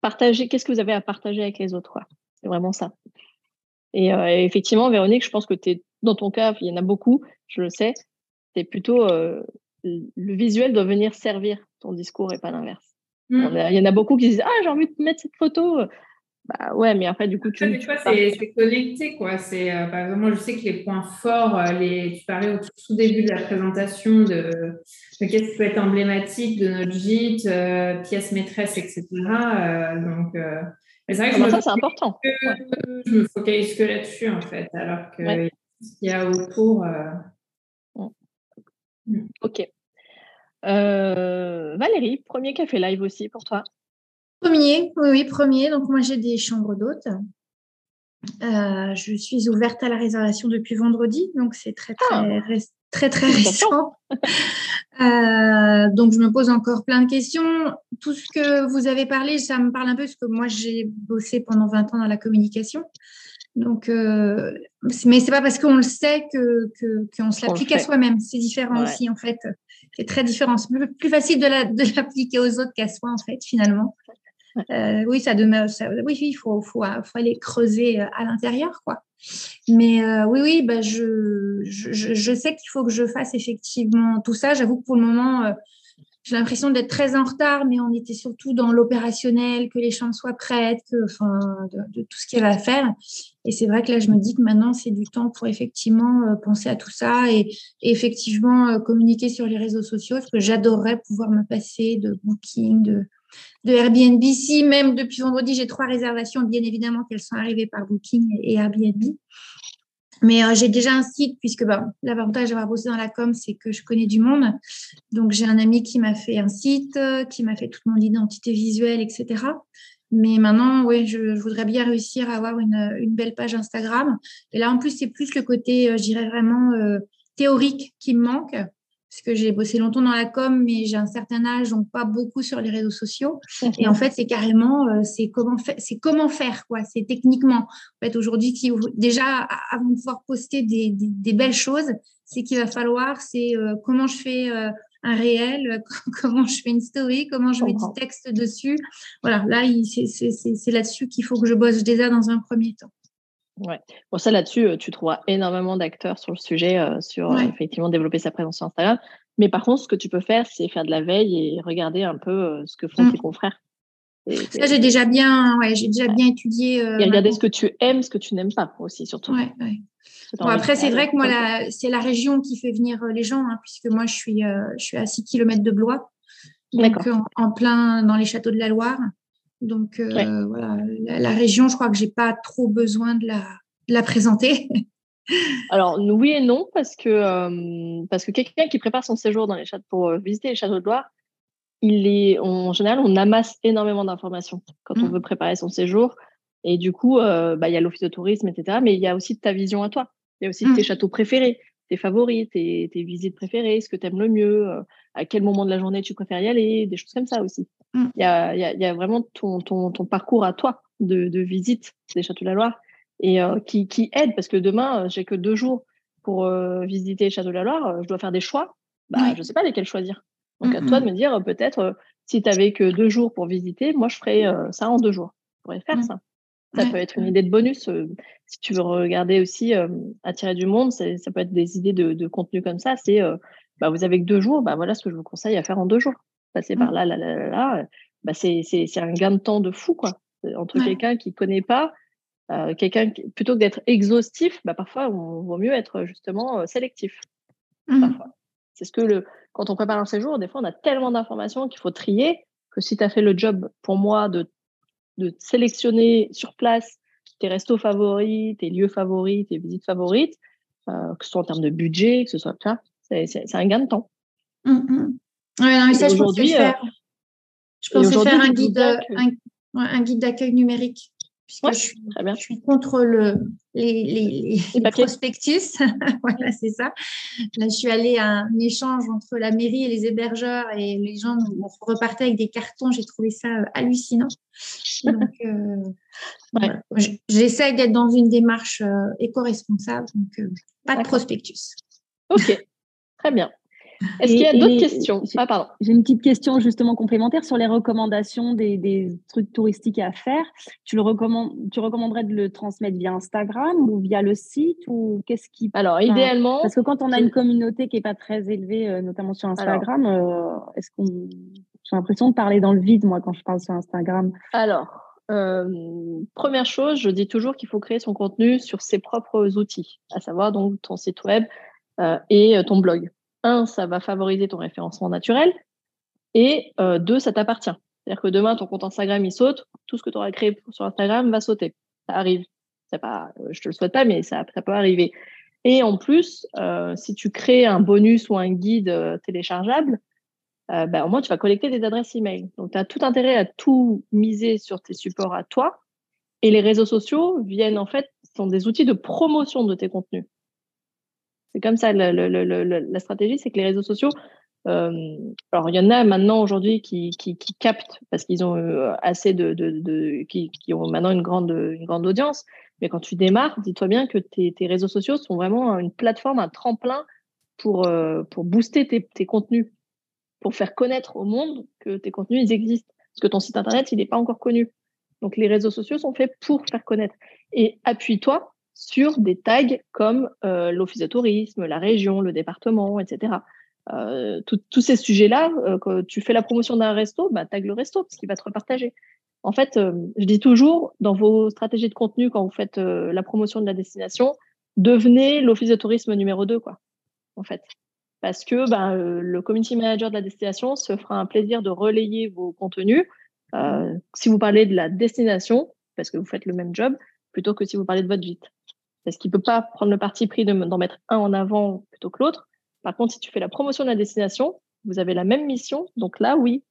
partager, qu'est-ce que vous avez à partager avec les autres C'est vraiment ça. Et effectivement, Véronique, je pense que tu es, dans ton cas, il y en a beaucoup, je le sais, c'est plutôt le visuel doit venir servir ton discours et pas l'inverse. Mmh. Il y en a beaucoup qui disent Ah, j'ai envie de mettre cette photo. Bah ouais, mais fait, du coup, tu. c'est connecté, quoi. C'est, euh, par exemple, moi, je sais que les points forts, euh, les, tu parlais au tout début de la présentation de, de qu'est-ce qui peut être emblématique de notre gîte, euh, pièce maîtresse, etc. donc, c'est vrai que ça, c'est important. Je me focalise que là-dessus, en fait, alors que ce qu'il y a autour. Mmh. Ok. Valérie, premier café live aussi pour toi Premier, oui, oui, premier. Donc, moi, j'ai des chambres d'hôtes. Euh, je suis ouverte à la réservation depuis vendredi, donc c'est très, très, ah. Très, très, récent. Euh, donc, je me pose encore plein de questions. Tout ce que vous avez parlé, ça me parle un peu parce que moi, j'ai bossé pendant 20 ans dans la communication. Donc, euh, mais c'est pas parce qu'on le sait que qu'on se l'applique à soi-même. C'est différent aussi en fait. C'est très différent. C'est plus, facile de l'appliquer aux autres qu'à soi en fait finalement. Euh, oui, ça demeure. oui, il faut, faut, faut, aller creuser euh, à l'intérieur, quoi. Mais euh, oui, oui, bah, je, je, sais qu'il faut que je fasse effectivement tout ça. J'avoue que pour le moment, j'ai l'impression d'être très en retard, mais on était surtout dans l'opérationnel, que les chambres soient prêtes, que, enfin, de, tout ce qu'il y avait à faire. Et c'est vrai que là, je me dis que maintenant, c'est du temps pour effectivement penser à tout ça et, et effectivement communiquer sur les réseaux sociaux, parce que j'adorerais pouvoir me passer de Booking, de, de Airbnb. Si même depuis vendredi, j'ai trois réservations, bien évidemment qu'elles sont arrivées par Booking et Airbnb. Mais euh, j'ai déjà un site, puisque bah, l'avantage d'avoir bossé dans la com, c'est que je connais du monde. Donc, j'ai un ami qui m'a fait un site, qui m'a fait toute mon identité visuelle, etc. Mais maintenant, oui, je, voudrais bien réussir à avoir une, belle page Instagram. Et là, en plus, c'est plus le côté, euh, je dirais vraiment euh, théorique qui me manque parce que j'ai bossé longtemps dans la com, mais j'ai un certain âge, donc pas beaucoup sur les réseaux sociaux. Et en fait, c'est carrément, euh, c'est comment, faire, c'est comment faire, quoi. C'est techniquement. En fait, aujourd'hui, déjà, avant de pouvoir poster des, des, belles choses, c'est qu'il va falloir, c'est euh, comment je fais euh, un réel, comment je fais une story, comment je mets du texte dessus. Voilà, là, c'est là-dessus qu'il faut que je bosse déjà dans un premier temps. Ouais. Bon, ça là-dessus, euh, tu trouveras énormément d'acteurs sur le sujet, euh, sur euh, effectivement développer sa présence sur Instagram. Mais par contre, ce que tu peux faire, c'est faire de la veille et regarder un peu ce que font mmh. tes confrères. ça, j'ai déjà bien, ouais, j'ai déjà bien étudié. et regarder ce que tu aimes, ce que tu n'aimes pas aussi, surtout. Ouais, bon, après, c'est vrai que moi, c'est la région qui fait venir les gens, hein, puisque moi, je suis, je suis à 6 km de Blois, donc en, plein dans les châteaux de la Loire. Donc euh, voilà, la, région, je crois que j'ai pas trop besoin de la, la présenter. Alors oui et non parce que euh, parce que quelqu'un qui prépare son séjour dans les châteaux pour euh, visiter les châteaux de Loire, il est, en général, on amasse énormément d'informations quand on mmh. veut préparer son séjour. Et du coup, bah, il y a l'office de tourisme, etc. Mais il y a aussi ta vision à toi. Il y a aussi tes mmh. châteaux préférés, tes favoris, tes, visites préférées, ce que tu aimes le mieux, à quel moment de la journée tu préfères y aller, des choses comme ça aussi. Mmh. Il y, a, vraiment ton, parcours à toi de, visite des châteaux de la Loire et euh, qui, aide parce que demain, j'ai que deux jours pour visiter les châteaux de la Loire. Je dois faire des choix. Bah, Je ne sais pas lesquels choisir. Donc, à toi de me dire, peut-être, si tu n'avais que deux jours pour visiter, moi, je ferais ça en deux jours. Je pourrais faire ça. Ça peut être une idée de bonus. Euh, si tu veux regarder aussi euh, Attirer du monde, ça peut être des idées de, contenu comme ça. C'est euh, bah, vous avez que deux jours, bah, voilà ce que je vous conseille à faire en deux jours. Passer par mmh. là, là, là, là, là bah, c'est un gain de temps de fou. quoi. Entre quelqu'un qui ne connaît pas, quelqu'un plutôt que d'être exhaustif, bah, parfois, on vaut mieux être justement sélectif. Mmh. C'est ce que le, quand on prépare un séjour, des fois, on a tellement d'informations qu'il faut trier que si tu as fait le job pour moi de de sélectionner sur place tes restos favoris, tes lieux favoris, tes visites favorites, euh, que ce soit en termes de budget, que ce soit ça, c'est un gain de temps. Mmh, non, ça, je pensais faire, je pensais faire un guide, un, un guide d'accueil numérique puisque je, suis, je, suis, contre le, les, les, les, prospectus. voilà, c'est ça. Là, je suis allée à un échange entre la mairie et les hébergeurs et les gens repartaient avec des cartons. J'ai trouvé ça euh, hallucinant. Donc, euh, j'essaye d'être dans une démarche euh, éco-responsable, donc pas de prospectus. Ok, très bien. Est-ce qu'il y a d'autres questions? ah, pardon. J'ai une petite question justement complémentaire sur les recommandations des, trucs touristiques à faire. Tu, le recommandes, tu recommanderais de le transmettre via Instagram ou via le site ou qu'est-ce qui Alors idéalement, parce que quand on a une communauté qui est pas très élevée, euh, notamment sur Instagram, euh, est-ce qu'on j'ai l'impression de parler dans le vide moi quand je parle sur Instagram. Alors euh, première chose, je dis toujours qu'il faut créer son contenu sur ses propres outils, à savoir donc ton site web et ton blog un, ça va favoriser ton référencement naturel, et euh, deux, ça t'appartient. C'est-à-dire que demain, ton compte Instagram, il saute, tout ce que tu auras créé sur Instagram va sauter. Ça arrive. Pas, euh, je te le souhaite pas, mais ça, peut arriver. Et en plus, euh, si tu crées un bonus ou un guide téléchargeable, ben, au moins tu vas collecter des adresses email. Donc tu as tout intérêt à tout miser sur tes supports à toi. Et les réseaux sociaux viennent en fait, sont des outils de promotion de tes contenus. C'est comme ça, la stratégie, c'est que les réseaux sociaux, euh, alors il y en a maintenant aujourd'hui qui, captent parce qu'ils ont euh, assez de, qui, ont maintenant une grande, une grande audience. Mais quand tu démarres, dis-toi bien que tes, réseaux sociaux sont vraiment une plateforme, un tremplin pour, euh, pour booster tes, contenus, pour faire connaître au monde que tes contenus ils existent. Parce que ton site internet, il n'est pas encore connu. Donc les réseaux sociaux sont faits pour faire connaître. Et appuie-toi sur des tags comme euh, l'office de tourisme, la région, le département, etc. Euh, tous ces sujets-là, euh, quand tu fais la promotion d'un resto, bah, tag le resto parce qu'il va te repartager. En fait, je dis toujours, dans vos stratégies de contenu, quand vous faites la promotion de la destination, devenez l'office de tourisme numéro 2, quoi, en fait. Parce que ben, le community manager de la destination se fera un plaisir de relayer vos contenus. si vous parlez de la destination, parce que vous faites le même job, plutôt que si vous parlez de votre gîte parce qu'il ne peut pas prendre le parti pris d'en mettre un en avant plutôt que l'autre. Par contre, si tu fais la promotion de la destination, vous avez la même mission. Donc là, oui.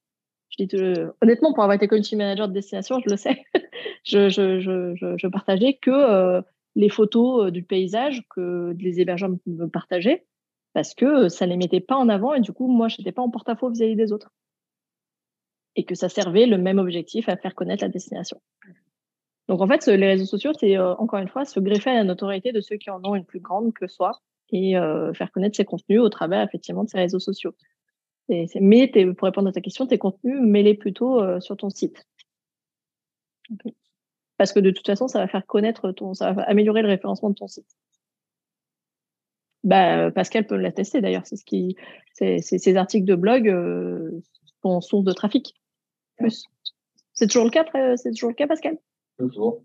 Je dis, honnêtement, pour avoir été community manager de destination, je le sais. je, je, je, je, partageais que euh, les photos euh, du paysage que les hébergeurs me partageaient parce que euh, ça ne les mettait pas en avant et du coup, moi, je n'étais pas en porte-à-faux vis-à-vis des autres. Et que ça servait le même objectif à faire connaître la destination. Donc en fait, les réseaux sociaux, c'est euh, encore une fois se greffer à la notoriété de ceux qui en ont une plus grande que soi et euh, faire connaître ses contenus au travers effectivement de ces réseaux sociaux. mais pour répondre à ta question, tes contenus, mets-les plutôt euh, sur ton site. Parce que de toute façon, ça va faire connaître ton, ça va améliorer le référencement de ton site. Bah, Pascal peut l'attester d'ailleurs. C'est ce qui, ces articles de blog sont source de trafic. Plus. C'est toujours le cas, c'est toujours le cas, Pascal? Toujours.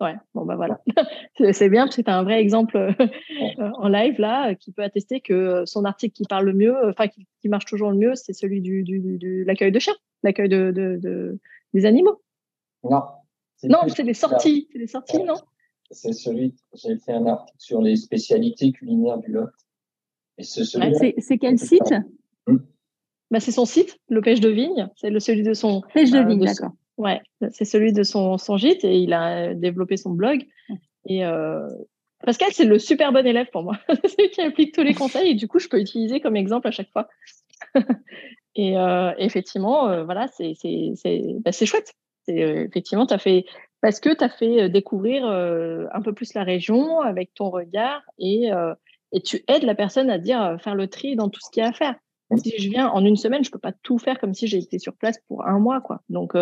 Ouais, bon bah voilà. c'est bien parce que tu as un vrai exemple euh, en live là qui peut attester que son article qui parle le mieux, enfin qui, marche toujours le mieux, c'est celui du, du, l'accueil de chiens, l'accueil de, de, des animaux. Non. Non, c'est des sorties, c'est des sorties, non? C'est celui, j'ai fait un article sur les spécialités culinaires du Lot. Et c'est celui C'est quel site? bah, c'est son site, le pêche de vigne. C'est le celui de son. Pêche de vigne, d'accord. Ouais, c'est celui de son, son gîte et il a développé son blog. Et Pascal, c'est le super bon élève pour moi. c'est lui qui applique tous les conseils et du coup, je peux utiliser comme exemple à chaque fois. et effectivement, voilà, c'est bah, chouette. effectivement, tu as fait parce que tu as fait découvrir un peu plus la région avec ton regard et, et tu aides la personne à dire faire le tri dans tout ce qu'il y a à faire. Si je viens en une semaine, je peux pas tout faire comme si j'étais sur place pour un mois, quoi. Donc,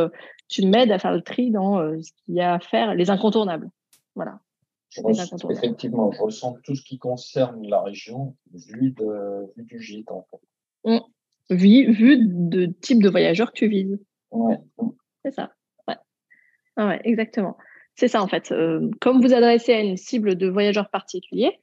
tu m'aides à faire le tri dans ce qu'il y a à faire, les incontournables. Voilà. effectivement, je ressens tout ce qui concerne la région vu, de, vu du gîte, en fait. Mmh. Vu, vu de type de voyageur que tu vises. Ouais. C'est ça. Ouais. Ah ouais, exactement. C'est ça, en fait. comme vous adressez à une cible de voyageurs particuliers,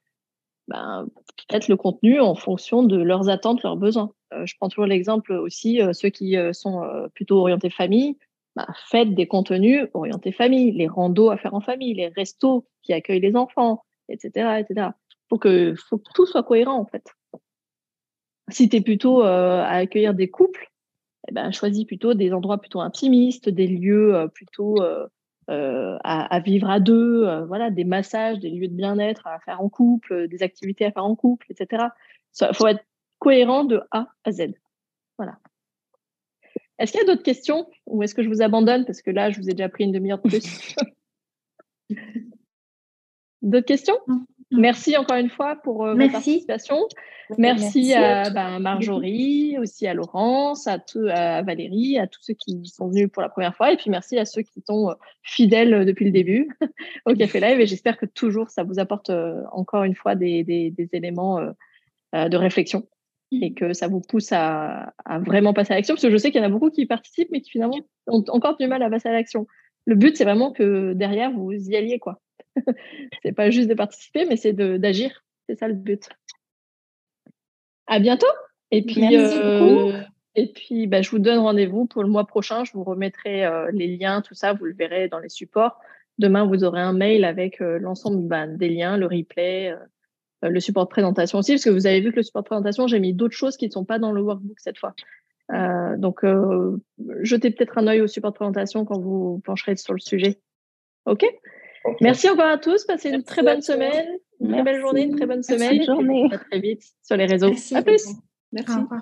ben, peut-être le contenu en fonction de leurs attentes, leurs besoins. Euh, je prends toujours l'exemple aussi, euh, ceux qui euh, sont plutôt orientés famille, bah, faites des contenus orientés famille, les randos à faire en famille, les restos qui accueillent les enfants, etc. etc. Faut que, faut que tout soit cohérent en fait. Si tu es plutôt à accueillir des couples, eh ben, choisis plutôt des endroits plutôt intimistes, des lieux plutôt euh, à, vivre à deux, euh, voilà, des massages, des lieux de bien-être à faire en couple, des activités à faire en couple, etc. Il faut être cohérent de A à Z. Voilà. Est-ce qu'il y a d'autres questions ou est-ce que je vous abandonne parce que là, je vous ai déjà pris une demi-heure de plus? D'autres questions? Merci encore une fois pour euh, votre participation. Merci, à, ben, Marjorie, aussi à Laurence, à, à, Valérie, à tous ceux qui sont venus pour la première fois. Et puis merci à ceux qui sont euh, fidèles euh, depuis le début au Café Live. Et j'espère que toujours ça vous apporte encore une fois des, des, éléments de réflexion et que ça vous pousse à, à vraiment passer à l'action. Parce que je sais qu'il y en a beaucoup qui participent, mais qui finalement ont encore du mal à passer à l'action. Le but, c'est vraiment que derrière, vous y alliez. quoi. c'est pas juste de participer, mais c'est d'agir. C'est ça le but. À bientôt. Et puis, euh, et puis bah, je vous donne rendez-vous pour le mois prochain. Je vous remettrai euh, les liens, tout ça, vous le verrez dans les supports. Demain, vous aurez un mail avec euh, l'ensemble bah, des liens, le replay, le support de présentation aussi, parce que vous avez vu que le support de présentation, j'ai mis d'autres choses qui ne sont pas dans le workbook cette fois. donc, jetez peut-être un œil au support de présentation quand vous pencherez sur le sujet. OK? Merci encore à tous. Passez une très bonne semaine, une très belle journée, une très bonne semaine. Journée. À très vite sur les réseaux. À plus. Merci. Au revoir.